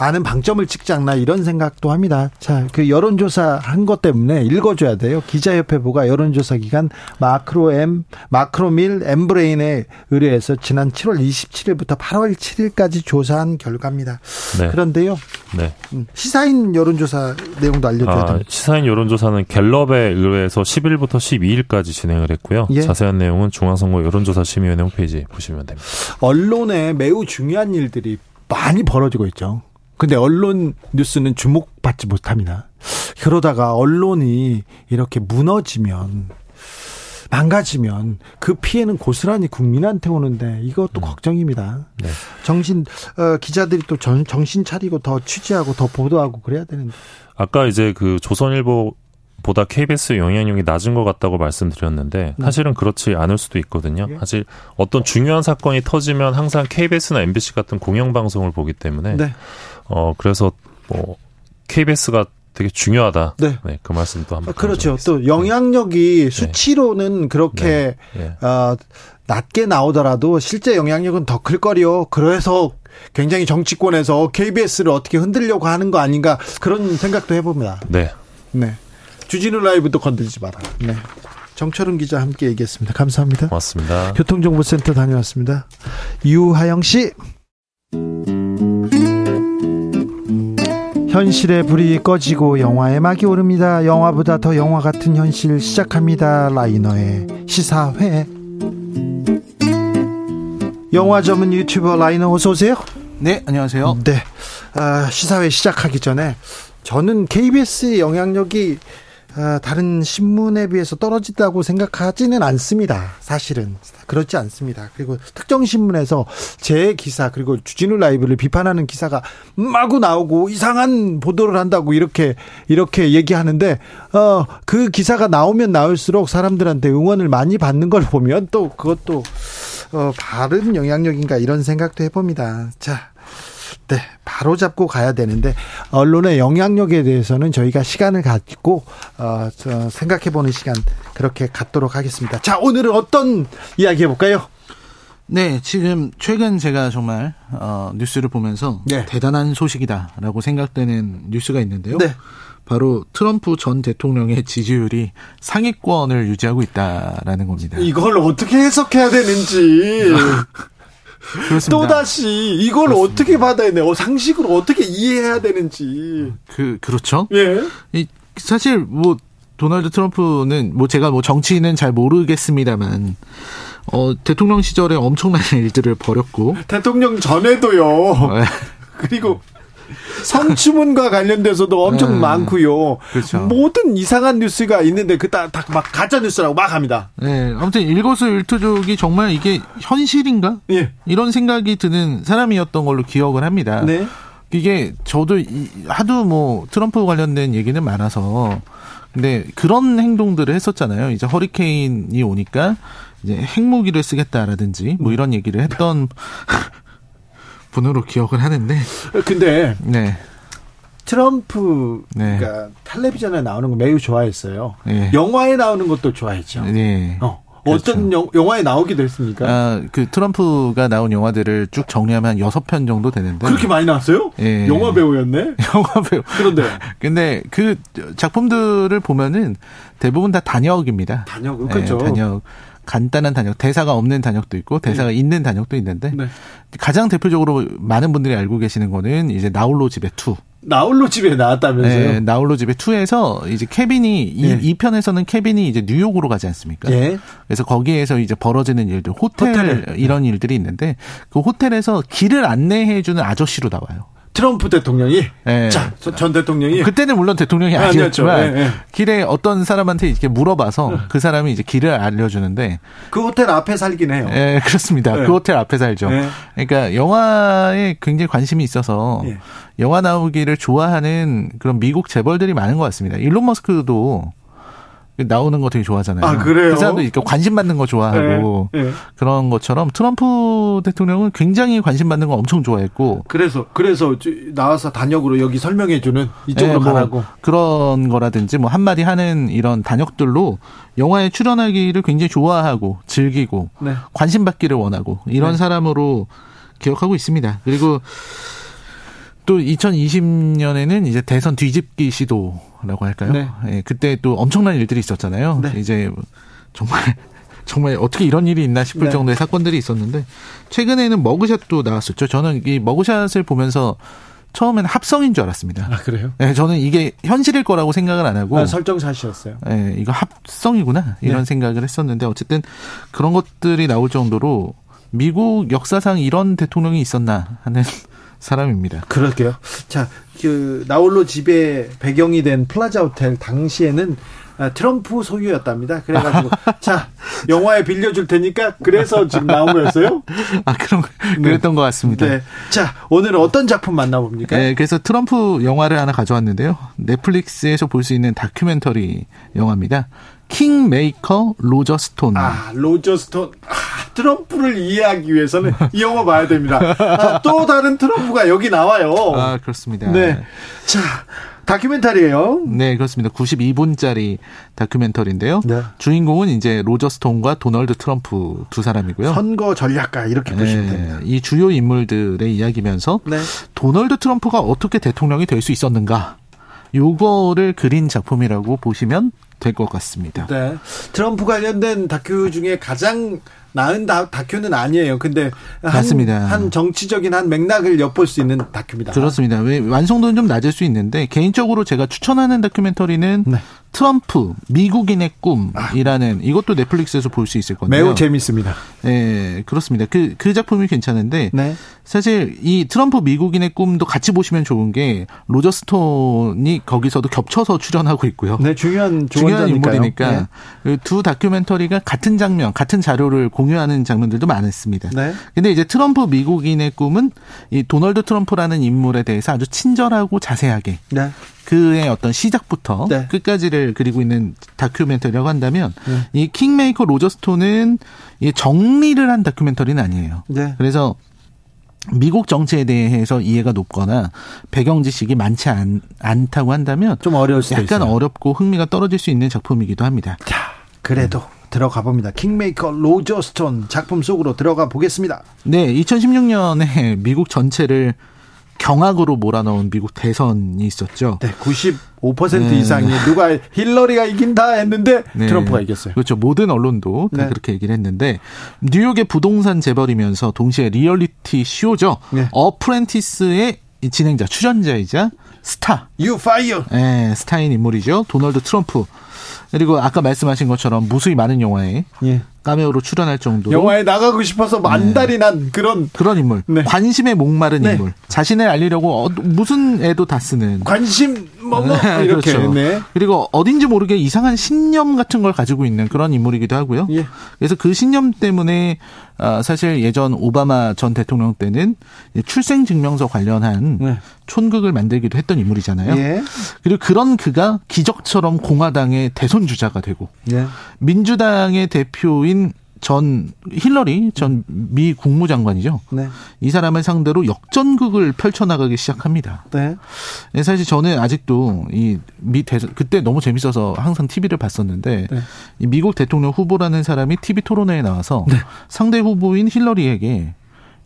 많은 방점을 찍지 않나 이런 생각도 합니다. 자, 그 여론조사 한 것 때문에 읽어줘야 돼요. 기자협회보가 여론조사 기관 마크로 M, 마크로밀 엠브레인에 의뢰해서 지난 7월 27일부터 8월 7일까지 조사한 결과입니다. 네. 그런데요. 네. 음, 시사인 여론조사 내용도 알려줘야 됩니다. 아, 시사인 여론조사는 갤럽에 의뢰해서 10일부터 12일까지 진행을 했고요. 예. 자세한 내용은 중앙선거 여론조사 심의위원회 홈페이지 보시면 됩니다. 언론에 매우 중요한 일들이 많이 벌어지고 있죠. 근데 언론 뉴스는 주목받지 못합니다. 그러다가 언론이 이렇게 무너지면 망가지면 그 피해는 고스란히 국민한테 오는데 이것도 음. 걱정입니다. 네. 정신 어, 기자들이 또 정, 정신 차리고 더 취재하고 더 보도하고 그래야 되는데. 아까 이제 그 조선일보 보다 KBS 영향력이 낮은 것 같다고 말씀드렸는데 네. 사실은 그렇지 않을 수도 있거든요. 예. 사실 어떤 중요한 사건이 터지면 항상 KBS나 MBC 같은 공영 방송을 보기 때문에 네. 어 그래서 뭐 KBS가 되게 중요하다. 네. 네, 그 말씀도 한번. 그렇죠. 또 영향력이 네. 수치로는 그렇게 네. 네. 어, 낮게 나오더라도 실제 영향력은 더 클 거리요. 그래서 굉장히 정치권에서 KBS를 어떻게 흔들려고 하는 거 아닌가 그런 생각도 해봅니다. 네. 네. 주진우 라이브도 건들지 마라. 네. 정철은 기자 함께 얘기했습니다. 감사합니다. 고맙습니다. 교통정보센터 다녀왔습니다. 유하영 씨. 현실의 불이 꺼지고 영화의 막이 오릅니다. 영화보다 더 영화 같은 현실 시작합니다. 라이너의 시사회. 영화 전문 유튜버 라이너 어서 오세요. 네, 안녕하세요. 네. 아, 시사회 시작하기 전에 저는 KBS의 영향력이 아, 다른 신문에 비해서 떨어진다고 생각하지는 않습니다. 사실은 그렇지 않습니다. 그리고 특정 신문에서 제 기사 그리고 주진우 라이브를 비판하는 기사가 마구 나오고 이상한 보도를 한다고 이렇게 이렇게 얘기하는데 어 그 기사가 나오면 나올수록 사람들한테 응원을 많이 받는 걸 보면 또 그것도 어 바른 영향력인가 이런 생각도 해봅니다. 자. 네, 바로 잡고 가야 되는데 언론의 영향력에 대해서는 저희가 시간을 갖고 어, 생각해보는 시간 그렇게 갖도록 하겠습니다. 자, 오늘은 어떤 이야기 해볼까요? 네, 지금 최근 제가 정말 어, 뉴스를 보면서 네. 대단한 소식이다라고 생각되는 뉴스가 있는데요. 네. 바로 트럼프 전 대통령의 지지율이 상위권을 유지하고 있다라는 겁니다. 이걸 어떻게 해석해야 되는지 또 다시 이걸 그렇습니다. 어떻게 받아야 돼요? 상식으로 어떻게 이해해야 되는지. 그 그렇죠. 예. 이 사실 뭐 도널드 트럼프는 뭐 제가 뭐 정치는 잘 모르겠습니다만 어 대통령 시절에 엄청난 일들을 벌였고 대통령 전에도요. 네. 그리고 성추문과 관련돼서도 엄청 네. 많고요. 그렇죠. 모든 이상한 뉴스가 있는데 그다막 가짜 뉴스라고 막 합니다. 네, 아무튼 일거수일투족이 정말 이게 현실인가? 예. 이런 생각이 드는 사람이었던 걸로 기억을 합니다. 네. 이게 저도 하도 뭐 트럼프 관련된 얘기는 많아서 근데 그런 행동들을 했었잖아요. 이제 허리케인이 오니까 이제 핵무기를 쓰겠다라든지 뭐 이런 얘기를 했던 분으로 기억을 하는데. 근데 네. 트럼프가 네. 텔레비전에 나오는 거 매우 좋아했어요. 네. 영화에 나오는 것도 좋아했죠. 네. 어. 그렇죠. 어떤 영, 영화에 나오기도 했습니까? 아, 그 트럼프가 나온 영화들을 쭉 정리하면 한 여섯 편 정도 되는데. 그렇게 많이 나왔어요? 예. 영화 배우였네? 영화 배우. 그런데. 근데 그 작품들을 보면은 대부분 다 단역입니다. 단역, 그렇죠. 예, 단역. 간단한 단역, 대사가 없는 단역도 있고 대사가 네. 있는 단역도 있는데 네. 가장 대표적으로 많은 분들이 알고 계시는 거는 이제 나홀로 집에 2. 나홀로 집에 나왔다면서요? 네, 나홀로 집에 2에서 이제 케빈이 이, 네. 이 편에서는 케빈이 이제 뉴욕으로 가지 않습니까? 네. 그래서 거기에서 이제 벌어지는 일들, 호텔, 호텔. 이런 일들이 있는데 그 호텔에서 길을 안내해 주는 아저씨로 나와요. 트럼프 대통령이 네. 자, 전 대통령이 그때는 물론 대통령이 아니었지만 네, 네. 길에 어떤 사람한테 이렇게 물어봐서 네. 그 사람이 이제 길을 알려주는데 그 호텔 앞에 살긴 해요. 네, 그렇습니다. 네. 그 호텔 앞에 살죠. 네. 그러니까 영화에 굉장히 관심이 있어서 영화 나오기를 좋아하는 그런 미국 재벌들이 많은 것 같습니다. 일론 머스크도 나오는 거 되게 좋아하잖아요. 아, 그래요? 그 사람도 이렇게 관심 받는 거 좋아하고 네, 네. 그런 것처럼 트럼프 대통령은 굉장히 관심 받는 거 엄청 좋아했고 그래서 그래서 나와서 단역으로 여기 설명해 주는 이쪽으로 네, 뭐 가라고 그런 거라든지 뭐 한마디 하는 이런 단역들로 영화에 출연하기를 굉장히 좋아하고 즐기고 네. 관심 받기를 원하고 이런 네. 사람으로 기억하고 있습니다. 그리고 또 2020년에는 이제 대선 뒤집기 시도라고 할까요? 네. 예, 그때 또 엄청난 일들이 있었잖아요. 네. 이제 정말 정말 어떻게 이런 일이 있나 싶을 네. 정도의 사건들이 있었는데 최근에는 머그샷도 나왔었죠. 저는 이 머그샷을 보면서 처음에는 합성인 줄 알았습니다. 아, 그래요? 네, 저는 이게 현실일 거라고 생각을 안 하고. 아, 설정샷이었어요. 네, 이거 합성이구나. 이런 네. 생각을 했었는데, 어쨌든 그런 것들이 나올 정도로 미국 역사상 이런 대통령이 있었나 하는 사람입니다. 그럴게요. 자, 그 나홀로 집에 배경이 된 플라자 호텔 당시에는 아, 트럼프 소유였답니다. 그래가지고 자 영화에 빌려줄 테니까 그래서 지금 나온 거였어요? 아 그런 그랬던 네. 것 같습니다. 네. 자 오늘은 어떤 작품 만나봅니까? 네, 그래서 트럼프 영화를 하나 가져왔는데요. 넷플릭스에서 볼 수 있는 다큐멘터리 영화입니다. 킹메이커 로저 스톤. 아, 로저 스톤. 아, 트럼프를 이해하기 위해서는 이 영화 봐야 됩니다. 아, 또 다른 트럼프가 여기 나와요. 아, 그렇습니다. 네. 자, 다큐멘터리예요. 네, 그렇습니다. 92분짜리 다큐멘터리인데요. 네. 주인공은 이제 로저 스톤과 도널드 트럼프 두 사람이고요. 선거 전략가 이렇게 네, 보시면 됩니다. 이 주요 인물들의 이야기면서 네. 도널드 트럼프가 어떻게 대통령이 될 수 있었는가 요거를 그린 작품이라고 보시면 될 것 같습니다. 네. 트럼프 관련된 다큐 중에 가장 나은 다, 다큐는 아니에요. 근데 한, 맞습니다. 한 정치적인 한 맥락을 엿볼 수 있는 다큐입니다. 그렇습니다. 왜 완성도는 좀 낮을 수 있는데 개인적으로 제가 추천하는 다큐멘터리는 네. 트럼프 미국인의 꿈이라는 아. 이것도 넷플릭스에서 볼 수 있을 건데요. 매우 재밌습니다. 네, 그렇습니다. 그, 그 작품이 괜찮은데 네. 사실 이 트럼프 미국인의 꿈도 같이 보시면 좋은 게 로저 스톤이 거기서도 겹쳐서 출연하고 있고요. 네, 중요한 중요한 인물이니까 네. 그 두 다큐멘터리가 같은 장면, 같은 자료를 공유하는 장면들도 많았습니다. 네. 근데 이제 트럼프 미국인의 꿈은 이 도널드 트럼프라는 인물에 대해서 아주 친절하고 자세하게 네. 그의 어떤 시작부터 네. 끝까지를 그리고 있는 다큐멘터리라고 한다면 네. 이 킹메이커 로저스톤은 정리를 한 다큐멘터리는 아니에요. 네. 그래서 미국 정치에 대해서 이해가 높거나 배경 지식이 많지 않, 않다고 한다면 좀 어려울 수도 약간 있어요. 어렵고 흥미가 떨어질 수 있는 작품이기도 합니다. 자, 그래도 음. 들어가 봅니다. 킹메이커 로저스톤 작품 속으로 들어가 보겠습니다. 네, 2016년에 미국 전체를 경악으로 몰아넣은 미국 대선이 있었죠. 네, 95% 네. 이상이 누가 힐러리가 이긴다 했는데 네. 트럼프가 이겼어요. 그렇죠. 모든 언론도 다 네. 그렇게 얘기를 했는데 뉴욕의 부동산 재벌이면서 동시에 리얼리티 쇼죠. 네. 어프렌티스의 진행자, 출연자이자 스타. 유 파이어. 네, 스타인 인물이죠. 도널드 트럼프. 그리고 아까 말씀하신 것처럼 무수히 많은 영화에 예. 까메오로 출연할 정도로 영화에 나가고 싶어서 안달이 네. 난 그런 그런 인물 네. 관심에 목마른 네. 인물 자신을 알리려고 어, 무슨 애도 다 쓰는 관심 뭐뭐 뭐, 네, 이렇게 그렇죠. 네. 그리고 어딘지 모르게 이상한 신념 같은 걸 가지고 있는 그런 인물이기도 하고요 예. 그래서 그 신념 때문에 아, 사실 예전 오바마 전 대통령 때는 출생 증명서 관련한 네. 촌극을 만들기도 했던 인물이잖아요 예. 그리고 그런 그가 기적처럼 공화당의 대선 주자가 되고 예. 민주당의 대표인 전 힐러리 전 미 국무장관이죠. 네. 이 사람을 상대로 역전극을 펼쳐나가기 시작합니다. 네. 네 사실 저는 아직도 이 미 대선 그때 너무 재밌어서 항상 TV를 봤었는데 네. 이 미국 대통령 후보라는 사람이 TV 토론회에 나와서 네. 상대 후보인 힐러리에게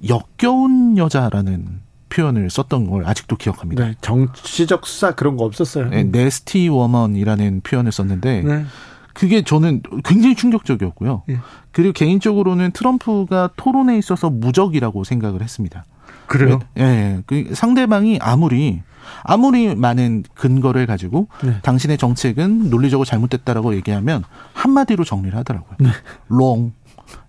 역겨운 여자라는 표현을 썼던 걸 아직도 기억합니다. 네, 정치적 수사 그런 거 없었어요. 네, nasty woman이라는 표현을 썼는데 네. 그게 저는 굉장히 충격적이었고요. 예. 그리고 개인적으로는 트럼프가 토론에 있어서 무적이라고 생각을 했습니다. 그래요? 예. 예. 그 상대방이 아무리 아무리 많은 근거를 가지고 네. 당신의 정책은 논리적으로 잘못됐다라고 얘기하면 한마디로 정리를 하더라고요. 네. Wrong.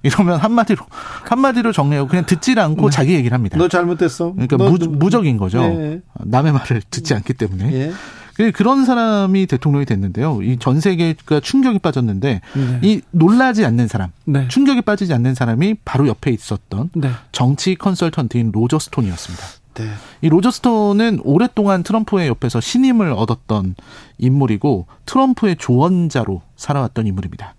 이러면 한마디로 한마디로 정리하고 그냥 듣질 않고 네. 자기 얘기를 합니다. 너 잘못됐어. 그러니까 무, 무적인 거죠. 네. 남의 말을 듣지 않기 때문에. 예. 그 그런 사람이 대통령이 됐는데요. 이 전 세계가 충격에 빠졌는데 네. 이 놀라지 않는 사람, 네. 충격에 빠지지 않는 사람이 바로 옆에 있었던 네. 정치 컨설턴트인 로저 스톤이었습니다. 네. 이 로저 스톤은 오랫동안 트럼프의 옆에서 신임을 얻었던 인물이고 트럼프의 조언자로 살아왔던 인물입니다.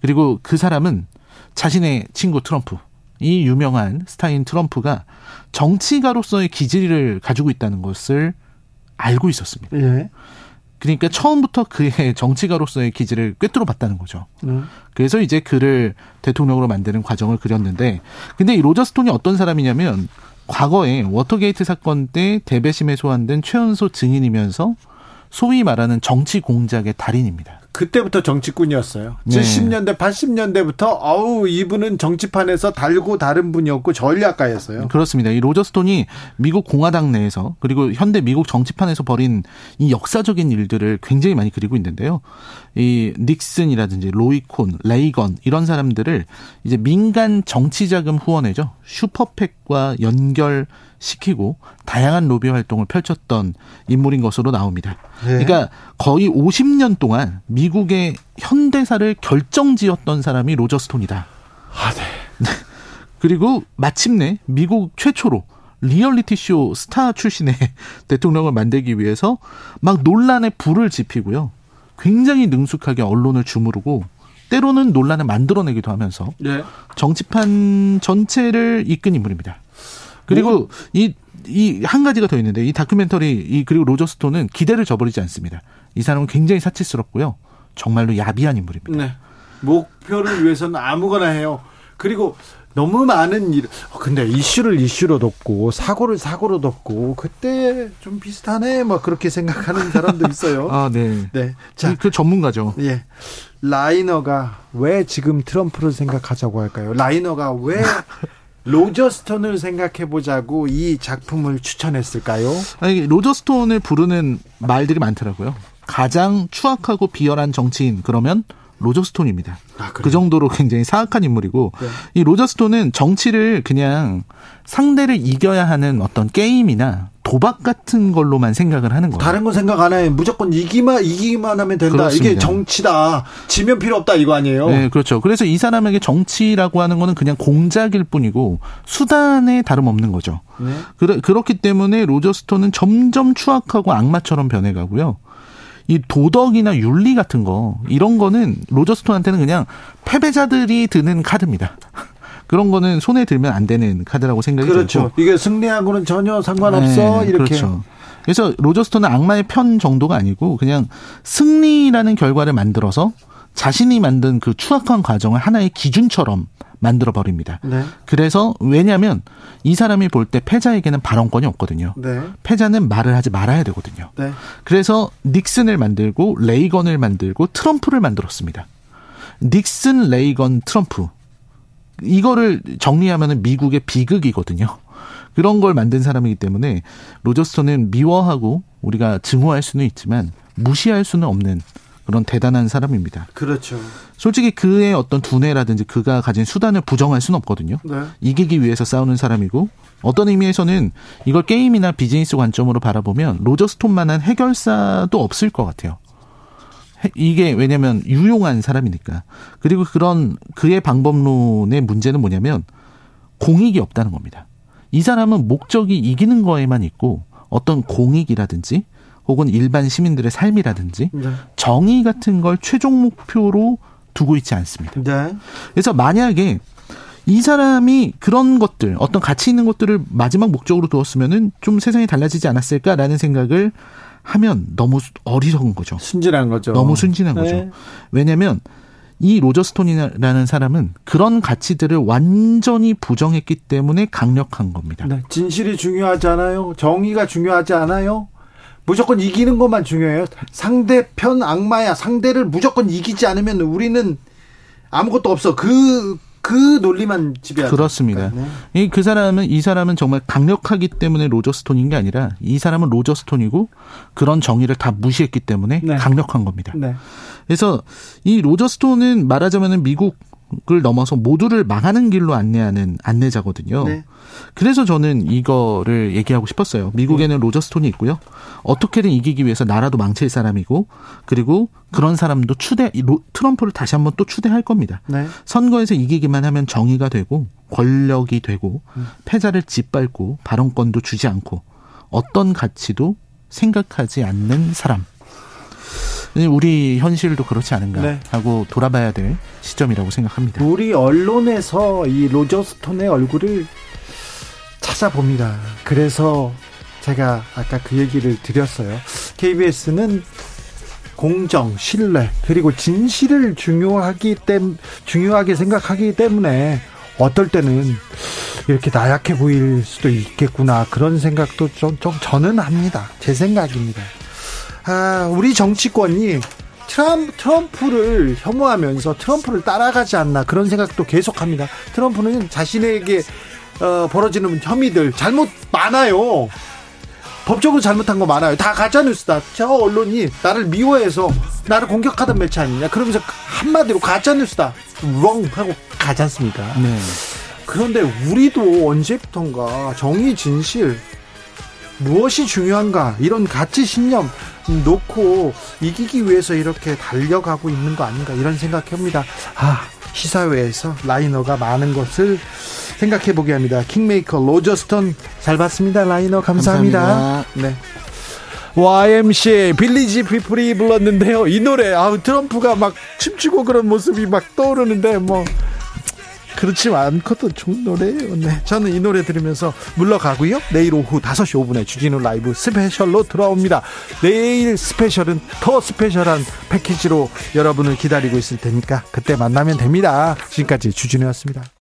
그리고 그 사람은 자신의 친구 트럼프, 이 유명한 스타인 트럼프가 정치가로서의 기질을 가지고 있다는 것을 알고 있었습니다. 예. 그러니까 처음부터 그의 정치가로서의 기질을 꿰뚫어 봤다는 거죠. 음. 그래서 이제 그를 대통령으로 만드는 과정을 그렸는데, 근데 이 로저 스톤이 어떤 사람이냐면 과거에 워터게이트 사건 때 대배심에 소환된 최연소 증인이면서 소위 말하는 정치 공작의 달인입니다. 그때부터 정치꾼이었어요. 네. 70년대, 80년대부터 아우 이분은 정치판에서 달고 다른 분이었고 전략가였어요. 그렇습니다. 이 로저 스톤이 미국 공화당 내에서 그리고 현대 미국 정치판에서 벌인 이 역사적인 일들을 굉장히 많이 그리고 있는데요. 이 닉슨이라든지 로이콘, 레이건 이런 사람들을 이제 민간 정치 자금 후원회죠. 슈퍼팩과 연결 시키고 다양한 로비 활동을 펼쳤던 인물인 것으로 나옵니다. 네. 그러니까 거의 50년 동안 미국의 현대사를 결정지었던 사람이 로저 스톤이다. 아, 네. 그리고 마침내 미국 최초로 리얼리티 쇼 스타 출신의 대통령을 만들기 위해서 막 논란에 불을 지피고요. 굉장히 능숙하게 언론을 주무르고 때로는 논란을 만들어내기도 하면서 네. 정치판 전체를 이끈 인물입니다. 그리고 이 이 한 가지가 더 있는데 이 다큐멘터리 이 그리고 로저 스톤은 기대를 저버리지 않습니다. 이 사람은 굉장히 사치스럽고요. 정말로 야비한 인물입니다. 네. 목표를 위해서는 아무거나 해요. 그리고 너무 많은 일. 어, 근데 이슈를 이슈로 덮고 사고를 사고로 덮고 그때 좀 비슷하네. 뭐 그렇게 생각하는 사람도 있어요. 아, 네. 네. 자, 그 전문가죠. 예. 라이너가 왜 지금 트럼프를 생각하자고 할까요? 라이너가 왜 로저스톤을 생각해 보자고 이 작품을 추천했을까요? 아니, 로저스톤을 부르는 말들이 많더라고요. 가장 추악하고 비열한 정치인 그러면 로저스톤입니다. 아, 그 정도로 굉장히 사악한 인물이고 네. 이 로저스톤은 정치를 그냥 상대를 이겨야 하는 어떤 게임이나 도박 같은 걸로만 생각을 하는 거예요. 다른 건 생각 안 해. 무조건 이기만 이기만 하면 된다. 그렇습니다. 이게 정치다. 지면 필요 없다 이거 아니에요? 네, 그렇죠. 그래서 이 사람에게 정치라고 하는 거는 그냥 공작일 뿐이고 수단에 다름없는 거죠. 네. 그러, 그렇기 때문에 로저스톤은 점점 추악하고 악마처럼 변해가고요. 이 도덕이나 윤리 같은 거 이런 거는 로저스톤한테는 그냥 패배자들이 드는 카드입니다. 그런 거는 손에 들면 안 되는 카드라고 생각이 그렇죠. 들고. 이게 승리하고는 전혀 상관없어 네, 이렇게. 그렇죠. 그래서 로저스톤은 악마의 편 정도가 아니고 그냥 승리라는 결과를 만들어서 자신이 만든 그 추악한 과정을 하나의 기준처럼 만들어 버립니다. 네. 그래서 왜냐하면 이 사람이 볼 때 패자에게는 발언권이 없거든요. 네. 패자는 말을 하지 말아야 되거든요. 네. 그래서 닉슨을 만들고 레이건을 만들고 트럼프를 만들었습니다. 닉슨, 레이건, 트럼프 이거를 정리하면 미국의 비극이거든요. 그런 걸 만든 사람이기 때문에 로저스톤은 미워하고 우리가 증오할 수는 있지만 무시할 수는 없는 그런 대단한 사람입니다. 그렇죠. 솔직히 그의 어떤 두뇌라든지 그가 가진 수단을 부정할 수는 없거든요. 네. 이기기 위해서 싸우는 사람이고 어떤 의미에서는 이걸 게임이나 비즈니스 관점으로 바라보면 로저 스톤만한 해결사도 없을 것 같아요. 이게 왜냐면 유용한 사람이니까. 그리고 그런 그의 방법론의 문제는 뭐냐면 공익이 없다는 겁니다. 이 사람은 목적이 이기는 거에만 있고 어떤 공익이라든지 혹은 일반 시민들의 삶이라든지 네. 정의 같은 걸 최종 목표로 두고 있지 않습니다. 네. 그래서 만약에 이 사람이 그런 것들, 어떤 가치 있는 것들을 마지막 목적으로 두었으면은 좀 세상이 달라지지 않았을까라는 생각을 하면 너무 어리석은 거죠. 순진한 거죠. 너무 순진한 네. 거죠. 왜냐면 이 로저 스톤이라는 사람은 그런 가치들을 완전히 부정했기 때문에 강력한 겁니다. 네. 진실이 중요하지 않아요? 정의가 중요하지 않아요? 무조건 이기는 것만 중요해요. 상대편 악마야. 상대를 무조건 이기지 않으면 우리는 아무것도 없어. 그, 그 논리만 지배하죠. 그렇습니다. 네. 이, 그 사람은, 이 사람은 정말 강력하기 때문에 로저 스톤인 게 아니라 이 사람은 로저 스톤이고 그런 정의를 다 무시했기 때문에 네. 강력한 겁니다. 네. 그래서 이 로저 스톤은 말하자면 미국 을 넘어서 모두를 망하는 길로 안내하는 안내자거든요. 네. 그래서 저는 이거를 얘기하고 싶었어요. 미국에는 네. 로저 스톤이 있고요. 어떻게든 이기기 위해서 나라도 망칠 사람이고 그리고 그런 사람도 추대 트럼프를 다시 한번 또 추대할 겁니다. 네. 선거에서 이기기만 하면 정의가 되고 권력이 되고 음. 패자를 짓밟고 발언권도 주지 않고 어떤 가치도 생각하지 않는 사람. 우리 현실도 그렇지 않은가 네. 하고 돌아봐야 될 시점이라고 생각합니다. 우리 언론에서 이 로저 스톤의 얼굴을 찾아봅니다. 그래서 제가 아까 그 얘기를 드렸어요. KBS는 공정, 신뢰, 그리고 진실을 중요하기 때문 중요하게 생각하기 때문에 어떨 때는 이렇게 나약해 보일 수도 있겠구나 그런 생각도 좀, 좀 저는 합니다. 제 생각입니다. 아, 우리 정치권이 트럼, 트럼프를 혐오하면서 트럼프를 따라가지 않나 그런 생각도 계속합니다. 트럼프는 자신에게 어, 벌어지는 혐의들 잘못 많아요. 법적으로 잘못한 거 많아요. 다 가짜뉴스다. 저 언론이 나를 미워해서 나를 공격하던 매체 아니냐. 그러면서 한마디로 가짜뉴스다. 롱 하고 가지 않습니까? 네. 그런데 우리도 언제부턴가 정의 진실 무엇이 중요한가 이런 가치 신념 놓고 이기기 위해서 이렇게 달려가고 있는 거 아닌가 이런 생각합니다. 아 시사회에서 라이너가 많은 것을 생각해 보게 합니다. 킹메이커 로저스톤 잘 봤습니다. 라이너 감사합니다. 감사합니다. 네. YMCA 빌리지 피플이 불렀는데요. 이 노래 아 트럼프가 막 춤추고 그런 모습이 막 떠오르는데 뭐 그렇지 않고도 좋은 노래예요. 네. 저는 이 노래 들으면서 물러가고요. 내일 오후 5시 5분에 주진우 라이브 special로 돌아옵니다. 내일 special은 더 special한 패키지로 여러분을 기다리고 있을 테니까 그때 만나면 됩니다. 지금까지 주진우였습니다.